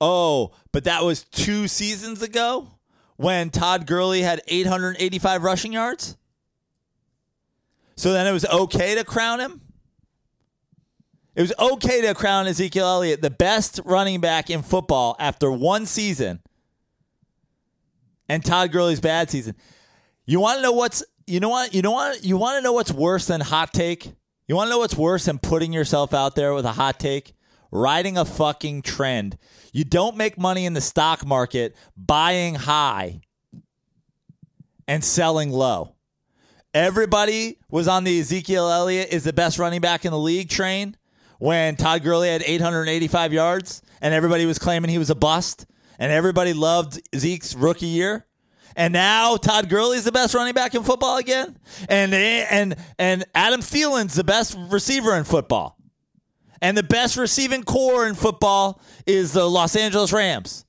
Oh, but that was two seasons ago when Todd Gurley had 885 rushing yards. So then it was okay to crown him. It was okay to crown Ezekiel Elliott the best running back in football after one season and Todd Gurley's bad season. You want to know what's you know what you know what you want to know what's worse than hot take? You want to know what's worse than putting yourself out there with a hot take? Riding a fucking trend. You don't make money in the stock market buying high and selling low. Everybody was on the Ezekiel Elliott is the best running back in the league train when Todd Gurley had 885 yards and everybody was claiming he was a bust and everybody loved Zeke's rookie year. And now Todd Gurley's the best running back in football again, and and and Adam Thielen's the best receiver in football, and the best receiving corps in football is the Los Angeles Rams,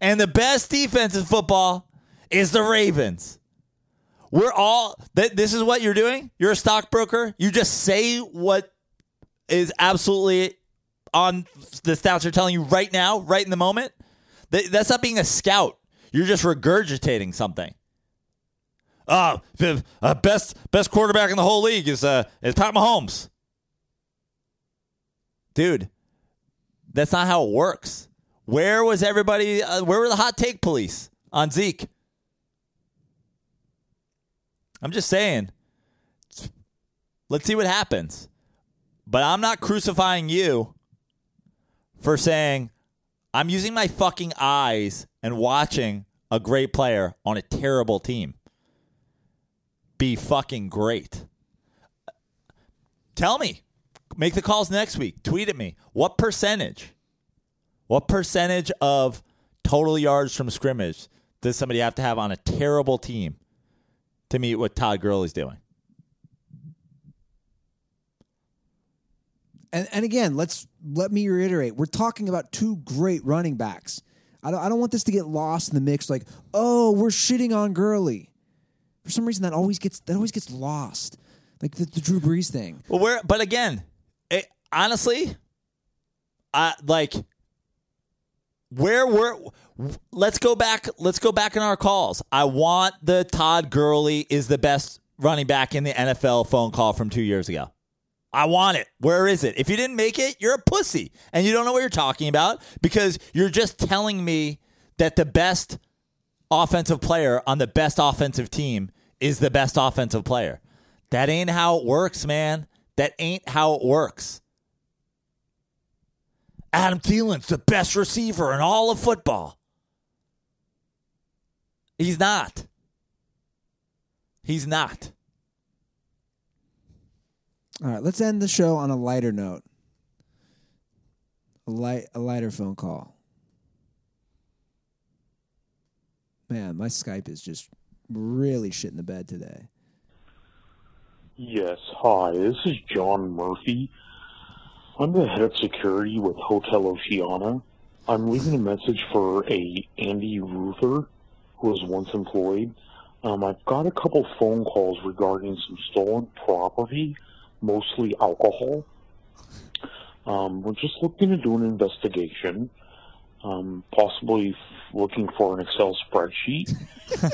and the best defense in football is the Ravens. We're all th- this is what you're doing. You're a stockbroker. You just say what is absolutely on the stats are telling you right now, right in the moment. That's not being a scout. You're just regurgitating something. The uh, best best quarterback in the whole league is uh is Pat Mahomes. Dude, that's not how it works. Where was everybody? Uh, where were the hot take police on Zeke? I'm just saying. Let's see what happens. But I'm not crucifying you for saying I'm using my fucking eyes and watching a great player on a terrible team be fucking great. Tell me. Make the calls next week. Tweet at me. What percentage? What percentage of total yards from scrimmage does somebody have to have on a terrible team to meet what Todd Gurley's doing? And and again, let's let me reiterate: we're talking about two great running backs. I don't, I don't want this to get lost in the mix. Like, oh, we're shitting on Gurley. For some reason, that always gets that always gets lost. Like the, the Drew Brees thing. Well, where? But again, it, honestly, I like where we're. Let's go back. Let's go back in our calls. I want the Todd Gurley is the best running back in the NFL phone call from two years ago. I want it. Where is it? If you didn't make it, you're a pussy and you don't know what you're talking about because you're just telling me that the best offensive player on the best offensive team is the best offensive player. That ain't how it works, man. That ain't how it works. Adam Thielen's the best receiver in all of football. He's not. He's not. All right, let's end the show on a lighter note. A light, a lighter phone call. Man, my Skype is just really shit in the bed today. Yes, hi, this is John Murphy. I'm the head of security with Hotel Oceana. I'm leaving a message for a Andy Ruther, who was once employed. Um, I've got a couple phone calls regarding some stolen property, mostly alcohol. Um, we're just looking to do an investigation, um, possibly f- looking for an Excel spreadsheet.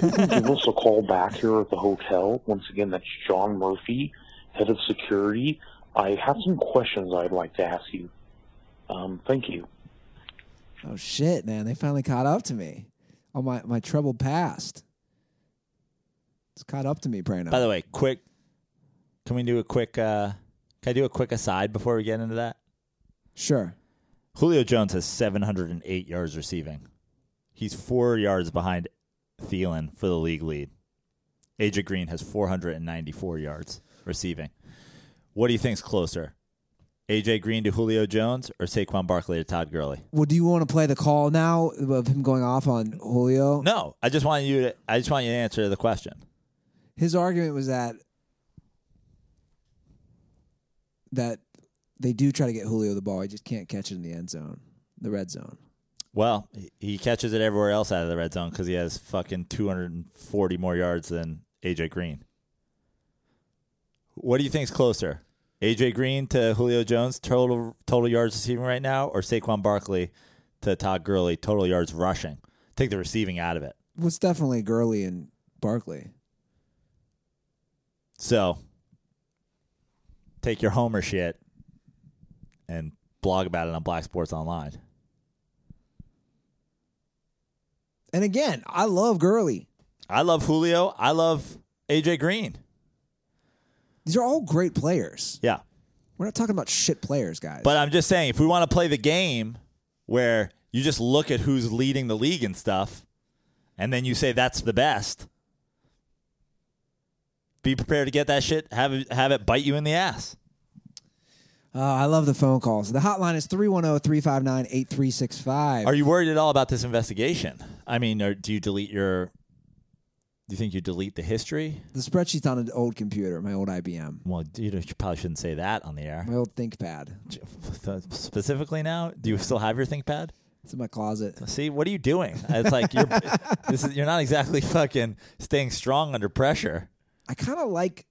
you can give us a call back here at the hotel. Once again, that's John Murphy, head of security. I have some questions I'd like to ask you. Um, thank you. Oh shit, man! They finally caught up to me. Oh my, my troubled past. It's caught up to me, Prano. By the way, quick. Can we do a quick? uh Can I do a quick aside before we get into that? sure. Julio Jones has 708 yards receiving. He's four yards behind Thielen for the league lead. AJ Green has 494 yards receiving. What do you think's closer? AJ Green to Julio Jones or Saquon Barkley to Todd Gurley? Well, do you want to play the call now of him going off on Julio? No, I just want you to. I just want you to answer the question. His argument was that that they do try to get Julio the ball. He just can't catch it in the end zone, the red zone. Well, he- he catches it everywhere else out of the red zone because he has fucking 240 more yards than AJ Green. What do you think's closer, AJ Green to Julio Jones total total yards receiving right now, or Saquon Barkley to Todd Gurley total yards rushing? Take the receiving out of it. Well, it's definitely Gurley and Barkley. So take your Homer shit and blog about it on Black Sports Online. And again, I love Gurley. I love Julio. I love AJ Green. These are all great players. Yeah. We're not talking about shit players, guys. But I'm just saying, if we want to play the game where you just look at who's leading the league and stuff, and then you say that's the best, be prepared to get that shit. Have it, have it bite you in the ass. Uh, I love the phone calls. The hotline is 310 359 8365. Are you worried at all about this investigation? I mean, or do you delete your? Do you think you delete the history? The spreadsheet's on an old computer, my old IBM, Well, you, know, you probably shouldn't say that on the air. my old ThinkPad. Specifically, now, do you still have your ThinkPad? It's in my closet. See, what are you doing? It's like you're this is you're not exactly fucking staying strong under pressure. I kind of like.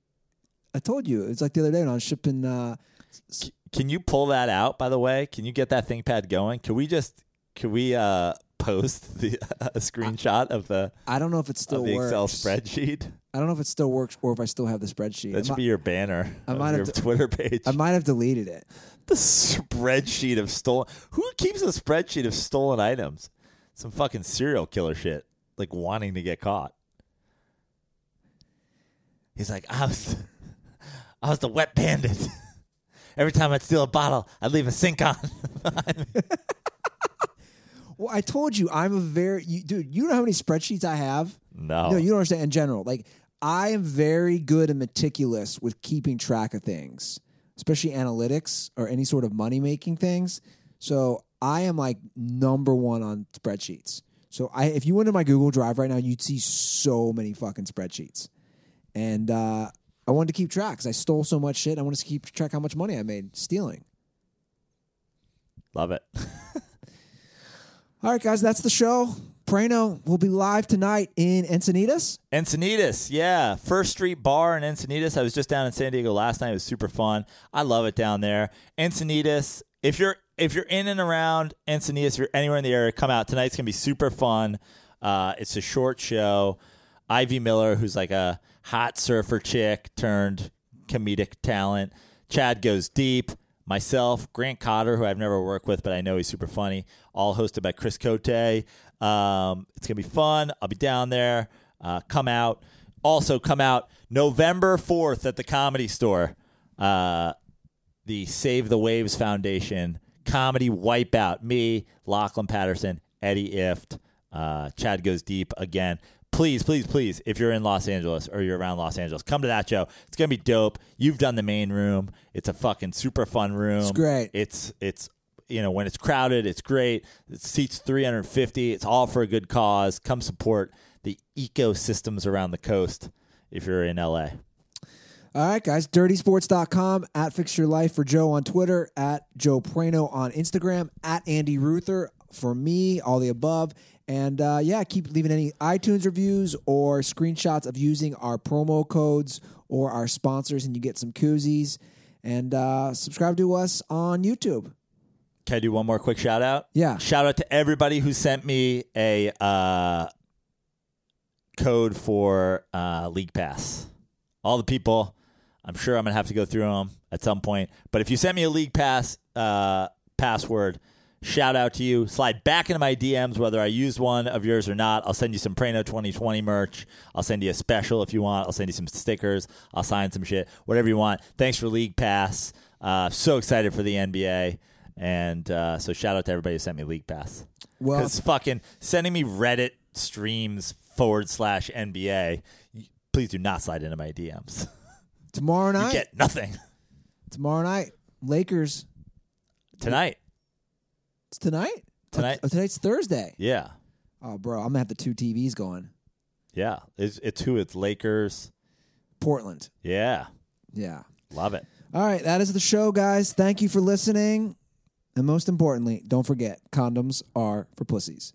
I told you it's like the other day when I was shipping. Uh, Can you pull that out? By the way, can you get that ThinkPad going? Can we just can we uh, post the a screenshot of the I don't know if it still the works. Excel spreadsheet? I don't know if it still works or if I still have the spreadsheet. That should be your banner I might have your to- Twitter page. I might have deleted it. the spreadsheet of stolen. Who keeps a spreadsheet of stolen items? Some fucking serial killer shit, like wanting to get caught. He's like, I was, I was the wet bandit. Every time I'd steal a bottle, I'd leave a sink on. Well, I told you I'm a very you, dude. You know how many spreadsheets I have? no, No, you don't understand. In general, like I am very good and meticulous with keeping track of things, especially analytics or any sort of money making things. So I am like number one on spreadsheets. So I, if you went to my Google Drive right now, you'd see so many fucking spreadsheets, and uh, I wanted to keep track because I stole so much shit. I wanted to keep track how much money I made stealing. love it. All right, guys, that's the show. Prano will be live tonight in Encinitas. Encinitas, yeah. First Street Bar in Encinitas. I was just down in San Diego last night. It was super fun. I love it down there. Encinitas. If you're if you're in and around Encinitas, if you're anywhere in the area, come out. Tonight's gonna be super fun. Uh, it's a short show. Ivy Miller, who's like a hot surfer chick turned comedic talent. Chad goes deep. Myself, Grant Cotter, who I've never worked with, but I know he's super funny. All hosted by Chris Cote. Um, it's gonna be fun. I'll be down there. Uh, come out. Also, come out November fourth at the Comedy Store. Uh, the Save the Waves Foundation comedy wipeout. Me, Lachlan Patterson, Eddie Ifft, uh, Chad goes deep again. Please, please, please, if you're in Los Angeles or you're around Los Angeles, come to that show. It's gonna be dope. You've done the main room. It's a fucking super fun room. It's great. It's it's you know when it's crowded, it's great. It seats 350. It's all for a good cause. Come support the ecosystems around the coast if you're in LA. All right, guys. Dirtysports.com at Fix Your Life for Joe on Twitter, at Joe Prano on Instagram, at Andy Ruther for me, all the above. And uh, yeah, keep leaving any iTunes reviews or screenshots of using our promo codes or our sponsors, and you get some koozies. And uh, subscribe to us on YouTube. Can I do one more quick shout out? Yeah. Shout out to everybody who sent me a uh, code for uh, League Pass. All the people. I'm sure I'm gonna have to go through them at some point. But if you send me a League Pass uh, password, shout out to you. Slide back into my DMs whether I used one of yours or not. I'll send you some Prano 2020 merch. I'll send you a special if you want. I'll send you some stickers. I'll sign some shit. Whatever you want. Thanks for League Pass. Uh, so excited for the NBA. And uh, so shout out to everybody who sent me League Pass. Well, Because fucking sending me Reddit streams forward slash NBA, please do not slide into my DMs. tomorrow You night, get nothing tomorrow night, Lakers. tonight. It's tonight. Tonight? Oh, tonight's Thursday. Yeah, Oh, bro, I'm gonna have the two TVs going. yeah. It's it's who? It's Lakers. Portland. Yeah, Yeah. love it. All right, that is the show, guys. Thank you for listening. And most importantly, don't forget condoms are for pussies.